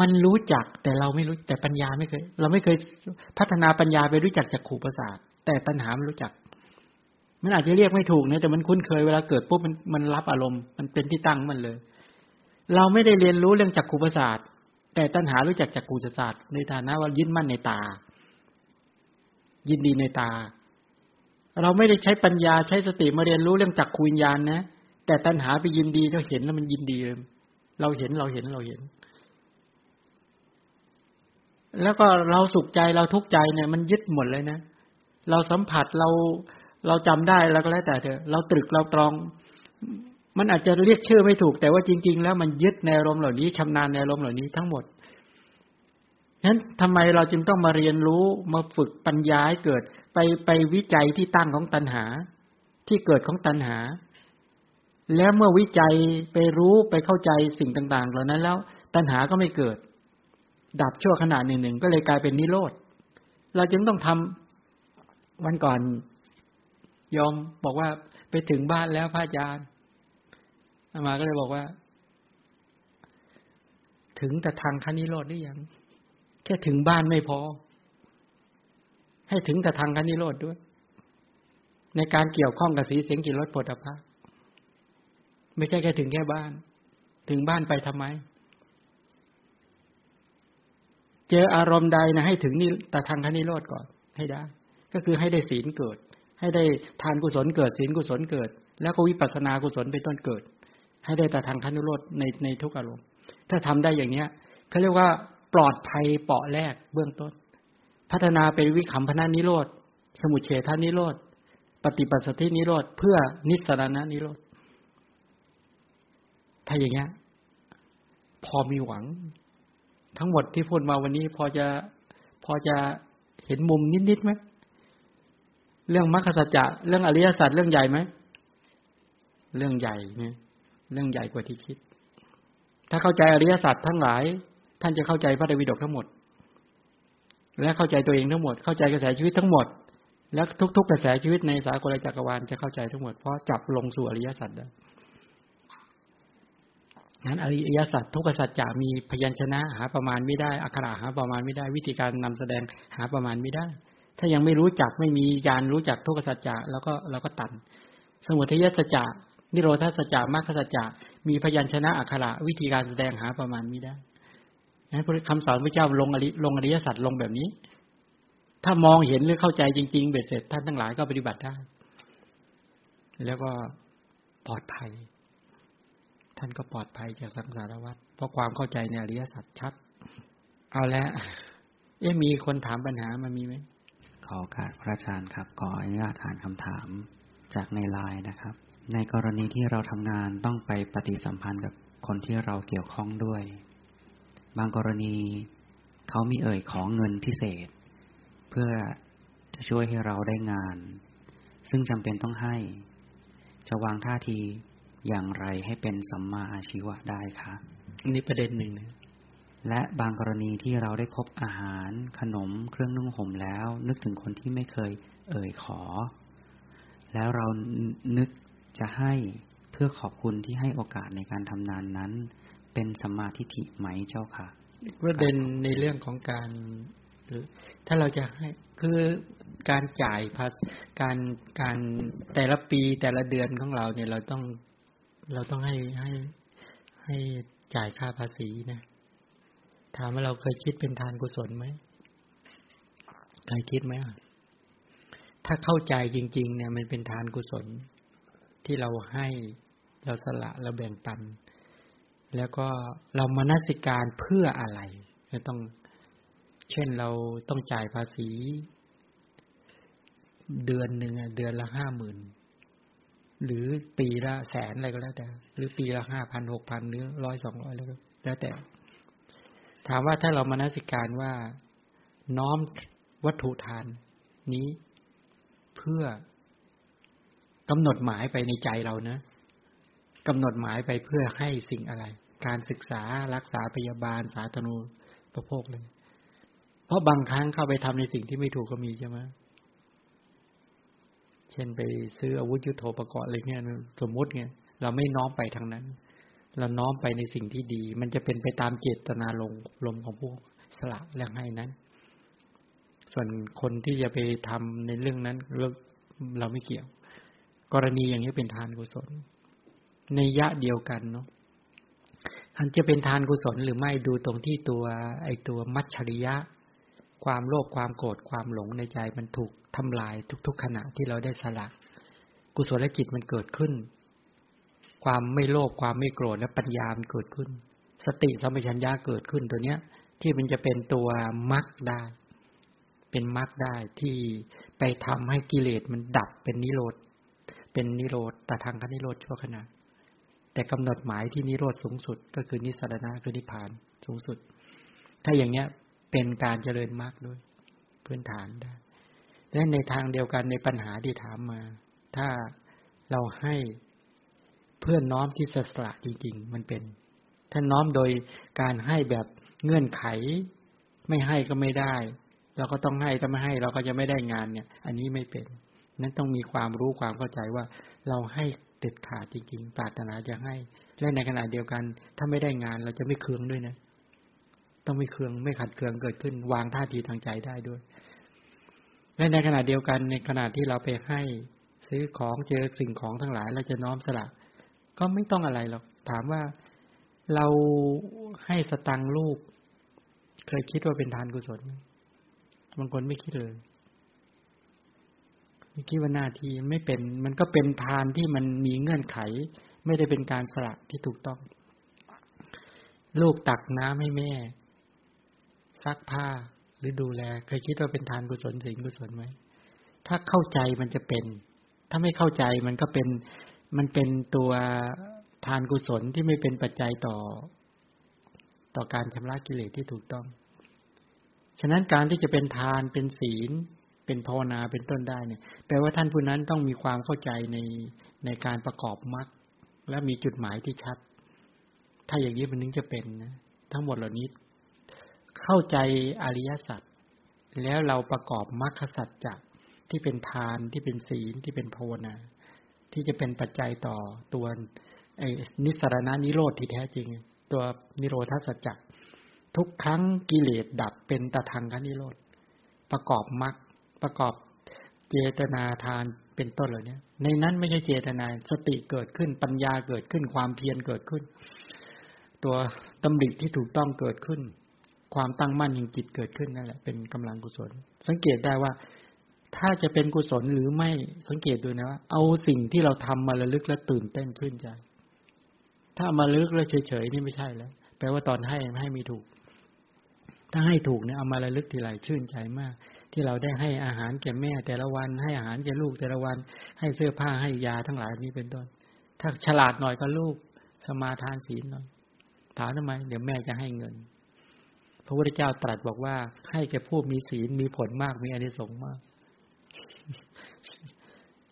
มันรู้จักแต่เราไม่รู้แต่ปัญญาไม่เคย เราไม่เคยพัฒนาปัญญาไปรู้จักจากขู่ประสาทแต่ตัณหาไม่รู้จัก มันอาจจะเรียกไม่ถูกนะแต่มันคุ้นเคยเวลาเกิดปุ๊บมันมันรับอารมณ์มันเป็นที่ตั้งมันเลย เราไม่ได้เรียนรู้เรื่องจักขู่ประสาทแต่ตัณหารู้จักจักขู่ประสาทในฐานะว่ายึดมั่นในตา ยินดีในตา เราไม่ได้ใช้ปัญญาใช้สติมาเรียนรู้เรื่องจักขูวิญญาณนะแต่ตัณหาไปยินดีเราเห็นแล้วมันยินดีเลย เราเห็นเราเห็นเราเห็น แล้วก็เราสุขใจเราทุกข์ใจเนี่ย มันยึดหมดเลยนะ เราสัมผัสเราเราจำได้แล้วก็แล้วแต่เถอะเราตรึกเราตรอง มันอาจจะเรียกชื่อไม่ถูก แต่ว่าจริง ๆ แล้วมันยึดในอารมณ์เหล่านี้ชำนาญในอารมณ์เหล่านี้ทั้งหมดฉะนั้นทำไมเราจึงต้องมาเรียนรู้มาฝึกปัญญาให้เกิด ไปไปวิจัยที่ตั้งของตัณหา ที่เกิดของตัณหา แล้วเมื่อวิจัยไปรู้ไปเข้าใจสิ่งต่าง ๆ เหล่านั้นแล้ว ตัณหาก็ไม่เกิด ดับชั่วขณะหนึ่งๆก็เลยกลายเป็นนิโรธ เราจึงต้องทำวันก่อนยอมบอกว่าไปถึงบ้านแล้วพระอาจารย์อามาก็เลยบอกว่า ถึงแต่ทางคณิโรธได้ยัง แค่ถึงบ้านไม่พอ ให้ถึงแต่ทางคณิโรธด้วย ในการเกี่ยวข้องกับสีเสียงกิริรสผลิภัณฑ์ ไม่ใช่แค่ถึงแค่บ้าน ถึงบ้านไปทำไม เจออารมณ์ใดนะให้ถึงนี่แต่ทางคณิโรธก่อนให้ได้ ก็คือให้ได้ศีลเกิด ให้ได้ทานกุศลเกิดศีลกุศลเกิด แล้วก็วิปัสสนากุศลเป็นต้นเกิด ให้ได้แต่ทางคณิโรธในในทุกอารมณ์ ถ้าทำได้อย่างเนี้ยเขาเรียกว่าปลอดภัยเปาะแรกเบื้องต้น พัฒนาเป็นวิคัมพนานิโรธสมุเฉทานิโรธปฏิปัสสธินิโรธเพื่อนิสรณนิโรธ ถ้าอย่างเงี้ย พอมีหวัง ทั้งหมดที่พูดมาวันนี้ พอจะพอจะเห็นมุมนิดๆไหมเรื่องมรรคสัจจะเรื่องอริยสัจเรื่องใหญ่ไหมเรื่องใหญ่เนี่ยเรื่องใหญ่กว่าที่คิด ถ้าเข้าใจอริยสัจทั้งหลาย ท่านจะเข้าใจพระไตรปิฎกทั้งหมด และเข้าใจตัวเองทั้งหมด เข้าใจกระแสชีวิตทั้งหมด แล้วทุก ๆ กระแสชีวิตในสากลจักรวาลจะเข้าใจทั้งหมดเพราะจับลงสู่อริยสัจได้ นั้นอริยสัจทุกสัจจะมีพยัญชนะหาประมาณไม่ได้อักขระหาประมาณไม่ได้ วิธีการนำแสดงหาประมาณไม่ได้ ถ้ายังไม่รู้จักไม่มียานรู้จักทุกสัจจะแล้วก็เราก็ตัดสมุทัยสัจจะนิโรธาสัจจะมรรคสัจจะมีพยัญชนะอักขระวิธีการแสดงหาประมาณไม่ได้นั้นคำสอนพระเจ้าลงอริลงอริยสัจลงแบบนี้ ถ้ามองเห็นหรือเข้าใจจริง ๆ เบ็ดเสร็จท่านทั้งหลายก็ปฏิบัติได้ แล้วก็ปลอดภัย ท่านก็ปลอดภัยจากสังสารวัฏเพราะความเข้าใจในอริยสัจชัด เอาแล้วเอ๊ะมีคนถามปัญหามามีไหมขอโอกาสพระอาจารย์ครับขออนุญาตอ่านคำถามจากในไลน์นะครับ ในกรณีที่เราทำงานต้องไปปฏิสัมพันธ์กับคนที่เราเกี่ยวข้องด้วย บางกรณีเขามีเอ่ยของเงินพิเศษ เพื่อจะช่วยให้เราได้งาน ซึ่งจำเป็นต้องให้ จะวางท่าที อย่างไรให้เป็นสัมมาอาชีวะได้คะนี่ประเด็นหนึ่งนะและบางกรณีที่เราได้พบอาหาร ขนม เครื่องนุ่งห่มแล้ว นึกถึงคนที่ไม่เคยเอ่ยขอ แล้วเรานึกจะให้เพื่อขอบคุณที่ให้โอกาสในการทำนานนั้น เป็นสัมมาทิฏฐิไหมเจ้าค่ะประเด็นในเรื่องของการถ้าเราจะให้คือการจ่ายภาษการการแต่ละปีแต่ละเดือนของเราเนี่ยเราต้อง เราต้องให้ให้ให้จ่ายค่าภาษีนะถามว่าเราเคยคิดเป็นทานกุศลไหมเคยคิดไหมถ้าเข้าใจจริง ๆ เนี่ย มันเป็นทานกุศล ที่เราให้เราสละเราแบ่งปัน แล้วก็เรามานัสิการเพื่ออะไรต้อง เช่นเราต้องจ่ายภาษี เดือนหนึ่งเดือนละห้าหมื่น หรือปีละแสนอะไรก็แล้วแต่ หรือปีละห้าพันหกพันหรือร้อยสองร้อยแล้วแล้วแต่ ถามว่าถ้าเรามานัสิการว่าน้อมวัตถุทานนี้เพื่อกำหนดหมายไปในใจเรานะกำหนดหมายไปเพื่อให้สิ่งอะไร การศึกษารักษาพยาบาลสาธนูปโภคเลย เพราะบางครั้งเข้าไปทำในสิ่งที่ไม่ถูกก็มีใช่ไหม เช่นไปซื้ออาวุธยุโทโธปกรณ์อะไรเงี้ยสมมุติเงี้ยเราไม่น้อมไปทางนั้น เราน้อมไปในสิ่งที่ดี มันจะเป็นไปตามเจตนาลงลมของผู้สละและให้นั้น ส่วนคนที่จะไปทำในเรื่องนั้นเราเราไม่เกี่ยว กรณีอย่างนี้เป็นทานกุศล ในยะเดียวกันเนาะอันจะเป็นทานกุศลหรือไม่ดูตรงที่ตัวไอตัวมัชชริยะ ความโลภความโกรธความหลงในใจมันถูกทำลายทุก ๆ ขณะที่เราได้สละ กุศลจิตมันเกิดขึ้น ความไม่โลภความไม่โกรธและปัญญามันเกิดขึ้น สติสัมปชัญญะเกิดขึ้นตัวเนี้ย ที่มันจะเป็นตัวมรรคได้ เป็นมรรคได้ที่ไปทำให้กิเลสมันดับเป็นนิโรธเป็นนิโรธแต่ทางคนิโรธชั่วขณะแต่กำหนดหมายที่นิโรธสูงสุด ก็คือนิสรณะคือนิพพานสูงสุด ถ้าอย่างเนี้ย เป็นการเจริญมรรคด้วย พื้นฐานได้และในทางเดียวกันในปัญหาที่ถามมา ถ้าเราให้เพื่อนน้อมที่สละจริง ๆ มันเป็น ถ้าน้อมโดยการให้แบบเงื่อนไข ไม่ให้ก็ไม่ได้ เราก็ต้องให้ถ้าไม่ให้เราก็จะไม่ได้งานเนี่ย อันนี้ไม่เป็น นั้นต้องมีความรู้ความเข้าใจว่าเราให้เด็ดขาดจริง ๆ ปรารถนาจะให้ และในขณะเดียวกัน ถ้าไม่ได้งานเราจะไม่เคืองด้วยนะ ต้องไม่เคืองไม่ขัดเคืองเกิดขึ้น วางท่าทีทางใจได้ด้วย และในขณะเดียวกันในขณะที่เราไปให้ซื้อของเจอสิ่งของทั้งหลาย เราจะน้อมสละ ก็ไม่ต้องอะไรหรอกถามว่าเราให้สตังลูก เคยคิดว่าเป็นทานกุศลบางคนไม่คิดเลยไม่คิดว่าหน้าที่ไม่เป็น มันก็เป็นทานที่มันมีเงื่อนไข ไม่ได้เป็นการสละที่ถูกต้อง ลูกตักน้ำให้แม่ ซักผ้าหรือดูแล เคยคิดว่าเป็นทานกุศลสิ่งกุศลไหมถ้าเข้าใจมันจะเป็น ถ้าไม่เข้าใจมันก็เป็นมันเป็นตัวทานกุศลที่ไม่เป็นปัจจัยต่อ ต่อการชำระกิเลสที่ถูกต้อง ฉะนั้นการที่จะเป็นทานเป็นศีล เป็นภาวนาเป็นต้นได้เนี่ยแปลว่าท่านผู้นั้นต้องมีความเข้าใจในในการประกอบมรรคและมีจุดหมายที่ชัด ถ้าอย่างนี้มันนึงจะเป็นนะทั้งหมดเหล่านี้ เข้าใจอริยสัจแล้วเราประกอบมรรคสัจจะที่เป็นทานที่เป็นศีลที่เป็นภาวนาที่จะเป็นปัจจัยต่อตัวไอ้นิสรณานิโรธที่แท้จริง ตัวนิโรธาสัจจทุกครั้งกิเลสดับเป็นตะทางคนิโรธประกอบมรรคประกอบเจตนาทานเป็นต้นเหล่านี้ในนั้นไม่ใช่เจตนาสติเกิดขึ้นปัญญาเกิดขึ้นความเพียรเกิดขึ้น ตัวตำริที่ถูกต้องเกิดขึ้น ความตั้งมั่นแห่งจิตเกิดขึ้นนั่นแหละเป็นกำลังกุศล สังเกตได้ว่า ถ้าจะเป็นกุศลหรือไม่สังเกตดูนะว่าเอาสิ่งที่เราทำมาระลึกแล้วตื่นเต้นชื่นใจ ถ้ามาระลึกแล้วเฉยๆนี่ไม่ใช่แล้วแปลว่าตอนให้ให้มีถูก ถ้าให้ถูกเนี่ยเอามาระลึกทีไรชื่นใจมาก ที่เราได้ให้อาหารแก่แม่ แต่ละวันให้อาหารแก่ลูกแต่ละวัน ให้เสื้อผ้าให้ยาทั้งหลายนี้เป็นต้น ถ้าฉลาดหน่อยก็ลูกสมาทานศีลหน่อยถามทำไม เดี๋ยวแม่จะให้เงิน พระพุทธเจ้าตรัสบอกว่า ให้แก่ผู้มีศีลมีผลมากมีอนิสงส์มาก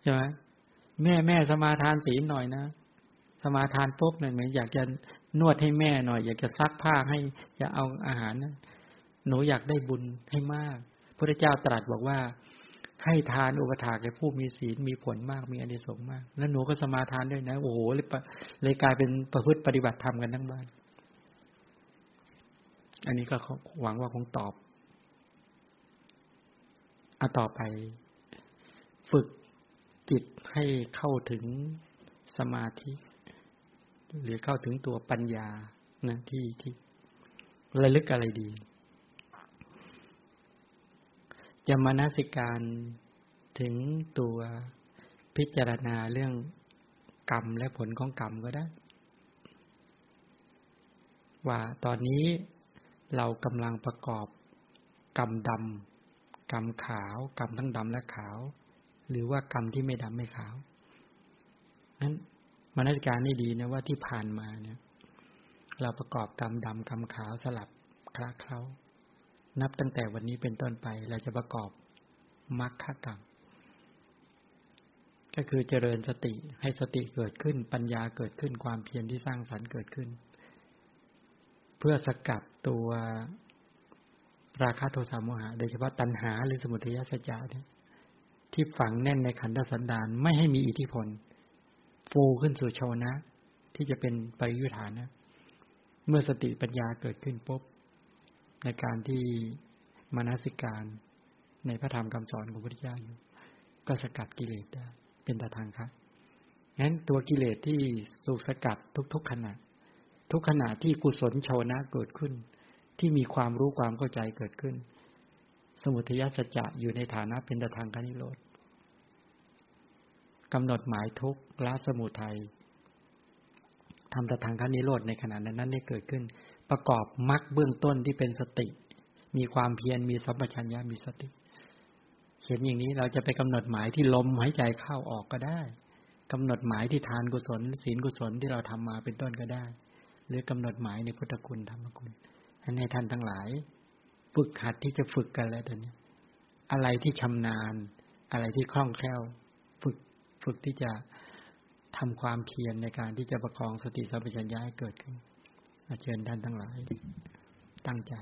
ใช่ไหมแม่แม่สมาทานศีลหน่อยนะสมาทานปุ๊บเนี่ยเหมือนอยากจะนวดให้แม่หน่อย อยากจะซักผ้าให้อยากเอาอาหารนะหนูอยากได้บุญให้มากพระเจ้าตรัสบอกว่า ให้ทานอุปถากแก่ผู้มีศีลมีผลมากมีอนิสงส์มาก แล้วหนูก็สมาทานด้วยนะ โอ้โหเลยเลยกลายเป็นประพฤติปฏิบัติธรรมกันทั้งบ้าน อันนี้ก็หวังว่าคงตอบอาต่อไป ฝึกจิตให้เข้าถึงสมาธิ หรือเข้าถึงตัวปัญญานะที่ที่ระลึกอะไรดีจะมานาสิการถึงตัวพิจารณาเรื่องกรรมและผลของกรรมก็ได้ ว่าตอนนี้ เรากำลังประกอบกรรมดำกรรมขาว กรรมทั้งดำและขาว หรือว่ากรรมที่ไม่ดำไม่ขาวนั้นมนสิการนี่ดีนะว่าที่ผ่านมาเนี่ย เราประกอบกรรมดำกรรมขาวสลับคละเคล้านับตั้งแต่วันนี้เป็นต้นไปเราจะประกอบมรรคกรรม ก็คือเจริญสติให้สติเกิดขึ้น ปัญญาเกิดขึ้นความเพียรที่สร้างสรรค์เกิดขึ้น พื่อสกัดตัวราคะโทสะโมหะโดยเฉพาะตัณหาหรือสมุทัยสัจจะเนี่ยที่ฝังแน่นในขันธสันดานไม่ให้มีอิทธิพลฟูขึ้นสู่ชาวนะ ที่จะเป็นปริยุทธานนะ เมื่อสติปัญญาเกิดขึ้นปุ๊บในการที่มานาสิการ ในพระธรรมคำสอนของพระพุทธเจ้าอยู่ ก็สกัดกิเลสได้เป็นตาทางครับงั้นตัวกิเลสที่สูกสกัดทุกๆขณะ ทุกขณะที่กุศลชาวนะเกิดขึ้น ที่มีความรู้ความเข้าใจเกิดขึ้น สมุทัยสัจจะอยู่ในฐานะเป็นตทางคานิโรธกำหนดหมายทุกละสมุทัยทำตทางคันนิโรธในขณะนั้นนั้นได้เกิดขึ้น ประกอบมรรคเบื้องต้นที่เป็นสติ มีความเพียรมีสัมปชัญญะมีสติเห็นอย่างนี้เราจะไปกำหนดหมายที่ลมหายใจเข้าออกก็ได้กำหนดหมายที่ทานกุศลศีลกุศลที่เราทำมาเป็นต้นก็ได้ หรือกำหนดหมายในพุทธคุณธรรมคุณให้ท่านทั้งหลาย ฝึกหัดที่จะฝึกกันแล้วตอนนี้ อะไรที่ชำนาญ อะไรที่คล่องแคล่วฝึกที่จะทำความเพียรในการที่จะประคองสติสัมปชัญญะให้เกิดขึ้นเชิญท่านทั้งหลาย ตั้งใจ